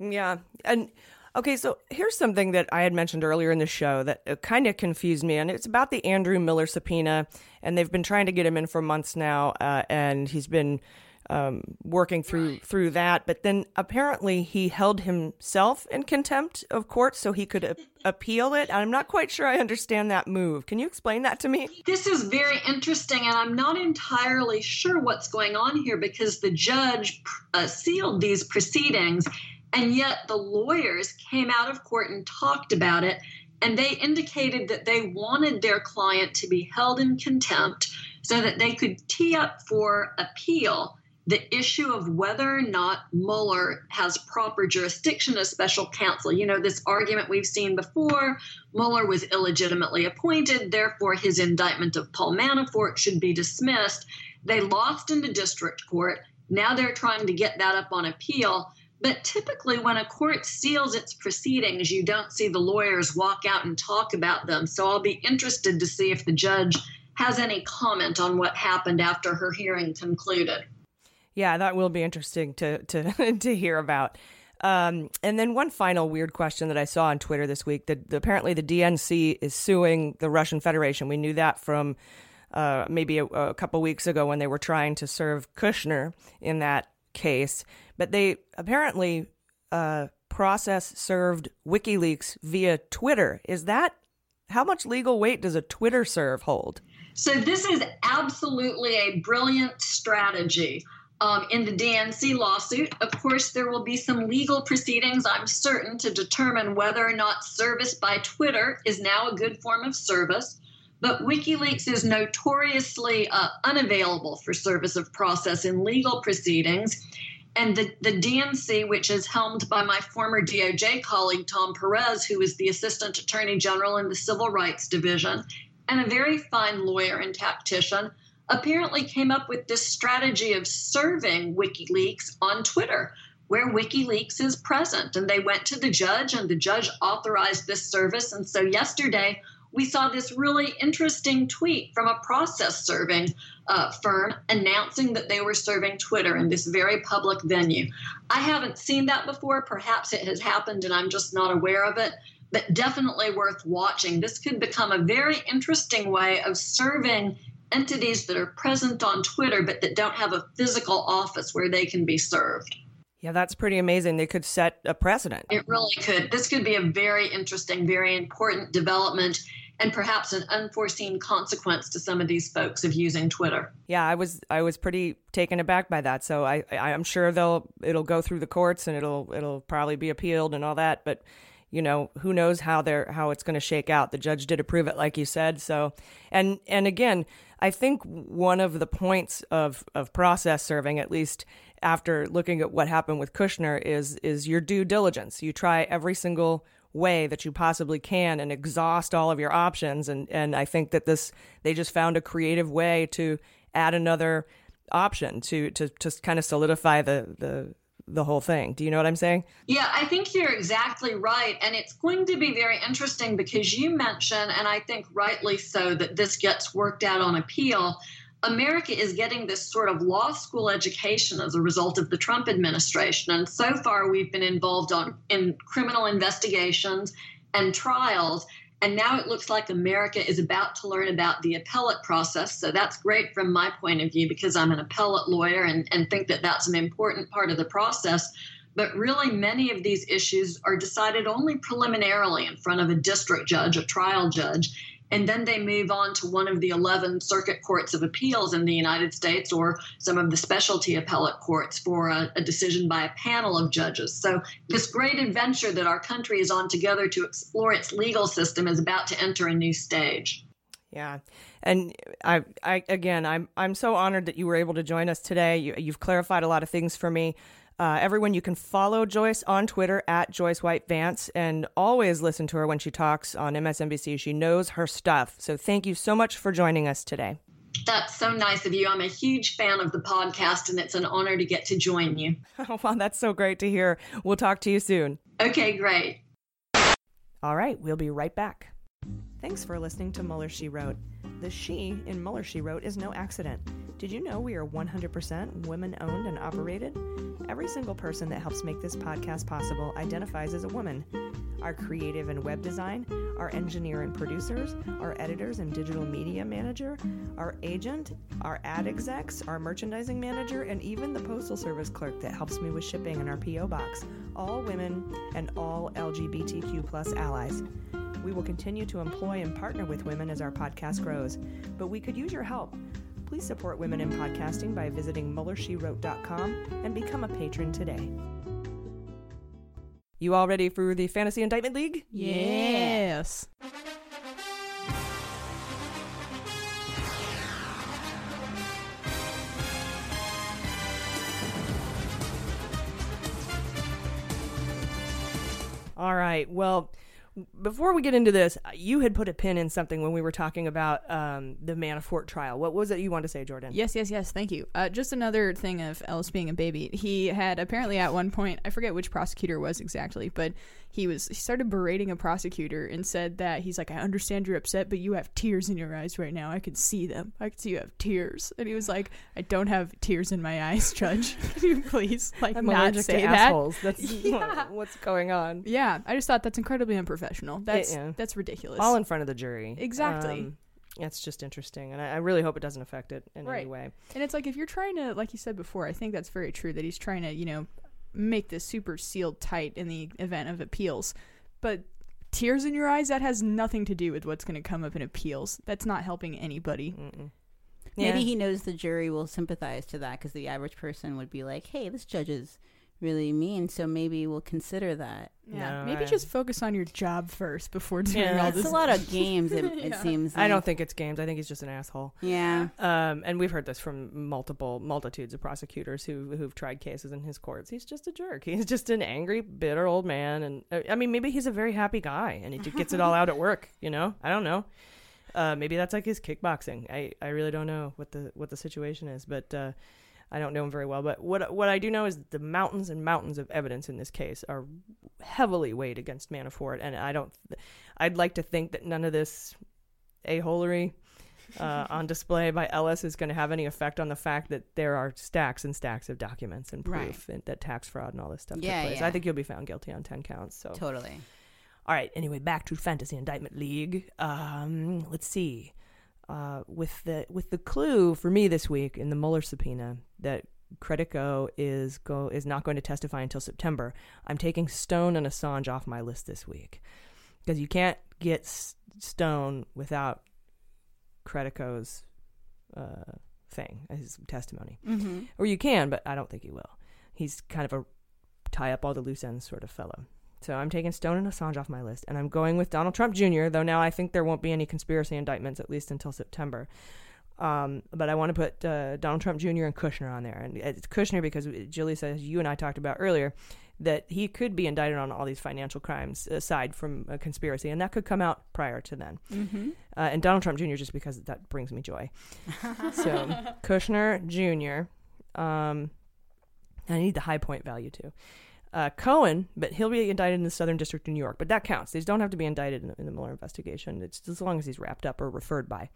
Speaker 1: Yeah. And Okay, so here's something that I had mentioned earlier in the show that uh, kind of confused me, and it's about the Andrew Miller subpoena. And they've been trying to get him in for months now, uh, and he's been um, working through right. through that. But then apparently he held himself in contempt of court so he could a- appeal it. I'm not quite sure I understand that move. Can you explain that to me?
Speaker 12: This is very interesting, and I'm not entirely sure what's going on here because the judge uh, sealed these proceedings, and yet the lawyers came out of court and talked about it. And they indicated that they wanted their client to be held in contempt so that they could tee up for appeal the issue of whether or not Mueller has proper jurisdiction as special counsel. You know, this argument we've seen before Mueller was illegitimately appointed, therefore, his indictment of Paul Manafort should be dismissed. They lost in the district court. Now they're trying to get that up on appeal. But typically, when a court seals its proceedings, you don't see the lawyers walk out and talk about them. So I'll be interested to see if the judge has any comment on what happened after her hearing concluded.
Speaker 1: Yeah, that will be interesting to to to hear about. Um, and then one final weird question that I saw on Twitter this week that apparently the DNC is suing the Russian Federation. We knew that from uh, maybe a, a couple weeks ago when they were trying to serve Kushner in that case, but they apparently uh, process served WikiLeaks via Twitter. Is that how much legal weight does a Twitter serve hold?
Speaker 12: So this is absolutely a brilliant strategy um, in the DNC lawsuit. Of course, there will be some legal proceedings, I'm certain, to determine whether or not service by Twitter is now a good form of service. But WikiLeaks is notoriously uh, unavailable for service of process in legal proceedings. And the, the DNC, which is helmed by my former DOJ colleague, Tom Perez, who is the Assistant Attorney General in the Civil Rights Division, and a very fine lawyer and tactician, apparently came up with this strategy of serving WikiLeaks on Twitter, where WikiLeaks is present. And they went to the judge, and the judge authorized this service. And so yesterday, we saw this really interesting tweet from a process serving uh, firm announcing that they were serving Twitter in this very public venue. I haven't seen that before. Perhaps it has happened and I'm just not aware of it, but definitely worth watching. This could become a very interesting way of serving entities that are present on Twitter but that don't have a physical office where they can be served.
Speaker 1: Yeah, that's pretty amazing. They could set a precedent.
Speaker 12: It really could. This could be a very interesting, very important development and perhaps an unforeseen consequence to some of these folks of using Twitter.
Speaker 1: Yeah, I was I was pretty taken aback by that. So I I'm sure they'll it'll go through the courts and it'll it'll probably be appealed and all that, but you know who knows how they're how it's going to shake out the judge did approve it like you said so and and again I think one of the points of, of process serving, at least after looking at what happened with Kushner is is your due diligence. You try every single way that you possibly can and exhaust all of your options and and I think that this they just found a creative way to add another option to to to kind of solidify the the the whole thing. Do you know what I'm saying?
Speaker 12: Yeah, I think you're exactly right. And it's going to be very interesting because you mentioned, and I think rightly so, that this gets worked out on appeal. America is getting this sort of law school education as a result of the Trump administration. And so far, we've been involved on, in criminal investigations and trials. And now it looks like America is about to learn about the appellate process. So that's great from my point of view because I'm an appellate lawyer and, and think that that's an important part of the process. But really, many of these issues are decided only preliminarily in front of a district judge, a trial judge and then they move on to one of the 11 circuit courts of appeals in the United States or some of the specialty appellate courts for a, a, decision by a panel of judges. So, this great adventure that our country is on together to explore its legal system is about to enter a new stage.
Speaker 1: Yeah, and I, I again, I'm I'm so honored that you were able to join us today. You, you've clarified a lot of things for me. Uh, everyone, you can follow Joyce on Twitter at Joyce White Vance and always listen to her when she talks on MSNBC. She knows her stuff. So thank you so much for joining us today.
Speaker 12: That's so nice of you. I'm a huge fan of the podcast, and it's an honor to get to join you.
Speaker 1: Oh, wow, that's so great to hear. We'll talk to you soon.
Speaker 12: Okay, great.
Speaker 1: All right, we'll be right back. Thanks for listening to Mueller She Wrote. The she in Mueller She Wrote is no accident. Did you know we are 100% women owned and operated? Every single person that helps make this podcast possible identifies as a woman. Our creative and web design, our engineer and producers, our editors and digital media manager, our agent, our ad execs, our merchandising manager, and even the postal service clerk that helps me with shipping in our P.O. box. All women and all LGBTQ plus allies. We will continue to employ and partner with women as our podcast grows, but we could use your help. Please support women in podcasting by visiting MuellerSheWrote.com and become a patron today. You all ready for the Fantasy Indictment League?
Speaker 6: Yes.
Speaker 1: All right. Well, before we get into this, you had put a pin in something when we were talking about um, the Manafort trial. What was it you wanted to say, Jordan?
Speaker 6: Yes, yes, yes. Thank you. Uh, just another thing of Ellis being a baby. He had apparently at one point, I forget which prosecutor was exactly, but he was he started berating a prosecutor and said that he's like, I understand you're upset, but you have tears in your eyes right now. I can see them. I can see you have tears. And he was like, I don't have tears in my eyes, Judge. can you please like
Speaker 1: I'm
Speaker 6: not say
Speaker 1: to
Speaker 6: that?
Speaker 1: assholes. That's
Speaker 6: Yeah.
Speaker 1: what's going on.
Speaker 6: Yeah, I just thought that's incredibly unprofessional. That's
Speaker 1: yeah.
Speaker 6: that's ridiculous.
Speaker 1: All in front of the jury.
Speaker 6: Exactly.
Speaker 1: Um, that's just interesting, and I, I really hope it doesn't affect it in
Speaker 6: right.
Speaker 1: any way.
Speaker 6: And it's like if you're trying to, like you said before, I think that's very true that he's trying to, you know, make this super sealed tight in the event of appeals. But tears in your eyes, that has nothing to do with what's going to come up in appeals. That's not helping anybody.
Speaker 5: Maybe he knows the jury will sympathize to that because the average person would be like, "Hey, this judge is really mean, so maybe we'll consider that."
Speaker 6: Yeah,
Speaker 1: No,
Speaker 6: maybe
Speaker 1: I-
Speaker 6: just focus on your job first before doing
Speaker 1: Yeah.
Speaker 6: all
Speaker 1: It's
Speaker 6: this.
Speaker 5: a lot of games, it- it
Speaker 6: Yeah.
Speaker 5: seems
Speaker 1: I don't think it's games. I think he's just an asshole.
Speaker 5: Yeah.
Speaker 1: Um, and we've heard this from multiple multitudes of prosecutors who who've tried cases in his courts. He's just a jerk. He's just an angry, bitter old man. And uh, I mean, maybe he's a very happy guy, and he just gets it all out at work. You know, I don't know. Uh, maybe that's like his kickboxing. I, I really don't know what the what the situation is, but uh, I don't know him very well. But what what I do know is the mountains and mountains of evidence in this case are heavily weighed against Manafort, and I don't. I'd like to think that none of this a holery uh, on display by Ellis is going to have any effect on the fact that there are stacks and stacks of documents and proof and that tax fraud and all this stuff
Speaker 5: Yeah,
Speaker 1: took place.
Speaker 5: yeah.
Speaker 1: I think you'll be found guilty on ten counts. So
Speaker 5: Totally.
Speaker 1: all right. Anyway, back to Fantasy Indictment League. Um, let's see. Uh, with the with the clue for me this week in the Mueller subpoena that Credico is go is not going to testify until September. I'm taking Stone and Assange off my list this week because you can't get S- Stone without Credico's uh, thing, his testimony,
Speaker 5: Mhm.
Speaker 1: or you can, but I don't think he will. He's kind of a tie up all the loose ends sort of fellow. So I'm taking Stone and Assange off my list, and I'm going with Donald Trump Jr. Though now I think there won't be any conspiracy indictments at least until September. Um, but I want to put uh, Donald Trump Jr. and Kushner on there, and it's Kushner because Jaleesa you and I talked about earlier that he could be indicted on all these financial crimes aside from a conspiracy, and that could come out prior to then.
Speaker 5: Mhm.
Speaker 1: Uh, and Donald Trump Jr. just because that brings me joy. so Kushner Jr. Um, I need the high point value too. Uh, Cohen, but he'll be indicted in the Southern District of New York, but that counts. These don't have to be indicted in the, in the Mueller investigation. It's as long as he's wrapped up or referred by.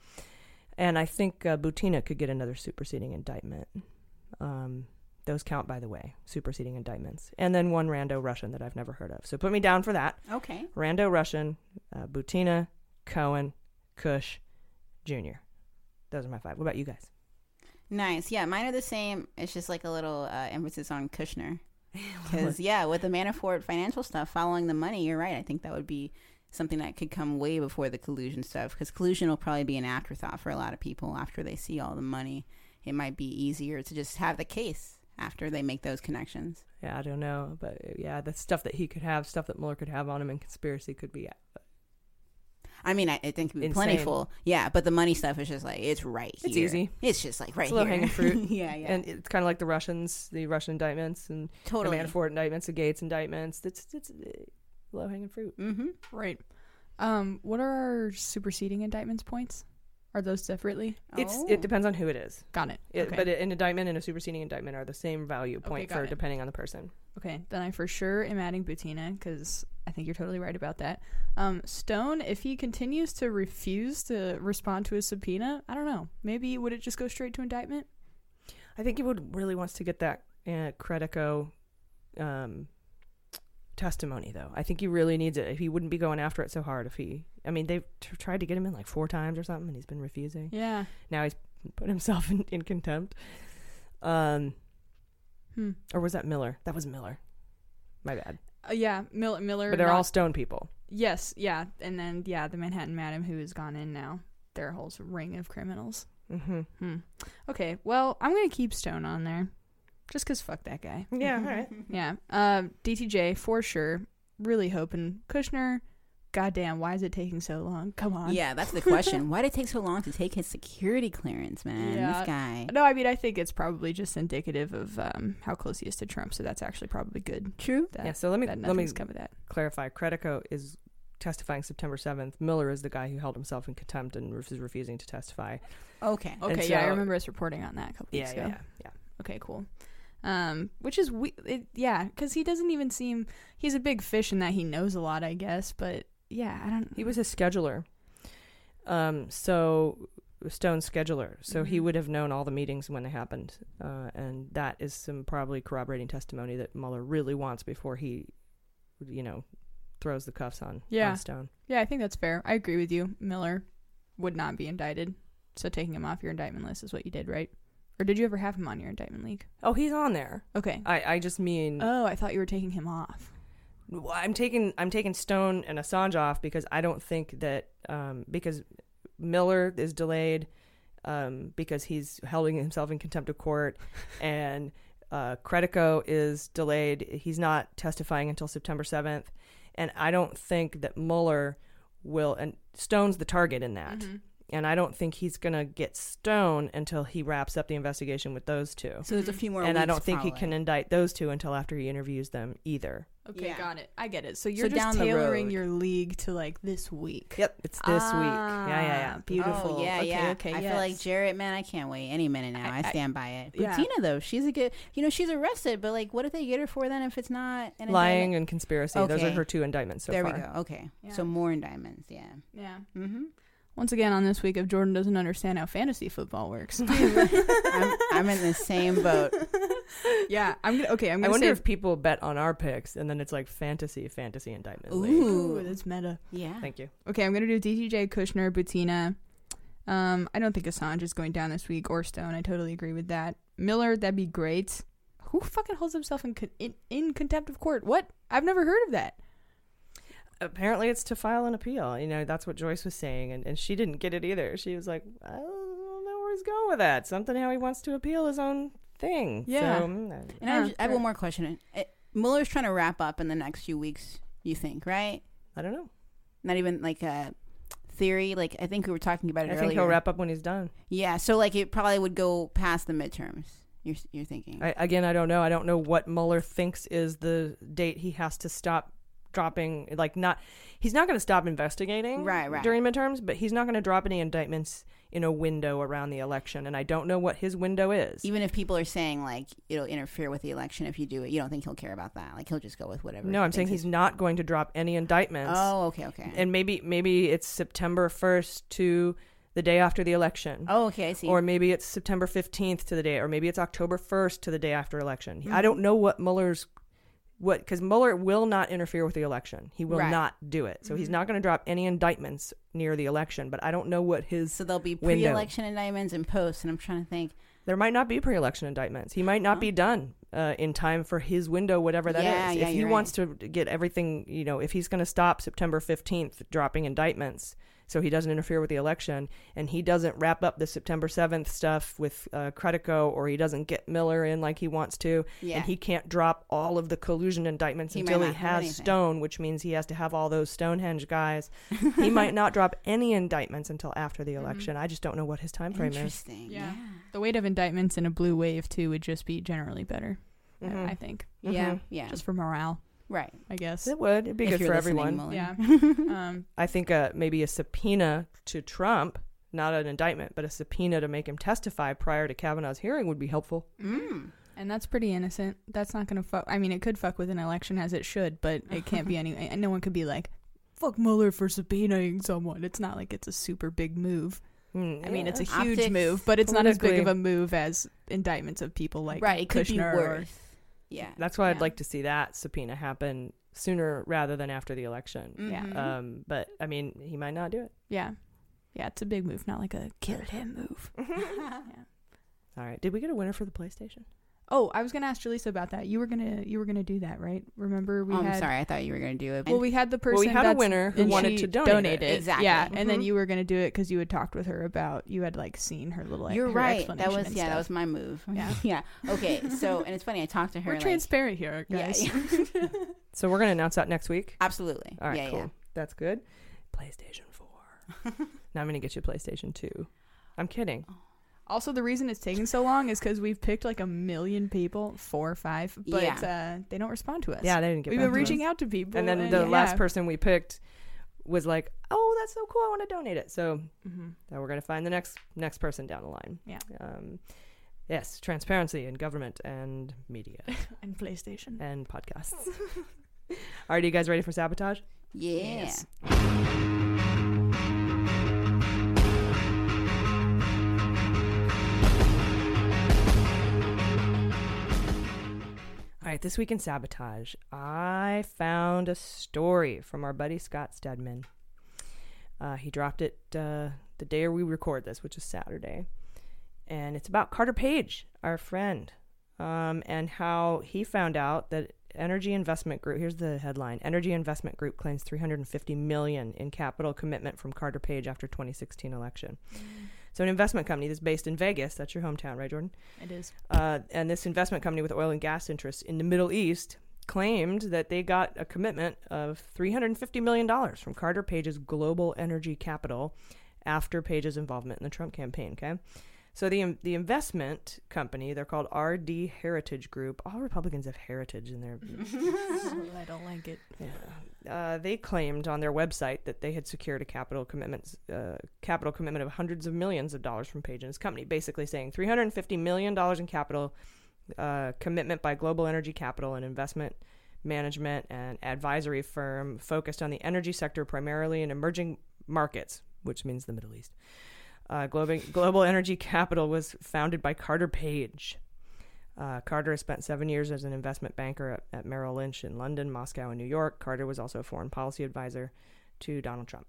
Speaker 1: And I think uh, Butina could get another superseding indictment. Um, those count, by the way, superseding indictments. And then one rando Russian that I've never heard of. So put me down for that.
Speaker 5: Okay.
Speaker 1: Rando Russian, uh, Butina, Cohen, Kush, Jr. Those are my five. What about you guys?
Speaker 5: Nice. Yeah, mine are the same. It's just like a little uh, emphasis on Kushner. Because, yeah, with the Manafort financial stuff, following the money, you're right. I think that would be something that could come way before the collusion stuff. Because collusion will probably be an afterthought for a lot of people after they see all the money. It might be easier to just have the case after they make those connections.
Speaker 1: Yeah, I don't know, but uh, yeah, the stuff that he could have, stuff that Mueller could have on him in conspiracy could be. Uh,
Speaker 5: I mean, I, I think it'd be
Speaker 1: Insane.
Speaker 5: plentiful. Yeah, but the money stuff is just like, it's right
Speaker 1: It's
Speaker 5: here.
Speaker 1: easy.
Speaker 5: It's just like right
Speaker 1: it's low
Speaker 5: here.
Speaker 1: hanging fruit.
Speaker 5: yeah, yeah.
Speaker 1: And it's kind of like the Russians, the Russian indictments, and
Speaker 5: Totally.
Speaker 1: the Manafort indictments, the Gates indictments. It's it's low hanging fruit.
Speaker 5: Mm-hmm.
Speaker 6: Right. Um, what are our superseding indictments points? Are those separately?
Speaker 1: It's
Speaker 5: Oh.
Speaker 1: it depends on who it is.
Speaker 6: Got it.
Speaker 1: It,
Speaker 6: Okay.
Speaker 1: But an indictment and a superseding indictment are the same value point
Speaker 6: got
Speaker 1: for
Speaker 6: it.
Speaker 1: depending on the person.
Speaker 6: Okay, then I for sure am adding Butina because I think you're totally right about that. Um, Stone, if he continues to refuse to respond to a subpoena, I don't know. Maybe would it just go straight to indictment?
Speaker 1: I think he would really wants to get that uh, Credico um, testimony, though. I think he really needs it. He wouldn't be going after it so hard if he. I mean, they've t- tried to get him in like four times or something, and he's been refusing.
Speaker 6: Yeah.
Speaker 1: Now he's put himself in, in contempt. Um,
Speaker 6: Hmm.
Speaker 1: or was that Miller? That was Miller. My bad.
Speaker 6: Uh, yeah, Mil- Miller.
Speaker 1: But they're
Speaker 6: not-
Speaker 1: all Stone people.
Speaker 6: Yes, yeah, and then yeah, the Manhattan Madam who has gone in now. They're a whole ring of criminals.
Speaker 1: Mm-hmm.
Speaker 6: Hmm. Okay, well, I'm gonna keep Stone on there, just cause fuck that guy.
Speaker 1: Yeah, all right.
Speaker 6: yeah. Um, DTJ for sure. Really hoping Kushner. Goddamn, why is it taking so long? Come on.
Speaker 5: Yeah, that's the question. Why did it take so long to take his security clearance, man? This guy.
Speaker 6: No, I mean I think it's probably just indicative of um, how close he is to Trump. So that's actually probably good.
Speaker 5: True.
Speaker 6: That,
Speaker 1: yeah, so let me
Speaker 6: that
Speaker 1: let me
Speaker 6: nothing's come of that.
Speaker 1: clarify. Credico is testifying September seventh. Miller is the guy who held himself in contempt and is refusing to testify.
Speaker 5: Okay.
Speaker 1: And
Speaker 6: Okay, yeah, I remember us reporting on that a couple
Speaker 1: Yeah,
Speaker 6: weeks
Speaker 1: yeah,
Speaker 6: ago.
Speaker 1: yeah, yeah.
Speaker 6: Okay, cool. Um, which is we, it, yeah, because he doesn't even seem he's a big fish in that he knows a lot, I guess. But yeah, I don't.
Speaker 1: He was a scheduler. Um, so Stone's scheduler, so he
Speaker 6: Mhm.
Speaker 1: would have known all the meetings when they happened, uh, and that is some probably corroborating testimony that Mueller really wants before he, you know, throws the cuffs on,
Speaker 6: Yeah.
Speaker 1: on Stone.
Speaker 6: Yeah, I think that's fair. I agree with you. Miller would not be indicted, so taking him off your indictment list is what you did, right? Or did you ever have him on your indictment league?
Speaker 1: Oh, he's on there.
Speaker 6: Okay.
Speaker 1: I, I just mean
Speaker 6: Oh, I thought you were taking him off.
Speaker 1: I'm taking I'm taking Stone and Assange off because I don't think that um, because Miller is delayed um, because he's holding himself in contempt of court, and uh, Credico is delayed. He's not testifying until September 7th, and I don't think that Mueller will. And Stone's the target in that.
Speaker 6: Mhm.
Speaker 1: And I don't think he's gonna get Stone until he wraps up the investigation with those two.
Speaker 5: So there's a few more
Speaker 1: And I don't think he can indict those two until after he interviews them either.
Speaker 6: Okay,
Speaker 5: Yeah.
Speaker 6: got it. I get it. So you're
Speaker 5: So
Speaker 6: just
Speaker 5: down
Speaker 6: tailoring your league to like this week.
Speaker 1: Yep, it's this week. Yeah, yeah, yeah.
Speaker 6: Ah, Beautiful.
Speaker 5: Oh, yeah,
Speaker 6: okay,
Speaker 5: yeah.
Speaker 6: Okay,
Speaker 5: I feel like. Jared, man, I can't wait any minute now. I,
Speaker 6: I- I-
Speaker 5: stand by it.
Speaker 6: yeah.
Speaker 5: Butina, though, she's a good. You know, she's arrested, but like, what if they get her for then if it's not an
Speaker 1: Lying
Speaker 5: indictment?
Speaker 1: and conspiracy. Those are her two indictments so
Speaker 5: there
Speaker 1: far.
Speaker 5: we go. Okay,
Speaker 6: Yeah.
Speaker 5: so more indictments. Yeah.
Speaker 6: Yeah.
Speaker 5: Mm-hmm.
Speaker 6: Once again, on this week, if Jordan doesn't understand how fantasy football works,
Speaker 5: I'm, I'm in the same boat.
Speaker 6: yeah, I'm gonna. Okay, I'm
Speaker 1: I
Speaker 6: gonna
Speaker 1: wonder
Speaker 6: say.
Speaker 1: if people bet on our picks and then it's like fantasy, fantasy indictment. league.
Speaker 6: Ooh, that's meta.
Speaker 5: Yeah.
Speaker 1: Thank you.
Speaker 6: Okay, I'm gonna do DTJ, Kushner, Butina. Um, I don't think Assange is going down this week or Stone. I totally agree with that. Miller, that'd be great. Who fucking holds himself in con- in, in contempt of court? What? I've never heard of that.
Speaker 1: Apparently, it's to file an appeal. You know, that's what Joyce was saying, and, and she didn't get it either. She was like, I don't know where he's going with that. Something how he wants to appeal his own thing.
Speaker 6: Yeah.
Speaker 1: So, mm, I-
Speaker 5: And I, have, I have one more question. Uh, Mueller's trying to wrap up in the next few weeks. You think, right?
Speaker 1: I don't know.
Speaker 5: Not even like a theory, like I think we were talking about it earlier.
Speaker 1: I
Speaker 5: earlier.
Speaker 1: think he'll wrap up when he's done.
Speaker 5: Yeah, so like it probably would go past the midterms. You're you're thinking.
Speaker 1: I, again, I don't know. I don't know what Mueller thinks is the date he has to stop dropping. Like, not he's not going to stop investigating
Speaker 5: Right, right.
Speaker 1: during midterms, but he's not going to drop any indictments in a window around the election. And I don't know what his window is.
Speaker 5: Even if people are saying like it'll interfere with the election if you do it, you don't think he'll care about that. Like he'll just go with whatever.
Speaker 1: No, I'm saying he's not going to drop any indictments.
Speaker 5: Oh, okay, okay.
Speaker 1: And maybe maybe it's September 1st to the day after the election.
Speaker 5: Oh, okay, I see.
Speaker 1: Or maybe it's September 15th to the day, or maybe it's October 1st to the day after election. I
Speaker 5: Mhm.
Speaker 1: don't know what Mueller's what because Mueller will not interfere with the election. He will
Speaker 5: Right.
Speaker 1: not do it. So he's
Speaker 5: Mhm.
Speaker 1: not going to drop any indictments near the election. But I don't know what his
Speaker 5: So there'll be
Speaker 1: window.
Speaker 5: pre-election indictments and post, and I'm trying to think.
Speaker 1: There might not be pre-election indictments. He might not be done uh, in time for his window, whatever that is.
Speaker 5: Yeah, yeah,
Speaker 1: if he
Speaker 5: you're
Speaker 1: wants to get everything, you know, if he's going to stop September 15th dropping indictments, so he doesn't interfere with the election, and he doesn't wrap up the September 7th stuff with uh, Credico, or he doesn't get Miller in like he wants to,
Speaker 5: Yeah.
Speaker 1: and he can't drop all of the collusion indictments
Speaker 5: He
Speaker 1: until he has. Stone, which means he has to have all those Stonehenge guys. he might not drop any indictments until after the election. I just don't know what his time frame is.
Speaker 5: Interesting.
Speaker 6: Yeah. The weight of indictments in a blue wave too would just be generally better. I-
Speaker 1: Mhm.
Speaker 6: I think.
Speaker 5: Yeah, yeah.
Speaker 6: Just for morale.
Speaker 5: Right.
Speaker 6: I guess.
Speaker 1: It would. It'd be
Speaker 5: If
Speaker 1: good for everyone.
Speaker 5: Mueller.
Speaker 6: Yeah. um,
Speaker 1: I think uh, maybe a subpoena to Trump, not an indictment, but a subpoena to make him testify prior to Kavanaugh's hearing would be helpful.
Speaker 5: Mm.
Speaker 6: and that's pretty innocent. That's not going to fuck. I mean, it could fuck with an election as it should, but it can't be any. And no one could be like, "Fuck Mueller for subpoenaing someone." It's not like it's a super big move. I mean, it's a huge
Speaker 5: Optics,
Speaker 6: move, but it's not as big of a move as indictments of people like
Speaker 5: Right, it could be
Speaker 6: Kushner or-
Speaker 5: worse. Yeah.
Speaker 1: That's why I'd like to see that subpoena happen sooner rather than after the election.
Speaker 6: Yeah.
Speaker 5: Mhm.
Speaker 1: Um, but I mean, he might not do it.
Speaker 6: Yeah. Yeah, it's a big move, not like a kill him move. Yeah.
Speaker 1: All right. Did we get a winner for the PlayStation?
Speaker 6: Oh, I was gonna ask Jaleesa about that. You were gonna you were gonna do that, right? Remember we
Speaker 5: Oh, I'm sorry, I thought you were gonna do it.
Speaker 6: Well, we had the person
Speaker 1: Well, we had a winner who wanted to donate donate it.
Speaker 5: Exactly.
Speaker 6: Yeah, and then
Speaker 1: Mhm.
Speaker 6: you were gonna do it because you had talked with her about you had like seen her little.
Speaker 5: You're
Speaker 6: her
Speaker 5: right.
Speaker 6: explanation
Speaker 5: That was
Speaker 6: and
Speaker 5: yeah, that was my move.
Speaker 6: Yeah.
Speaker 5: yeah. Okay. So, and it's funny. I talked to her.
Speaker 6: We're
Speaker 5: like,
Speaker 6: transparent here, guys.
Speaker 5: yeah.
Speaker 1: So we're gonna announce that next week.
Speaker 5: Absolutely.
Speaker 1: All right.
Speaker 5: Yeah,
Speaker 1: cool.
Speaker 5: yeah.
Speaker 1: That's good. PlayStation Four. now I'm gonna get you a PlayStation Two. I'm kidding.
Speaker 6: Also, the reason it's taking so long is because we've picked like a million people, four or five, but
Speaker 5: Yeah.
Speaker 6: uh, they don't respond to us.
Speaker 1: Yeah, they didn't get
Speaker 6: We've
Speaker 1: back
Speaker 6: been
Speaker 1: to
Speaker 6: reaching
Speaker 1: us.
Speaker 6: out to people,
Speaker 1: And then the last person we picked was like, "Oh, that's so cool! I want to donate it." So
Speaker 6: Mhm.
Speaker 1: now we're gonna find the next next person down the line.
Speaker 6: Yeah.
Speaker 1: Um, yes, transparency in government and media
Speaker 6: and PlayStation
Speaker 1: and podcasts. All right, are you guys ready for sabotage?
Speaker 5: Yeah.
Speaker 1: All right, this week in sabotage, I found a story from our buddy Scott Stedman. Uh, he dropped it uh, the day we record this, which is Saturday, and it's about Carter Page, our friend, um, and how he found out that Energy Investment Group. Here's the headline: Energy Investment Group claims 350 million in capital commitment from Carter Page after 2016 election. So, an investment company that's based in Vegas. That's your hometown, right, Jordan?
Speaker 6: It is.
Speaker 1: Uh, and this investment company with oil and gas interests in the Middle East claimed that they got a commitment of $350 million from Carter Page's Global Energy Capital after Page's involvement in the Trump campaign. Okay. So the the investment company, they're called RD Heritage Group. All Republicans have heritage in their.
Speaker 6: I don't like it.
Speaker 1: Uh, they claimed on their website that they had secured a capital commitment, uh, capital commitment of hundreds of millions of dollars from Page and his company, basically saying 350 million dollars in capital uh, commitment by Global Energy Capital, an investment management and advisory firm focused on the energy sector, primarily in emerging markets, which means the Middle East. Uh, Global, Global Energy Capital was founded by Carter Page. Uh, Carter has spent seven years as an investment banker at, at Merrill Lynch in London, Moscow, and New York. Carter was also a foreign policy advisor to Donald Trump.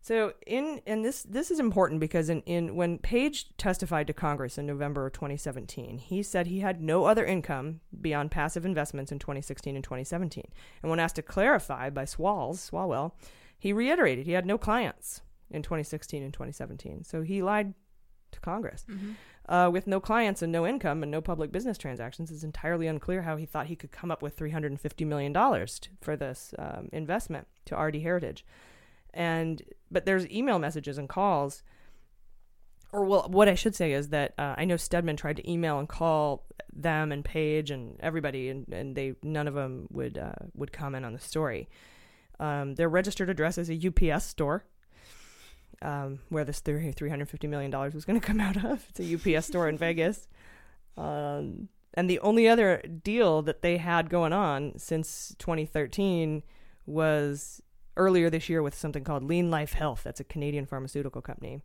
Speaker 1: So in and this this is important because in, in when Page testified to Congress in November of 2017, he said he had no other income beyond passive investments in 2016 and 2017. And when asked to clarify by Swalls, Swalwell, he reiterated he had no clients in 2016 and 2017. So he lied to Congress. Uh, with no clients and no income and no public business transactions, it's entirely unclear how he thought he could come up with $350 million t- for this um, investment to RD Heritage. and but there's email messages and calls. Or well, what I should say is that uh, I know Stedman tried to email and call them and Page and everybody, and, and they none of them would uh, would comment on the story. Um, their registered address is a UPS store, um, where this three hundred fifty million dollars was going to come out of. It's a UPS store in Vegas, um, and the only other deal that they had going on since 2013 was earlier this year with something called Lean Life Health. That's a Canadian pharmaceutical company.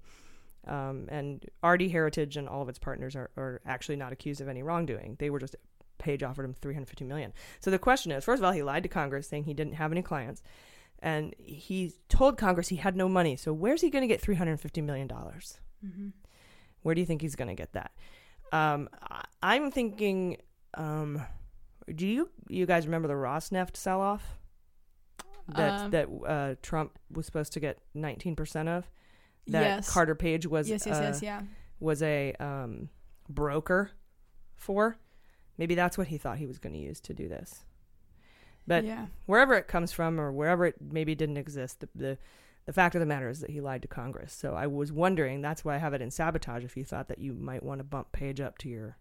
Speaker 1: Um, and RD Heritage and all of its partners are, are actually not accused of any wrongdoing. They were just Page offered him 350 million. So the question is, first of all, he lied to Congress saying he didn't have any clients, and he told Congress he had no money. So where's he going to get 350 million dollars?
Speaker 6: Mhm.
Speaker 1: Where do you think he's going to get that? Um, I- I'm thinking. Um, do you you guys remember the Rosneft sell off? That
Speaker 6: Um,
Speaker 1: that uh, Trump was supposed to get 19 percent of. That
Speaker 6: Yes.
Speaker 1: Carter Page was
Speaker 6: Yes, yes,
Speaker 1: uh,
Speaker 6: yes, yeah.
Speaker 1: was a um, broker for. Maybe that's what he thought he was going to use to do this. But
Speaker 6: Yeah.
Speaker 1: wherever it comes from, or wherever it maybe didn't exist, the, the the fact of the matter is that he lied to Congress. So I was wondering. That's why I have it in sabotage. If you thought that you might want to bump Page up to your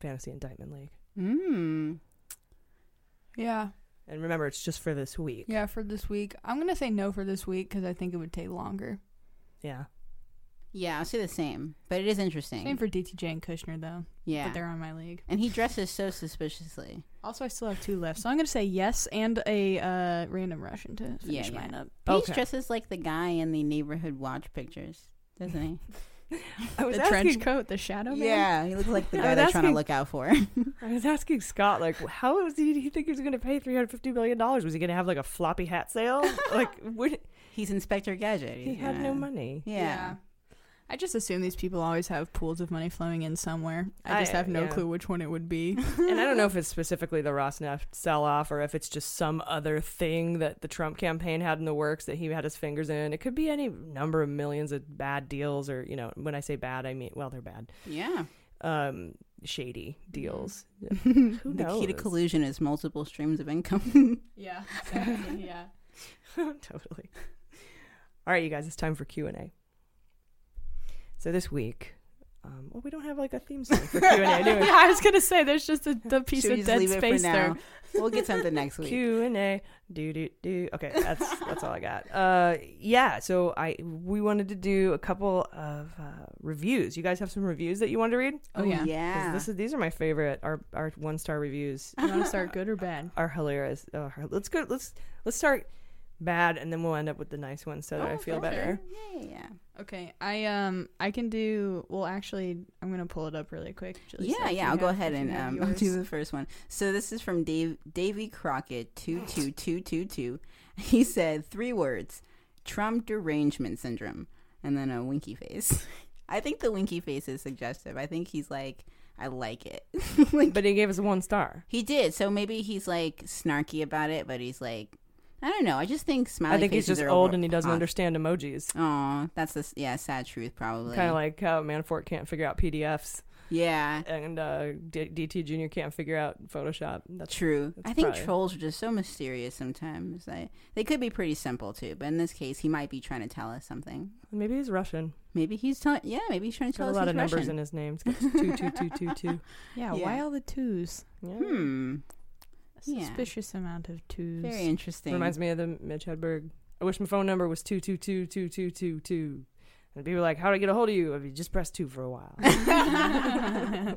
Speaker 1: fantasy indictment league,
Speaker 5: Mm.
Speaker 6: Yeah.
Speaker 1: and remember, it's just for this week.
Speaker 6: Yeah, for this week. I'm going to say no for this week because I think it would take longer.
Speaker 1: Yeah.
Speaker 5: Yeah, I'll say the same. But it is interesting.
Speaker 6: Same for DTJ and Kushner, though.
Speaker 5: Yeah.
Speaker 6: But they're on my league.
Speaker 5: And he dresses so suspiciously.
Speaker 6: Also, I still have two left. So I'm going to say yes and a uh, random Russian to finish
Speaker 5: yeah,
Speaker 6: mine
Speaker 5: yeah.
Speaker 6: up.
Speaker 5: Page dresses like the guy in the neighborhood watch pictures, doesn't he?
Speaker 1: I was
Speaker 6: the trench coat, the shadow man?
Speaker 5: Yeah, he looks like the guy they're trying to look out for.
Speaker 1: I was asking Scott, like, how was he, he think he was going to pay three hundred fifty million dollars? Was he going to have like a floppy hat sale? like, what?
Speaker 5: He's Inspector Gadget.
Speaker 1: He had no money.
Speaker 5: Yeah.
Speaker 6: I just assume these people always have pools of money flowing in somewhere. I just
Speaker 1: I-
Speaker 6: have no
Speaker 1: yeah.
Speaker 6: clue which one it would be.
Speaker 1: and I don't know if it's specifically the Rosneft sell off or if it's just some other thing that the Trump campaign had in the works that he had his fingers in. It could be any number of millions of bad deals, or, you know, when I say bad, I mean, well, they're bad.
Speaker 5: Yeah.
Speaker 1: Um, shady deals.
Speaker 5: the
Speaker 1: Who
Speaker 5: key to collusion is multiple streams of income.
Speaker 6: yeah, exactly. yeah.
Speaker 1: totally. All right, you guys, it's time for Q and A. So this week, um, well, we don't have like a theme song for Q and A, do we?
Speaker 6: yeah, I was gonna say there's just a the piece
Speaker 5: Should
Speaker 6: of dead
Speaker 5: leave it for
Speaker 6: space there.
Speaker 5: now? We'll get something next week.
Speaker 1: Q and A, do do do. Okay, that's that's all I got. Uh, yeah. So I we wanted to do a couple of uh, reviews. You guys have some reviews that you want to read?
Speaker 6: Oh, yeah.
Speaker 1: 'Cause
Speaker 5: Yeah.
Speaker 1: This is these are my favorite. Our our one star reviews
Speaker 6: You want to start good or bad?
Speaker 1: are hilarious. Uh, let's go. Let's let's start bad, and then we'll end up with the nice ones so that I feel better.
Speaker 5: Yeah, yeah.
Speaker 6: Okay, I um I can do. Well, actually, I'm gonna pull it up really quick. Julie,
Speaker 5: Yeah, yeah. I'll go ahead and
Speaker 6: have
Speaker 5: um, I'll do the first one. So this is from Dave Davy Crockett two two two two two. He said three words: Trump derangement syndrome, and then a winky face. I think the winky face is suggestive. I think he's like, I like it. like,
Speaker 1: But he gave us one star.
Speaker 5: he did. So maybe he's like snarky about it, but he's like, I don't know. I just think smiley
Speaker 1: I think he's
Speaker 5: faces
Speaker 1: just
Speaker 5: are
Speaker 1: old
Speaker 5: over-
Speaker 1: and he doesn't
Speaker 5: pos-
Speaker 1: understand emojis.
Speaker 5: Aw, that's the s- yeah sad truth probably.
Speaker 1: Kind of like how Manafort can't figure out PDFs.
Speaker 5: Yeah.
Speaker 1: And uh, D- DT Jr. can't figure out Photoshop. That's
Speaker 5: True.
Speaker 1: that's
Speaker 5: I think
Speaker 1: probably-
Speaker 5: trolls are just so mysterious sometimes. I, they could be pretty simple too, but in this case, he might be trying to tell us something.
Speaker 1: Maybe he's Russian.
Speaker 5: Maybe he's telling. Yeah, maybe he's trying to
Speaker 1: Got
Speaker 5: tell
Speaker 1: a
Speaker 5: us
Speaker 1: lot
Speaker 5: he's
Speaker 1: of numbers
Speaker 5: Russian.
Speaker 1: in his name. It's got two, two, two, two, two.
Speaker 6: Yeah,
Speaker 5: Yeah.
Speaker 6: why all the twos?
Speaker 1: Yeah.
Speaker 5: Hmm.
Speaker 6: A
Speaker 5: Yeah.
Speaker 6: suspicious amount of twos.
Speaker 5: Very interesting.
Speaker 1: Reminds me of the Mitch Hedberg. I wish my phone number was two two two two two two two. And people are like, "How do I get a hold of you?" If you just press two for a while.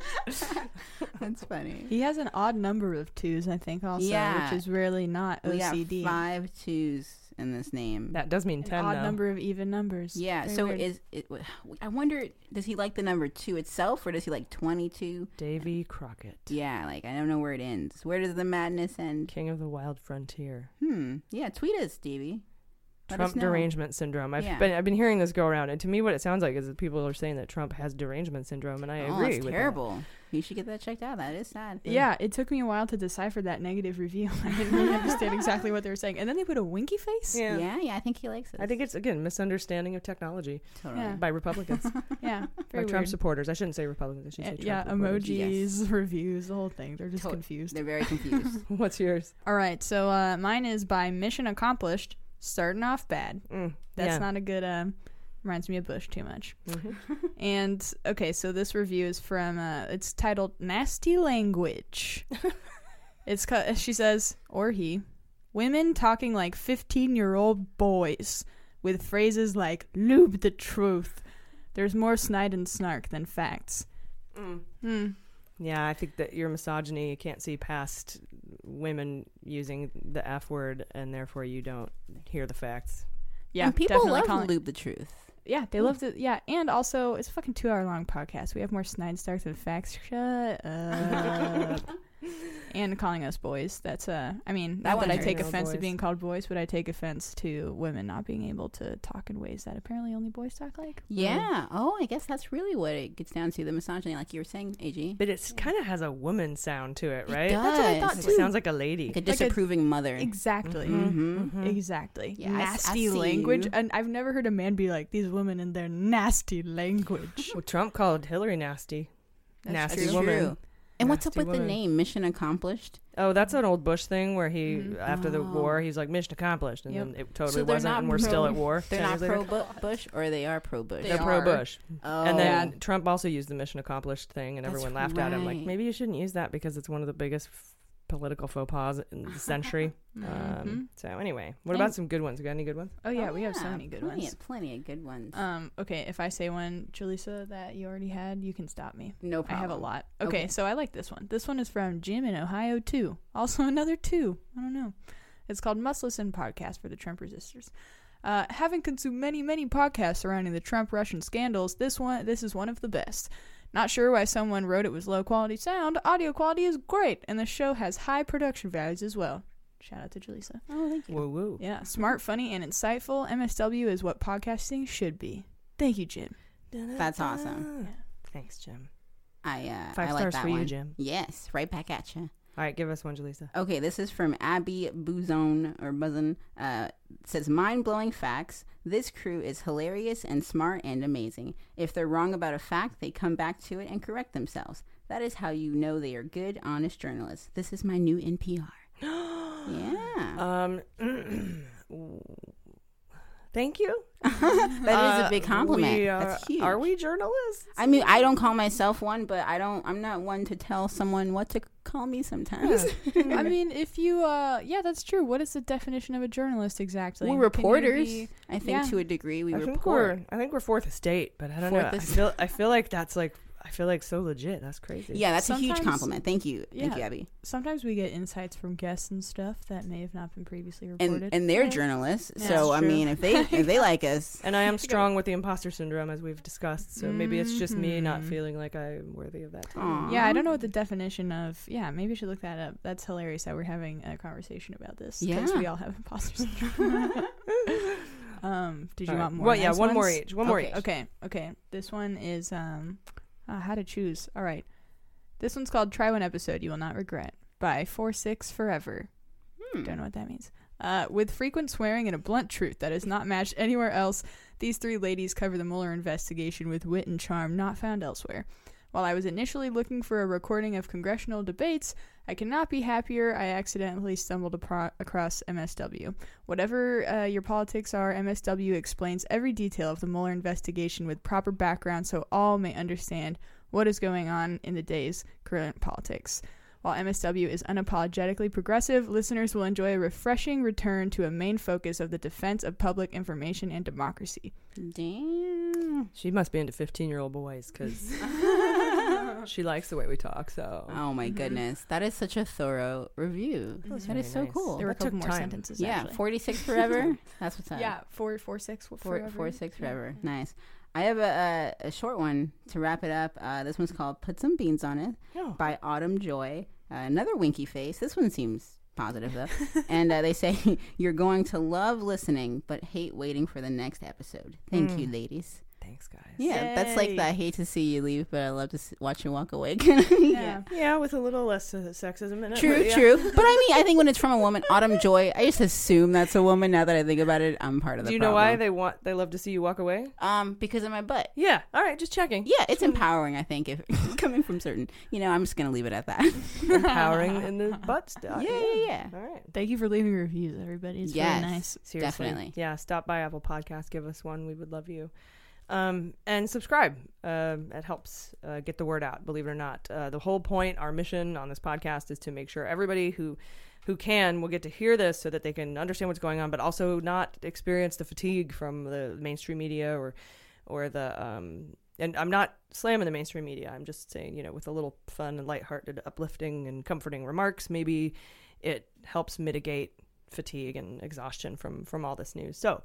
Speaker 5: That's funny.
Speaker 6: He has an odd number of twos, I think, also,
Speaker 5: Yeah.
Speaker 6: which is really not OCD.
Speaker 5: We got five twos in this name.
Speaker 1: that does mean
Speaker 6: An
Speaker 1: ten.
Speaker 6: odd
Speaker 1: though.
Speaker 6: number of even numbers.
Speaker 5: yeah.
Speaker 6: Very
Speaker 5: so
Speaker 6: weird.
Speaker 5: is it? I wonder, does he like the number two itself, or does he like twenty-two?
Speaker 1: Davy Crockett,
Speaker 5: Yeah, like I don't know where it ends. Where does the madness end?
Speaker 1: king of the wild frontier.
Speaker 5: Hmm. Yeah. Tweet us, Stevie. Let
Speaker 1: Trump derangement syndrome. I've
Speaker 5: Yeah.
Speaker 1: been I've been hearing this go around, and to me, what it sounds like is that people are saying that Trump has derangement syndrome, and I
Speaker 5: oh,
Speaker 1: agree.
Speaker 5: that's
Speaker 1: with that.
Speaker 5: terrible. You should get that checked out. That is sad.
Speaker 6: Yeah, it took me a while to decipher that negative review. I didn't really understand exactly what they were saying. And then they put a winky face?
Speaker 1: Yeah.
Speaker 5: Yeah, yeah, I think he likes it.
Speaker 1: I think it's again misunderstanding of technology
Speaker 5: Totally.
Speaker 6: Yeah.
Speaker 1: by Republicans,
Speaker 6: Yeah,
Speaker 1: by Trump
Speaker 6: weird.
Speaker 1: supporters. I shouldn't say Republicans. I should say
Speaker 6: Yeah,
Speaker 1: Trump
Speaker 6: emojis, reviews, the whole thing. They're just confused.
Speaker 5: They're very confused.
Speaker 1: What's yours?
Speaker 6: All right, so uh, mine is by Mission Accomplished. Starting off bad. That's
Speaker 1: yeah.
Speaker 6: not a good. Um, reminds me of Bush too much.
Speaker 1: Mhm.
Speaker 6: and okay, so this review is from. Uh, it's titled "Nasty Language." it's she says, or he, women talking like fifteen-year-old boys with phrases like "lube the truth." There's more snide and snark than facts. Hmm.
Speaker 1: Yeah, I think that your misogyny you can't see past women using the F word, and therefore you don't hear the facts.
Speaker 6: Yeah,
Speaker 5: and people
Speaker 6: definitely
Speaker 5: love
Speaker 6: calling-
Speaker 5: lube the truth.
Speaker 6: Yeah, they love mm. it. Yeah, and also it's a fucking two hour long podcast. We have more snide starks than facts. Shut up. And calling us boys. That's uh I mean, not
Speaker 5: one
Speaker 6: that I take
Speaker 1: No
Speaker 6: offense to being called boys, but I take offense to women not being able to talk in ways that apparently only boys talk like.
Speaker 5: Yeah. Oh, I guess that's really what it gets down to the misogyny, like you were saying, AG.
Speaker 1: But it kind of has a woman sound to it, right?
Speaker 5: does. That's what I thought,
Speaker 1: It sounds like a lady.
Speaker 5: Like a disapproving mother.
Speaker 6: Exactly.
Speaker 5: Mhm.
Speaker 6: Exactly.
Speaker 5: Yeah, I s- I
Speaker 6: nasty
Speaker 5: see
Speaker 6: language.
Speaker 5: you.
Speaker 6: And I've never heard a man be like, these women in their nasty language.
Speaker 1: Well, Trump called Hillary nasty.
Speaker 6: That's
Speaker 1: nasty
Speaker 5: That's
Speaker 1: woman.
Speaker 5: true. And what's up with the name Mission Accomplished?
Speaker 1: Oh, that's an old Bush thing where he, mm. after the
Speaker 5: Oh.
Speaker 1: war, he's like mission accomplished, and
Speaker 6: Yep.
Speaker 1: then it totally
Speaker 5: So
Speaker 1: wasn't, and we're still at war.
Speaker 5: They're not pro Bu- Bush, or they are pro Bush.
Speaker 1: They're pro Bush.
Speaker 5: Oh,
Speaker 1: and then oh. Trump also used the mission accomplished thing, and
Speaker 5: That's
Speaker 1: everyone laughed at him. Like, maybe you shouldn't use that because it's one of the biggest political faux pas in the century.
Speaker 6: Mhm.
Speaker 1: um, so, anyway, what
Speaker 6: And-
Speaker 1: about some good ones? You got any good ones?
Speaker 6: Oh yeah, we have so
Speaker 5: yeah,
Speaker 6: many good
Speaker 5: plenty
Speaker 6: ones.
Speaker 5: Of, plenty of good ones.
Speaker 6: Um, okay, if I say one, Jaleesa, that you already had, you can stop me.
Speaker 5: No problem.
Speaker 6: I have a lot. Okay,
Speaker 5: Okay.
Speaker 6: so I like this one. This one is from Jim in Ohio too. Also another two. I don't know. It's called Must Listen Podcast for the Trump Resistors. Uh, having consumed many, many podcasts surrounding the Trump Russian scandals, this one this is one of the best. Not sure why someone wrote it was low quality sound. Audio quality is great, and the show has high production values as well. Shout out to Jaleesa.
Speaker 5: Oh, thank you.
Speaker 1: Woo woo.
Speaker 6: Yeah, smart, funny, and insightful. MSW is what podcasting should be. Thank you, Jim.
Speaker 5: That's awesome.
Speaker 1: Thanks, Jim.
Speaker 5: I uh,
Speaker 1: Five
Speaker 5: I like
Speaker 1: stars
Speaker 5: that
Speaker 1: for you. Jim.
Speaker 5: Yes, right back at you.
Speaker 1: All right, give us one, Jaleesa.
Speaker 5: Okay, this is from Abby Bouzone or Buzzon. Uh, says mind blowing facts. This crew is hilarious and smart and amazing. If they're wrong about a fact, they come back to it and correct themselves. That is how you know they are good, honest journalists. This is my new NPR. yeah.
Speaker 1: Um, thank you.
Speaker 5: that is a big
Speaker 1: Uh,
Speaker 5: compliment.
Speaker 1: we are-
Speaker 5: That's huge.
Speaker 1: Are we journalists?
Speaker 5: I mean, I don't call myself one, but I don't. I'm not one to tell someone what to call me sometimes.
Speaker 6: I mean, if you, uh, yeah, that's true. What is the definition of a journalist exactly?
Speaker 5: We're reporters.
Speaker 6: be-
Speaker 5: I think
Speaker 6: Yeah.
Speaker 5: to a degree we
Speaker 1: I think
Speaker 5: report.
Speaker 1: we're I think we're fourth estate, but I don't
Speaker 5: Fourth
Speaker 1: know. I feel I feel like that's like I feel like so legit. That's crazy.
Speaker 5: Yeah, that's a huge compliment. Thank you. Thank you,
Speaker 6: yeah,
Speaker 5: Abby.
Speaker 6: Sometimes we get insights from guests and stuff that may have not been previously reported.
Speaker 5: and they're
Speaker 6: Yeah.
Speaker 5: journalists,
Speaker 6: Yeah,
Speaker 5: so I mean, if they if they like us,
Speaker 1: And I am strong with the imposter syndrome, as we've discussed. So maybe it's just me not
Speaker 6: Mhm.
Speaker 1: feeling like I'm worthy of that.
Speaker 6: Yeah, I don't know what the definition of. Yeah, maybe I should look that up. That's hilarious that we're having a conversation about this. because
Speaker 5: Yeah.
Speaker 6: we all have imposter syndrome. um, did you
Speaker 1: All right.
Speaker 6: want more?
Speaker 1: Well, yeah,
Speaker 6: nice
Speaker 1: one more
Speaker 6: ones?
Speaker 1: each, one more
Speaker 6: Okay,
Speaker 1: each.
Speaker 6: Okay, okay. This one is um, uh, how to choose. All right, this one's called "Try One Episode You Will Not Regret" by Four Six Forever.
Speaker 5: Hmm.
Speaker 6: Don't know what that means. Uh, with frequent swearing and a blunt truth that is not matched anywhere else, these three ladies cover the Mueller investigation with wit and charm not found elsewhere. While I was initially looking for a recording of congressional debates, I cannot be happier I accidentally stumbled apro- across MSW. Whatever uh, your politics are, MSW explains every detail of the Mueller investigation with proper background so all may understand what is going on in the day's current politics. While MSW is unapologetically progressive, listeners will enjoy a refreshing return to a main focus of the defense of public information and democracy.
Speaker 5: Damn.
Speaker 1: She must be into 15 year old boys because she likes the way we talk. So
Speaker 5: Oh my goodness, that is such a thorough review.
Speaker 1: That
Speaker 5: That is so
Speaker 1: nice.
Speaker 5: cool.
Speaker 6: There were a
Speaker 1: That took
Speaker 6: couple more
Speaker 1: time.
Speaker 6: sentences.
Speaker 5: Yeah,
Speaker 6: actually.
Speaker 5: forty six forever. That's what's up.
Speaker 6: Yeah, four, four, six,
Speaker 5: four,
Speaker 6: forever.
Speaker 5: four six forever. Nice. I have a, a, a short one to wrap it up. Uh, this one's called "Put Some Beans on It"
Speaker 1: Oh.
Speaker 5: by Autumn Joy. Uh, another winky face. This one seems positive though. and uh, they say you're going to love listening, but hate waiting for the next episode. Thank you, ladies.
Speaker 1: Thanks, guys.
Speaker 5: Yeah, that's like
Speaker 6: Yay.
Speaker 5: the I hate to see you leave, but I love to s- watch you walk away.
Speaker 6: Yeah.
Speaker 1: Yeah, with a little less uh, sexism in it.
Speaker 5: True,
Speaker 1: but yeah.
Speaker 5: true. But I mean, I think when it's from a woman, Autumn Joy, I just assume that's a woman. Now that I think about it, I'm part of the.
Speaker 1: Do you know why they want they love to see you walk away?
Speaker 5: Um, because of my butt.
Speaker 1: Yeah. All right, just checking.
Speaker 5: Yeah, it's empowering. I think if coming from certain, you know, I'm just gonna leave it at that.
Speaker 1: Empowering in the butt stuff.
Speaker 5: Yeah, yeah, yeah.
Speaker 1: All right.
Speaker 6: Thank you for leaving reviews, everybody. It's
Speaker 5: Yes.
Speaker 6: really nice.
Speaker 1: Seriously.
Speaker 5: Definitely.
Speaker 1: Yeah, stop by Apple Podcast, give us one. We would love you. Um, and subscribe. Um it helps uh, get the word out. Believe it or not, uh, the whole point, our mission on this podcast is to make sure everybody who who can will get to hear this so that they can understand what's going on, but also not experience the fatigue from the mainstream media or or the um. And I'm not slamming the mainstream media. I'm just saying, you know, with a little fun and lighthearted, uplifting and comforting remarks, maybe it helps mitigate fatigue and exhaustion from from all this news. So,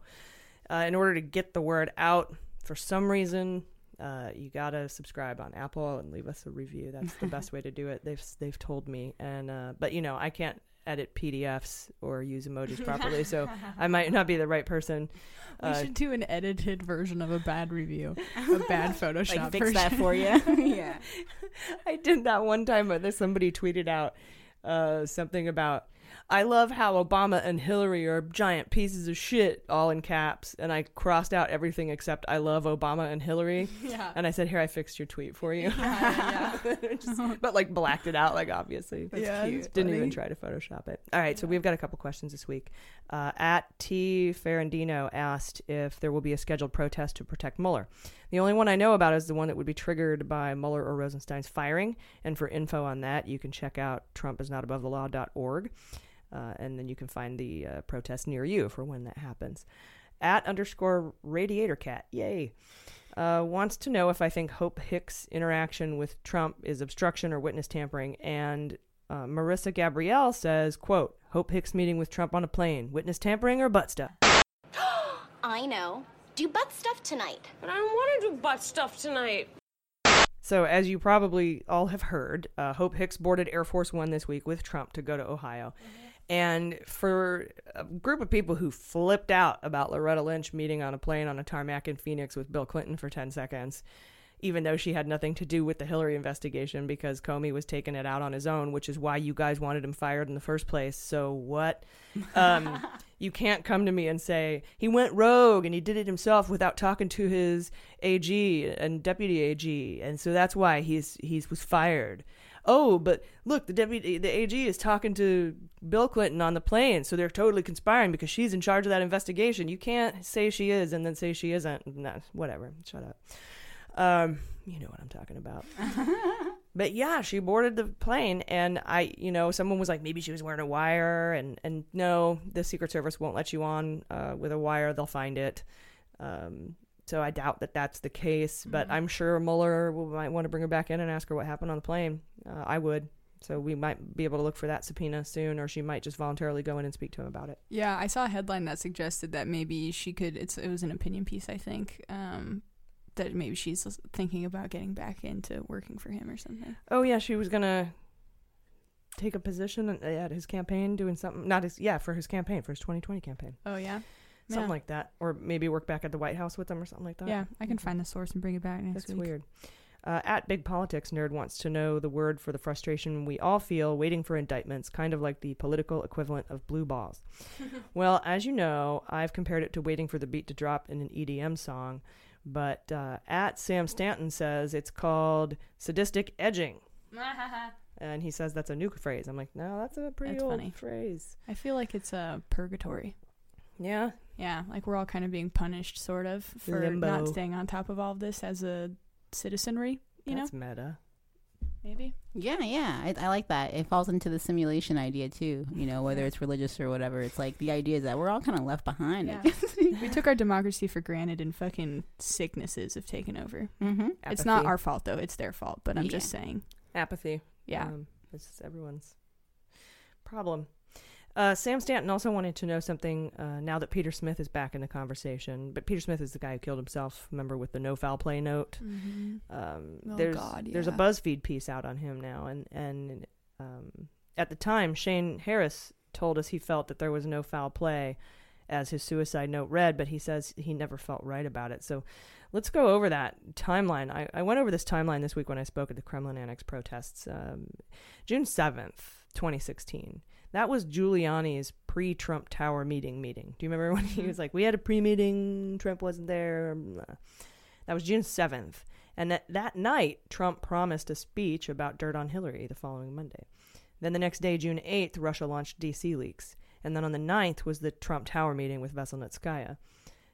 Speaker 1: uh, in order to get the word out, for some reason, uh, you gotta subscribe on Apple and leave us a review. That's the best way to do it. They've they've told me, and uh, but you know I can't edit PDFs or use emojis properly, so I might not be the right person.
Speaker 6: We
Speaker 1: Uh,
Speaker 6: should do an edited version of a bad review, a bad Photoshop
Speaker 5: like fix
Speaker 6: version.
Speaker 5: that for you. yeah.
Speaker 1: I did that one time, but somebody tweeted out uh, something about I love how Obama and Hillary are giant pieces of shit, all in caps, and I crossed out everything except I love Obama and Hillary.
Speaker 6: Yeah.
Speaker 1: And I said, "Here, I fixed your tweet for you."
Speaker 6: Yeah,
Speaker 1: Just- but like blacked it out, like obviously.
Speaker 6: That's Yeah, cute. that's
Speaker 1: Didn't even try to Photoshop it. All right, so we've got a couple questions this week. Uh, at T Ferrandino asked if there will be a scheduled protest to protect Mueller. The only one I know about is the one that would be triggered by Mueller or Rosenstein's firing. And for info on that, you can check out TrumpIsNotAboveTheLaw.org. Uh, and then you can find the uh, protest near you for when that happens. At underscore Radiator Cat, yay, uh, wants to know if I think Hope Hicks' interaction with Trump is obstruction or witness tampering. And uh, Marissa Gabrielle says, "quote Hope Hicks meeting with Trump on a plane, witness tampering or butt stuff."
Speaker 13: I know. Do butt stuff tonight.
Speaker 14: But I don't want to do butt stuff tonight.
Speaker 1: So, as you probably all have heard, uh, Hope Hicks boarded Air Force One this week with Trump to go to Ohio. And for a group of people who flipped out about Loretta Lynch meeting on a plane on a tarmac in Phoenix with Bill Clinton for 10 seconds, even though she had nothing to do with the Hillary investigation because Comey was taking it out on his own, which is why you guys wanted him fired in the first place. So, what? Um, you can't come to me and say he went rogue and he did it himself without talking to his AG and deputy AG, and so that's why he's he's was fired. Oh, but look, the deputy, the AG is talking to Bill Clinton on the plane, so they're totally conspiring because she's in charge of that investigation. You can't say she is and then say she isn't. No, whatever. Shut up. Um, you know what I'm talking about. but yeah, she boarded the plane, and I, you know, someone was like, maybe she was wearing a wire, and and no, the Secret Service won't let you on uh, with a wire. They'll find it. Um, so I doubt that that's the case, but I'm sure Mueller will, might want to bring her back in and ask her what happened on the plane. Uh, I would. So we might be able to look for that subpoena soon, or she might just voluntarily go in and speak to him about it.
Speaker 6: Yeah, I saw a headline that suggested that maybe she could. It's it was an opinion piece, I think. Um, that maybe she's thinking about getting back into working for him or something.
Speaker 1: Oh yeah, she was gonna take a position at his campaign, doing something. Not his, yeah, for his campaign, for his 2020 campaign.
Speaker 6: Oh yeah,
Speaker 1: something
Speaker 6: Yeah.
Speaker 1: like that, or maybe work back at the White House with them or something like that.
Speaker 6: Yeah, I can find the source and bring it back next
Speaker 1: That's
Speaker 6: week.
Speaker 1: weird. Uh, at Big Politics Nerd wants to know the word for the frustration we all feel waiting for indictments, kind of like the political equivalent of blue balls. well, as you know, I've compared it to waiting for the beat to drop in an EDM song, but uh, at Sam Stanton says it's called sadistic edging. And he says that's a new phrase. I'm like, no, that's a pretty
Speaker 6: That's
Speaker 1: old
Speaker 6: funny.
Speaker 1: phrase.
Speaker 6: I feel like it's a purgatory.
Speaker 1: Yeah.
Speaker 6: Yeah, like we're all kind of being punished, sort of, for
Speaker 1: Limbo.
Speaker 6: not staying on top of all of this as a citizenry. You
Speaker 1: that's
Speaker 6: know,
Speaker 1: meta.
Speaker 6: maybe.
Speaker 5: Yeah, yeah, I, I like that. It falls into the simulation idea too. You know, whether it's religious or whatever. It's like the idea is that we're all kind of left behind.
Speaker 6: Yeah. we took our democracy for granted, and fucking sicknesses have taken over.
Speaker 5: Mm-hmm.
Speaker 6: It's not our fault though; it's their fault. But I'm just saying.
Speaker 1: Apathy.
Speaker 6: Yeah.
Speaker 1: Um, it's just everyone's problem. Uh, Sam Stanton also wanted to know something uh, now that Peter Smith is back in the conversation. But Peter Smith is the guy who killed himself. Remember with the no foul play note.
Speaker 6: Mhm.
Speaker 1: Um,
Speaker 6: Oh,
Speaker 1: there's
Speaker 6: God,
Speaker 1: there's a. BuzzFeed piece out on him now, and and um, at the time Shane Harris told us he felt that there was no foul play, as his suicide note read, but he says he never felt right about it. So let's go over that timeline. I, I went over this timeline this week when I spoke at the Kremlin Annex protests. Um, June 7th, 2016. That was Giuliani's pre Trump Tower meeting meeting. Do you remember when he mm-hmm. was like, we had a pre meeting, Trump wasn't there? Um, uh. That was June 7th. And that, that night, Trump promised a speech about dirt on Hillary the following Monday. Then the next day, June 8th, Russia launched DC leaks. And then on the 9th was the Trump Tower meeting with Veselnitskaya.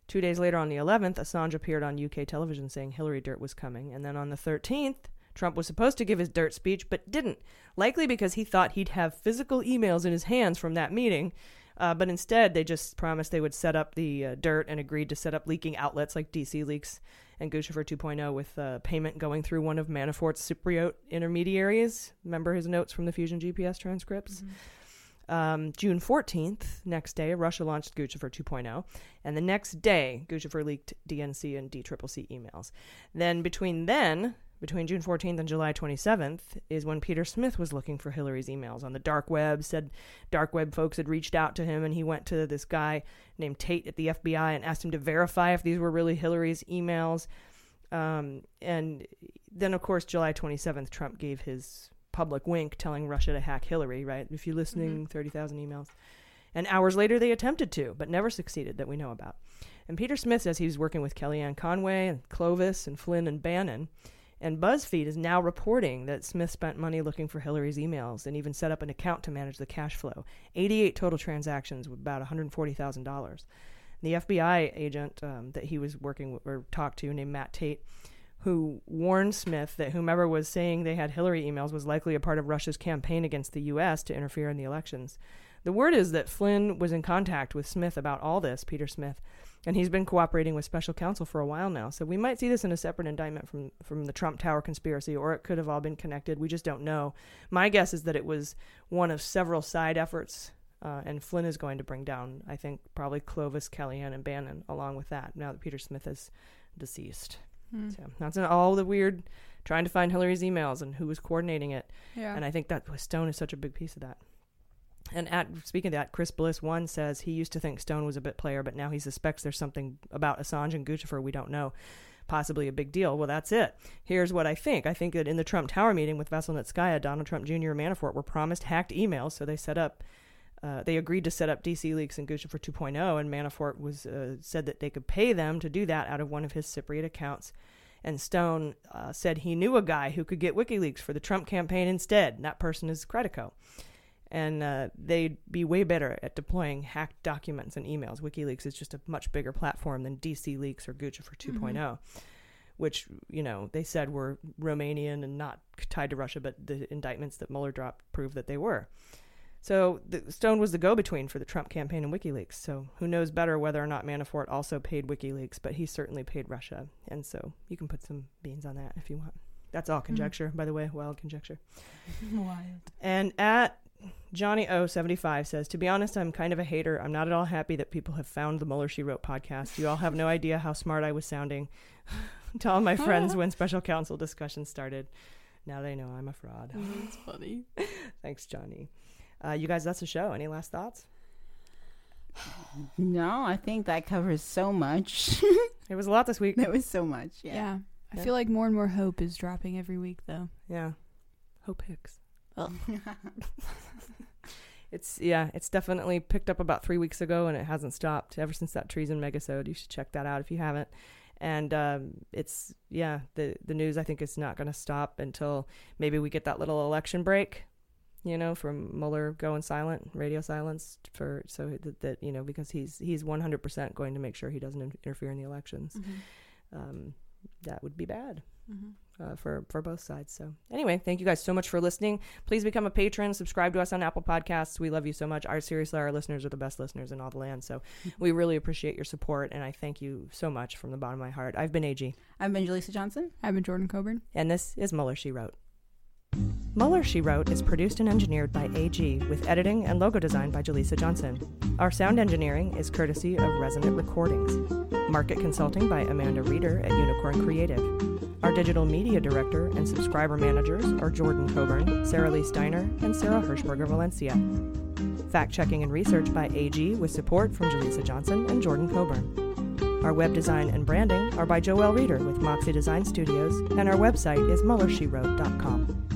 Speaker 1: Two days later, on the 11th, Assange appeared on UK television saying Hillary dirt was coming. And then on the 13th, Trump was supposed to give his dirt speech, but didn't, likely because he thought he'd have physical emails in his hands from that meeting. Uh, but instead, they just promised they would set up the uh, dirt and agreed to set up leaking outlets like DC Leaks and Guccifer 2.0 with uh, payment going through one of Manafort's Cypriot intermediaries. Remember his notes from the Fusion GPS transcripts? Mm-hmm. Um, June 14th, next day, Russia launched Guccifer 2.0. And the next day, Guccifer leaked DNC and DCCC emails. Then, between then, between June 14th and July 27th, is when Peter Smith was looking for Hillary's emails on the dark web. Said dark web folks had reached out to him, and he went to this guy named Tait at the FBI and asked him to verify if these were really Hillary's emails. Um, and then, of course, July 27th, Trump gave his public wink telling Russia to hack Hillary, right? If you're listening, mm-hmm. 30,000 emails. And hours later, they attempted to, but never succeeded that we know about. And Peter Smith says he was working with Kellyanne Conway and Clovis and Flynn and Bannon. And BuzzFeed is now reporting that Smith spent money looking for Hillary's emails and even set up an account to manage the cash flow. 88 total transactions with about $140,000. The FBI agent um, that he was working with, or talked to, named Matt Tait, who warned Smith that whomever was saying they had Hillary emails was likely a part of Russia's campaign against the U.S. to interfere in the elections. The word is that Flynn was in contact with Smith about all this, Peter Smith, and he's been cooperating with special counsel for a while now. So we might see this in a separate indictment from from the Trump Tower conspiracy, or it could have all been connected. We just don't know. My guess is that it was one of several side efforts, uh, and Flynn is going to bring down, I think, probably Clovis, Kellyanne, and Bannon along with that. Now that Peter Smith is deceased. Mm. So that's all the weird trying to find Hillary's emails and who was coordinating it.
Speaker 6: Yeah.
Speaker 1: And I think that Stone is such a big piece of that. And at speaking of that, Chris Bliss one says he used to think Stone was a bit player, but now he suspects there's something about Assange and Guccifer we don't know. Possibly a big deal. Well, that's it. Here's what I think. I think that in the Trump Tower meeting with Veselnitskaya, Donald Trump Jr. and Manafort were promised hacked emails, so they set up uh, they agreed to set up DC Leaks and Guccifer 2.0, and Manafort was uh, said that they could pay them to do that out of one of his Cypriot accounts. And Stone uh, said he knew a guy who could get WikiLeaks for the Trump campaign instead. And that person is Credico. And uh, they'd be way better at deploying hacked documents and emails. WikiLeaks is just a much bigger platform than DC Leaks or Guccifer 2 mm-hmm. which, you know, they said were Romanian and not tied to Russia, but the indictments that Mueller dropped prove that they were. So the, Stone was the go-between for the Trump campaign and WikiLeaks. So who knows better whether or not Manafort also paid WikiLeaks, but he certainly paid Russia, and so you can put some beans on that if you want. That's all hmm. conjecture, mm. by the way, wild conjecture.
Speaker 6: Wild.
Speaker 1: And at Johnny O seventy five says, to be honest, I'm kind of a hater. I'm not at all happy that people have found the Mueller She Wrote podcast. You all have no idea how smart I was sounding to all my friends when special counsel discussions started. Now they know I'm a fraud.
Speaker 6: That's funny.
Speaker 1: Thanks, Johnny. Uh, you guys, that's the show. Any last thoughts?
Speaker 5: No, I think that covers so much.
Speaker 1: it was a lot this week.
Speaker 5: It was so much. Yeah.
Speaker 6: yeah. I yeah. feel like more and more hope is dropping every week, though.
Speaker 1: Yeah. Hope Hicks.
Speaker 5: Oh.
Speaker 1: it's yeah, it's definitely picked up about three weeks ago, and it hasn't stopped ever since that treason megasode. You should check that out if you haven't. And um, it's yeah, the the news I think is not going to stop until maybe we get that little election break you know, from Mueller going silent, radio silence for so that, that you know because he's he's 100% going to make sure he doesn't interfere in the elections. Mm-hmm. Um, that would be bad. Mm-hmm. Uh, for for both sides. So anyway, thank you guys so much for listening. Please become a patron. Subscribe to us on Apple Podcasts. We love you so much. Our seriously, our listeners are the best listeners in all the land. So we really appreciate your support, and I thank you so much from the bottom of my heart. I've been Ag.
Speaker 5: I've been Jaleesa Johnson.
Speaker 6: I've been Jordan Coburn,
Speaker 1: and this is Mueller. She wrote. Mueller, She Wrote is produced and engineered by AG with editing and logo design by Jaleesa Johnson. Our sound engineering is courtesy of Resonant Recordings. Market consulting by Amanda Reeder at Unicorn Creative. Our digital media director and subscriber managers are Jordan Coburn, Sarah Lee Steiner, and Sarah Hirschberger Valencia. Fact checking and research by AG with support from Jaleesa Johnson and Jordan Coburn. Our web design and branding are by Joelle Reeder with Moxie Design Studios, and our website is MuellerSheWrote.com.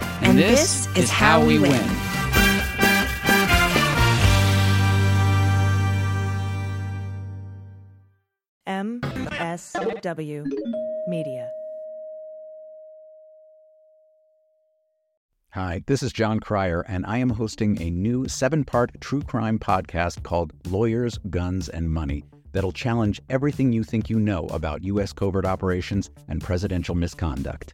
Speaker 15: And, and this, this, is how we win. win.
Speaker 1: MSW Media.
Speaker 16: Hi, this is Jon Cryer, and I am hosting a new seven part true crime podcast called Lawyers, Guns, and Money that'll challenge everything you think you know about U.S. covert operations and presidential misconduct.